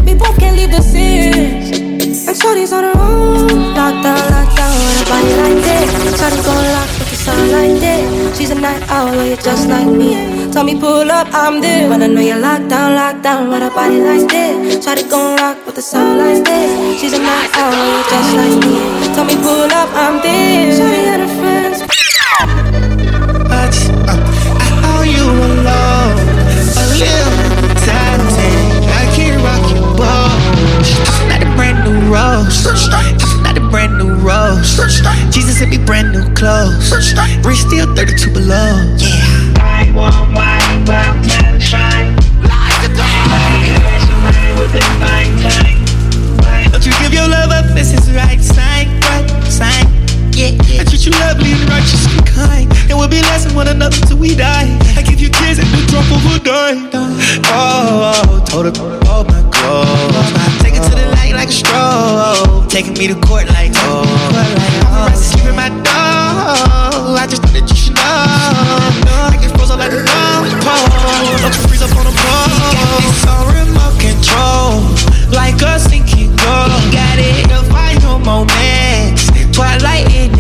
We both can't leave the six. And shorty's on her own. Lockdown, lockdown, with a body like this. Shorty gon' lock with the sound like this. She's a night owl, you're just like me. Tell me pull up, I'm there. When I know you're locked down, locked down, with a body like this. Shorty gon' rock with the sound like this. She's a night owl, you're just like me. Tell me pull up, I'm there. Shorty and her friends. Rose. Not a brand new rose. Jesus sent me brand new clothes. Wrist still 32 below. Yeah. I want my about time. Don't you give your love up, this is right sign, right sign. Yeah, yeah. I treat you lovely and righteous and kind. And we'll be lasting one another till we die. Kids at the drop of a dime. Oh, told her, oh my god. Take it to the light like a stroll. Taking me to court like, oh. I'm to my dog. I just thought that you should know. I get froze up like a pole. Don't you freeze up on the pole. On remote control. Like a sinking goal. Got it, the final moments. Twilight in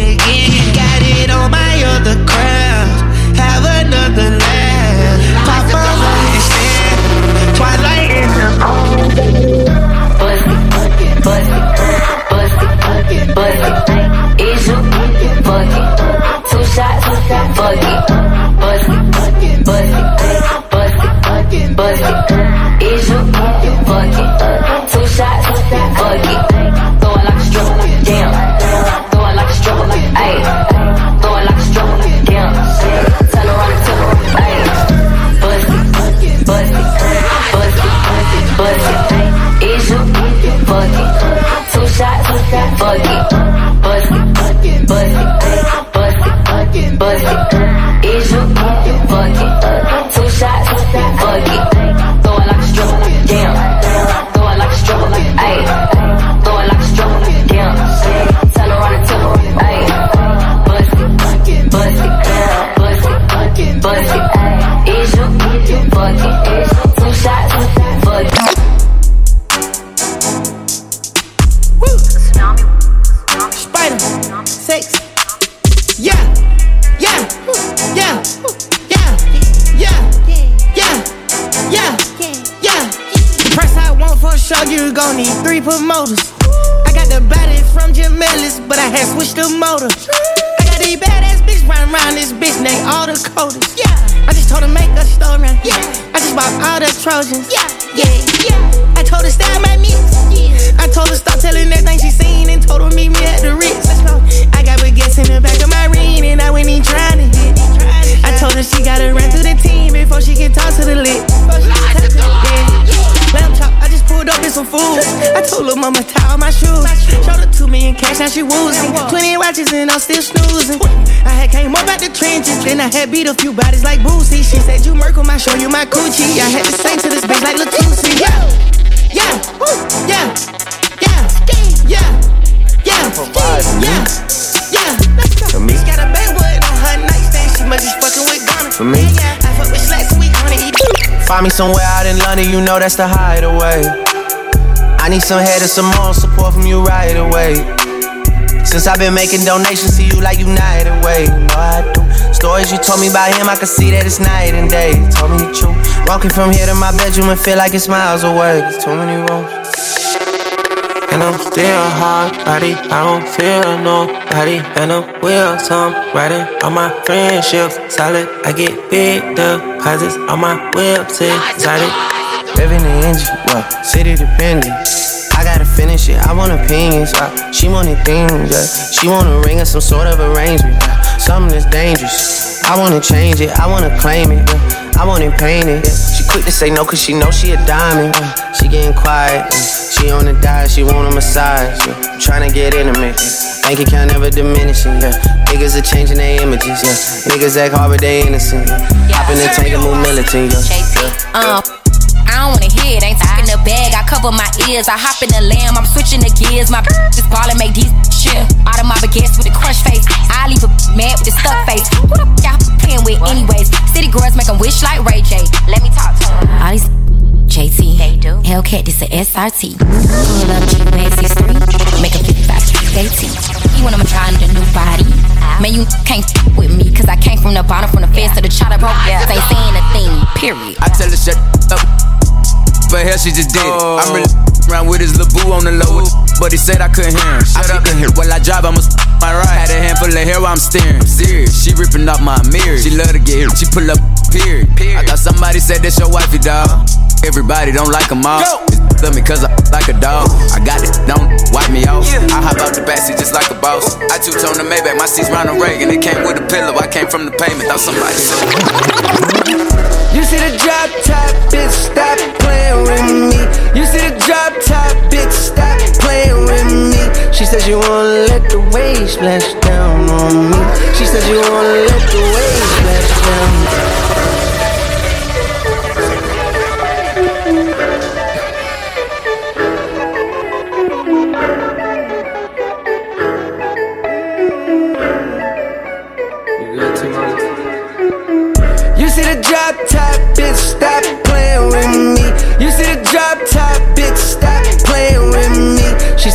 fuck switched. I got these badass bitch running around this bitch, they all the coders. Yeah, I just told her make a story. Yeah, I just bought all the Trojans. Yeah, yeah, yeah. I told her style my mix. I told her stop telling that thing she seen and told her meet me at the Ritz. I got baguettes in the back of my ring and I went in trying to hit. I told her she gotta run through the team before she can talk to the lit. Yeah. Lamb chop, I just pulled up in some food. <laughs> I told her mama tie all my shoes. Showed her two million cash, now she woozing. Watches and I'm still snoozing. I had came up out the trenches, then I had beat a few bodies like Boosie. She said you Merkle, I show you my coochie. I had to sing to this bitch like Latusi. Yeah, yeah, yeah, yeah, yeah, yeah, yeah, yeah. For me, she Got a Baywood on her nightstand. She must just fucking with Ghana. for me. Yeah, I fuck with slacks, we gonna eat. Find me somewhere out in London, you know that's the hideaway. I need some head and some more support from you right away. Since I've been making donations to you like United Way, you know I do. Stories you told me about him, I can see that it's night and day. You told me the truth. Walking from here to my bedroom and feel like it's miles away. There's too many rooms. And I'm still hard body, I don't feel nobody. And I'm will some riding on my friendships. Solid, I get big deposits on my website. Excited. Living the engine, well, city dependent. Finish it, I want opinions. Uh, she wanted things, yeah. She want a ring or some sort of arrangement. Yeah. Something that's dangerous. I wanna change it, I wanna claim it. Yeah. I want it painted. Yeah. She quick to say no, cause she know she a diamond. Yeah. She getting quiet, yeah. she on the diet, she want a massage. Yeah. Tryna get intimate. Yeah. Bank account never diminishing, yeah. Niggas are changing their images, yeah. Niggas act hard, but they innocent, yeah. Hop in the tank and move militant, yeah. Uh, I don't wanna cover my ears. I hop in the lamb. I'm switching the gears. My just ballin' make these shit. Out of my baguettes with a crush face. I leave a mad with a stuck face. Who the f y'all playing with, anyways? City girls make 'em wish like Ray J. Let me talk to 'em. All these JT. They do. Hellcat, this a SRT. Pull up G Maxi Street. Make a 55 JT. You want 'em trying the new body. Ah. Man, you can't f- with me, cause I came from the bottom, from the fence to the chopper ah. broke. Ain't saying a thing, period. I tell her shut up. But hell, she just did it. I'm really oh. around with his little on the low. But he said I couldn't hear him. Shut up in here. While I drive, I'ma my right. Had a handful of hair while I'm steering. I'm serious. She ripping off my mirror. She love to get hit. She pull up, period. I thought somebody said that's your wifey, dog. Everybody don't like like 'em all. Love me cause I like a dog. I got it, don't wipe me off. I hop out the backseat just like a boss. I two tone the Maybach, my seat's Ronald Reagan. It came with a pillow, I came from the pavement. Thought somebody. You see the drop top, bitch, stop playing with me. You see the drop top, bitch, stop playing with me. She says you wanna let the waves splash down on me. She says you wanna let the waves splash down.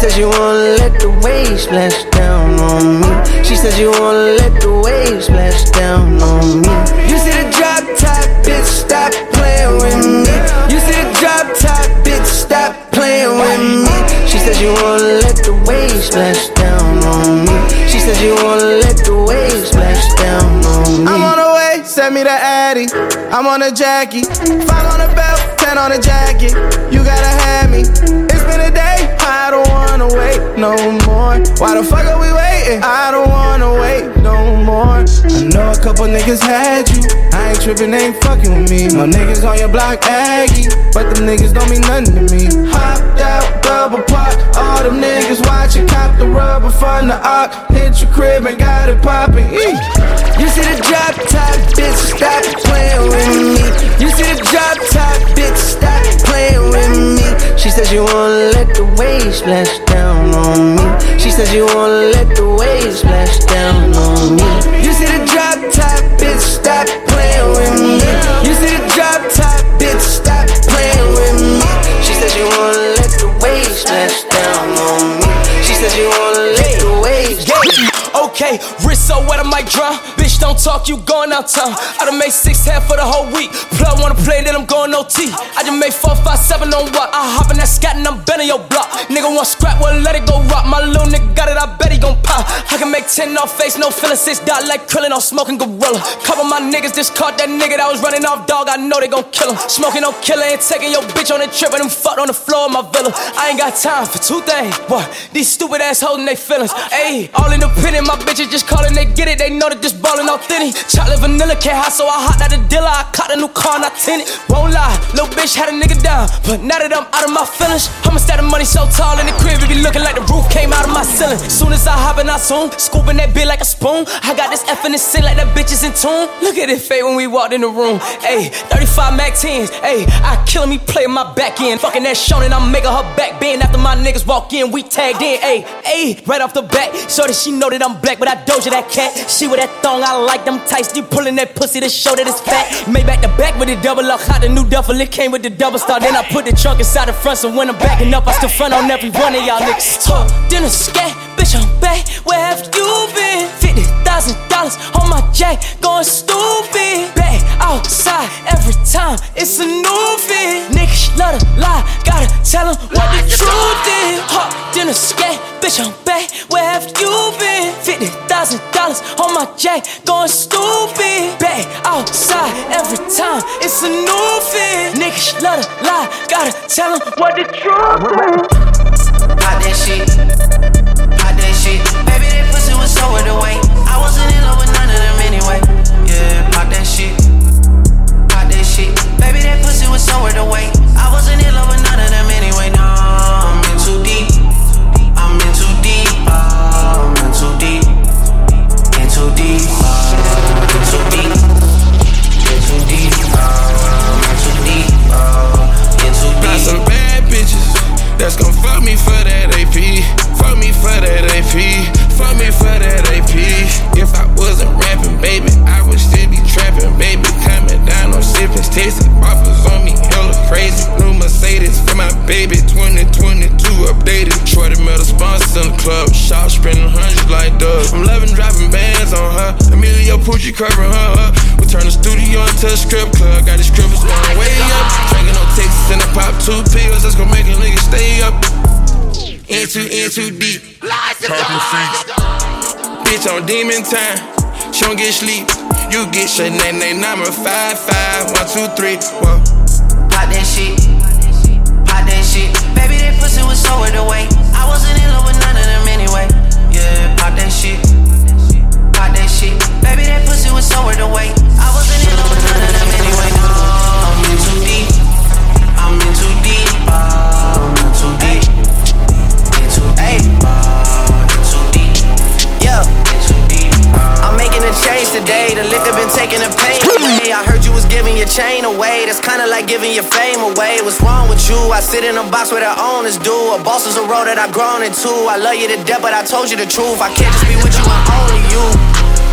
Says you wanna let the waves splash down on me. She says you wanna let the waves splash down on me. You see the drop top, bitch, stop playing with me. You see the drop top, bitch, stop playing with me. She says you wanna let the waves splash down on me. She says you wanna let the waves splash down on me. I'm on the way, send me the Addy. I'm on a Jackie. Five on the belt, ten on the jacket. You gotta have me. No more. Why the fuck are we waiting? I don't wanna wait no more. I know a couple niggas had you. I ain't tripping, ain't fucking with me. My niggas on your block Aggie, but them niggas don't mean nothing to me. Hopped out, double park. All them niggas watching, cop the rubber from the arc. Hit your crib and got it poppin'. You see the drop top, bitch, stop playing with me. You see the drop top, bitch, stop playing with me. She says you wanna let the waves splash down on me. She says you wanna let the waves splash down on me. You see the drop top, bitch, stop playing with me. You see the drop top, Okay, wrist so wet I might drown. Bitch, don't talk, you going out town. I done made six half for the whole week. Plug wanna play, then I'm going OT. I just made four, five, seven on what? I hop in that scat and I'm bending your block. Nigga want scrap, well let it go rock. My little nigga got it, I bet he gon' pop. I can make ten off face, no feeling six dot like krillin' on smoking gorilla. Couple my niggas just caught that nigga that was running off dog. I know they gon' kill him. Smoking no killer and taking your bitch on a trip and them fucked on the floor of my villa. I ain't got time for two things. What? These stupid ass holding they feelings. Ayy, all independent, my bitches just calling, they get it. They know that this ballin' authentic. Chocolate vanilla can't hot, so I hopped out the dealer. I caught a new car and I tinted. Won't lie, little bitch had a nigga down. But now that I'm out of my feelings, I'ma stack the money so tall in the crib, it be looking like the roof came out of my ceiling. Soon as I hop in, I zoom, scooping that bit like a spoon. I got this F in the sin like that bitch is in tune. Look at it fade when we walked in the room. Ayy, 35 Mac 10s. Ayy, I killing me, playing my back end. Fucking that Shonen, I'm making her back bend. After my niggas walk in, we tagged in. Ayy, ayy, right off the bat. So that she know that I'm black, but I doja that cat. She with that thong, I like them tights. You pulling that pussy to show that it's fat. Made back the back with the double lock. Hot the new duffel, it came with the double star. Then I put the trunk inside the front, so when I'm backing up, I still front on every one of y'all niggas. Talk, dinner, scat, bitch, I'm back. Where have you been? Fifty thousand dollars on my jack, going stupid. Back outside every time, it's a new fit. Niggas love to lie, gotta tell 'em what the truth is. Hot dinner, scat, bitch, I'm back. Where have you been? Fifty thousand dollars on my jack, going stupid. Back outside every time, it's a new fit. Niggas love to lie, gotta tell 'em what the truth is. Pop that shit. So worth the wait. I wasn't in love with none of them anyway. Yeah, pop that shit. Pop that shit. Baby, that pussy was so worth the wait. I wasn't in love with none of them anyway. No, I'm in too deep. I'm in too deep. Oh, I'm in too deep. In too deep. Oh, in too deep. In too deep. Oh, in too deep. Oh, in too Got deep. some bad bitches that's gon' fuck me for that metal sponsors in the club, shop spending hundreds like doves. I'm loving dropping bands on her. Emilio Pucci covering her up. We turn the studio into a strip club. Got the scribbles going way up. Drinking on Texas and I pop two pills. That's gonna make a nigga stay up. In too, in too deep. Talking freaks. Bitch on demon time. She don't get sleep. You get shit, name, name, number five, five, one, two, three. Whoa. Pop that shit. Pop that shit. Baby, that pussy was so worth the wait. I wasn't in love with Baby, that pussy was so worth the wait. I wasn't in love with none of them anyway. I'm in too deep. I'm in too deep. I'm in too deep. In too deep. I'm making a change today. The liquor been taking the pain away. I heard you was giving your chain away. That's kinda like giving your fame away. What's wrong with you? I sit in a box where the owners do. A boss is a role that I've grown into. I love you to death, but I told you the truth. I can't just be with you and only you.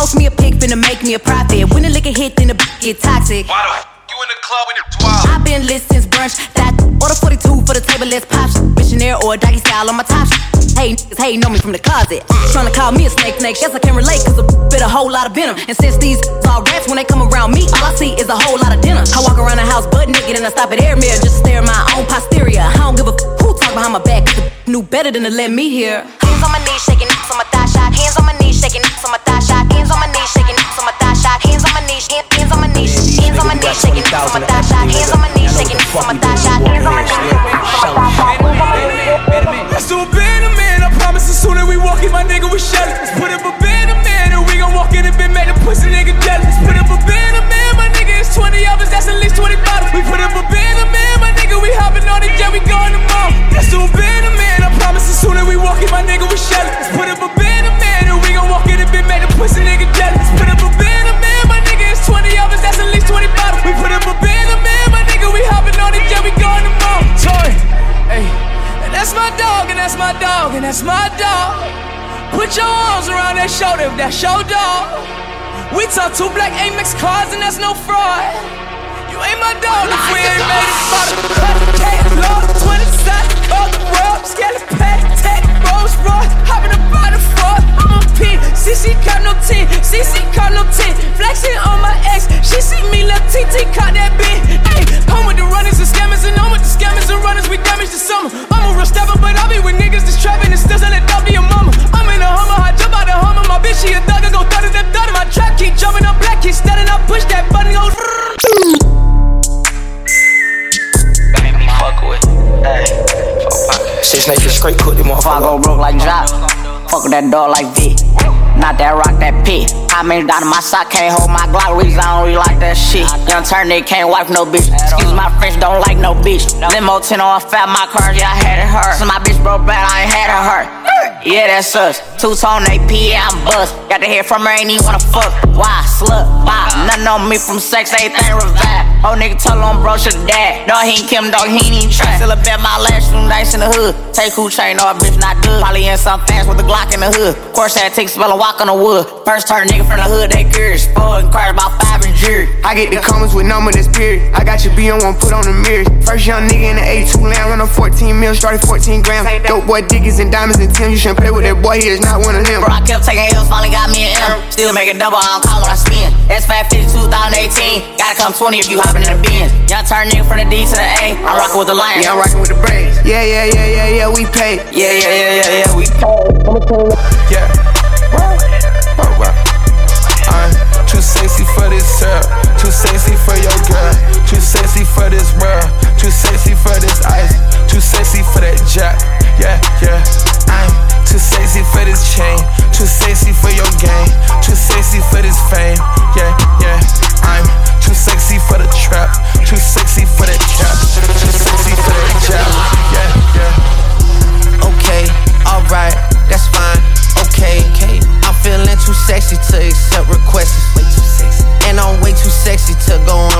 Post me a pic, finna make me a profit. When the liquor hit, then the get toxic. Why the f- you in the club when it's wild? I've been lit since brunch. That order 42 for the table, let's pop. Missionaire or a doggy style on my top. Hey, niggas hey, know me from the closet. Tryna call me a snake, snake. Guess I can relate, cause a bit a whole lot of venom. And since these all rats, when they come around me, all I see is a whole lot of dinner. I walk around the house butt naked and I stop at air mirror just to stare at my own posterior. I don't give a f- behind my back, knew better than to let me hear. Hands on my knees, shaking on my thigh shot. Hands on my knees, shaking on my thigh shot. Hands on my knees, shaking on my thigh shot. Hands on my knees, hands on my knees, hands on my knees, shaking on my thigh shot. Hands on my knees, shaking on my thigh shot. Hands on my knees, shaking on my thigh shot. Let's do a bit of man. I promise as soon as we walk in, my nigga, we shut it. Let's put up a bit of man, and we gon' walk in and been made a pussy nigga that's my dog, and that's my dog. Put your arms around that shoulder if that's your dog. We talk two black Amex cars, and that's no fraud. You ain't my dog if we ain't made it for the cut. Cat law, 20 side, call the world. Scally pack, tech, Rolls Royce. Hopping by the fraud. I'm a P, CC got no 10, CC got no 10. Flexing on my ex, she see me, lil' TT caught that bitch. Ayy, home with the runners and scammers, and I'm with the scammers and runners. We damaged the summer. I'm a real stepper, but I be with niggas that's trapping and still selling dope to your mama. I'm in a Hummer, I jump out the Hummer. My bitch, she a thug, I go thud it, thud it. My trap keep jumping, I'm black, keep steady, I push that button, go. Fuck with. Hey, Six niggas straight cook them If I go broke like Jock, fuck that dog like V. Not that rock, that pit. I mean, down my sock, can't hold my Glock. Reason I don't really like that shit. Young turn nigga can't wipe no bitch. Excuse my French, don't like no bitch. Limo 10 on fat, my car, yeah, I had it hurt. So my bitch broke bad, I ain't had it hurt. Yeah, that's us. Two tone AP, yeah, I'm bust. Got to hear from her, ain't even wanna fuck. Why? Slut, bop. Nothing on me from sex, everything revive. Oh, nigga, tell him bro, should dad. Dog, he ain't Kim, dog, he ain't even try. Still a bet my last two nights in the hood. Take who chain, no, bitch not good. Probably in some fast with a Glock in the hood. Of course, that take spell and walk on the wood. First turn nigga from the hood, they curious. Four and cars about five and jury. I get the comments with number that's period. I got your B on one, put on the mirrors. First young nigga in the A2 land, run up 14 mil, started 14 grams. Dope boy diggies and diamonds and Tim. You shouldn't play with that boy, he is not one of them. Bro, I kept taking L's, finally got me an M. Still making double, I don't call when I spin. S550 2018. Gotta come 20 if you hopping in the Benz. Young turn nigga from the D to the A. I'm oh. rocking with the Lions. Yeah, I'm rocking with the Braves. Yeah, yeah, yeah, yeah, yeah, we pay. Yeah, yeah, yeah, yeah, yeah, we pay. Yeah. Wow, wow. I'm too sexy for this syrup. Too sexy for your girl. Too sexy for this world. Too sexy for this ice. Too sexy for that jack. Yeah, yeah. I'm too sexy for this chain. Too sexy for your game. Too sexy for this fame. Yeah, yeah. I'm too sexy for the trap. Too sexy for that cap. Too sexy for that jab. Yeah, yeah. Okay, alright, that's fine. Okay, I'm feeling too sexy to accept requests. And I'm way too sexy to Leave me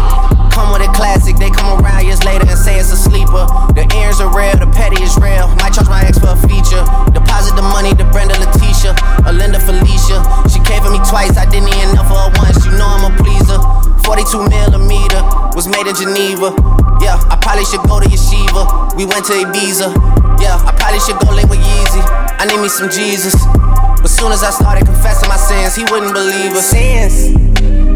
Classic, they come around years later and say it's a sleeper. The ears are real, the petty is real. Might charge my ex for a feature. Deposit the money to Brenda Leticia, or Linda Felicia. She came for me twice, I didn't even know for her once. You know I'm a pleaser. 42 millimeter was made in Geneva. Yeah, I probably should go to Yeshiva. We went to Ibiza. Yeah, I probably should go link with Yeezy. I need me some Jesus. But soon as I started confessing my sins, he wouldn't believe us. Sins.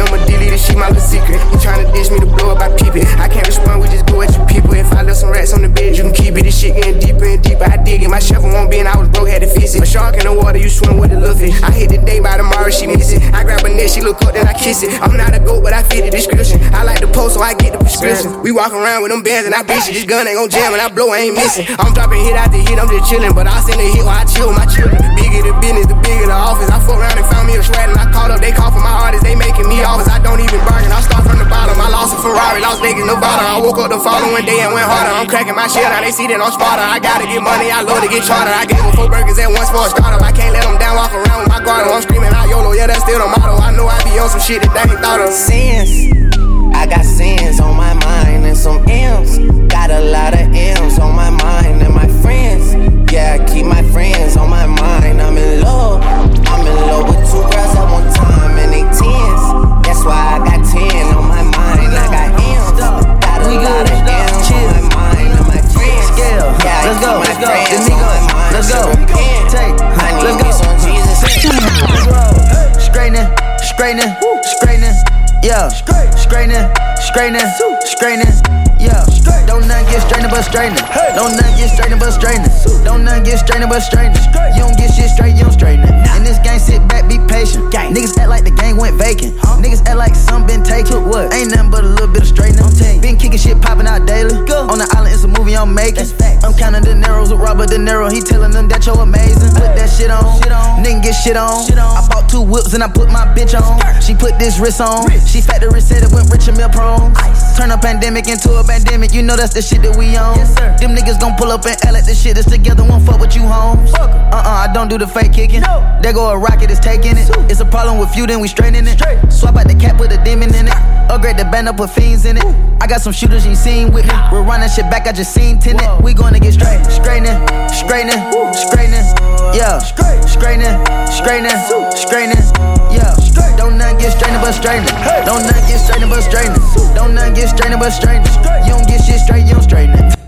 On my delete my little secret. You tryna dish me to blow up, I peep it. I can't respond, we just go at your people. If I left some rats on the bed, you can keep it. This shit getting deeper and deeper. I dig it. My shovel won't be, and I was broke, had to fix it. A shark in the water, you swim with the little. I hit the day by tomorrow, she miss it. I grab a net, she look up, then I kiss it. I'm not a goat, but I fit the description. I like the post, so I get the prescription. We walk around with them bands, and I bitch it. This gun ain't gon' jam, and I blow, I ain't missing. I'm dropping hit after hit, I'm just chillin', but I send a hit while I chill with my children. Bigger the business, the bigger the office. I fuck around and found me a shred, and I called up, they call for my artists, they making me offers. I don't even bargain, I start from the bottom. I lost a Ferrari, lost Vegas, Nevada. I woke up the following day and went harder. I'm cracking my shit, now they see that I'm smarter. I gotta get money, I love to get charter. I gave them four burgers at once for a. I can't let them down, walk around with my guard. I'm screaming out YOLO, yeah, that's still the motto. I know I be on some shit that they ain't thought of. Sins. I got sins on my mind and some M's. Got a lot of M's on my mind and my friends. Yeah, I keep my friends on my mind. I'm in love. I'm in love with two girls at one time and. That's why I got 10 on my mind. I got M's. Got a lot of M's on my mind and my friends. Yeah, I Let's go, let's go. friends Then on my mind. Let's go. So repent. Take. Let's go. Straightening, straightening, straightening, yeah. Straightening, straightening, straightening, yeah. Don't not get strained but straightening. Don't not get strained but straightening. Don't not get strained but straightening. You don't get shit straight, you don't straighten it. In this game, sit back, be patient. Niggas act like the game went vacant. Niggas act like some been taken. What? Ain't nothing but a little bit of straightening. Been kicking shit popping out daily. On the island, it's a movie I'm making. I'm counting the narrows with Robert De Niro. He telling them that you're amazing. Put that shit on. Nigga get shit on. I bought two whips and I put my bitch on. She put this wrist on. She factory said it went rich and meal prone. Turn a pandemic into a pandemic. You know that's the shit that we on. Them niggas gon' pull up and L at the shit that's together. Won't fuck with you, homes. Uh uh, I don't do the fake kicking. There go a rocket, it's taking it. It's a problem with you, then we straightening it. Swap out the cap, put a demon in it. Upgrade the band up, put fiends in it. I got some shooters you seen with me. We're running shit back, I just seen tenant. We gonna get straight, straightening, straightening, straightening. Yeah, straightening, straightening, straightening. Yeah, don't not get strained but straightening. Don't not get strained but straightening. Don't not get strained but straightening. You don't get shit straight, you don't straighten it.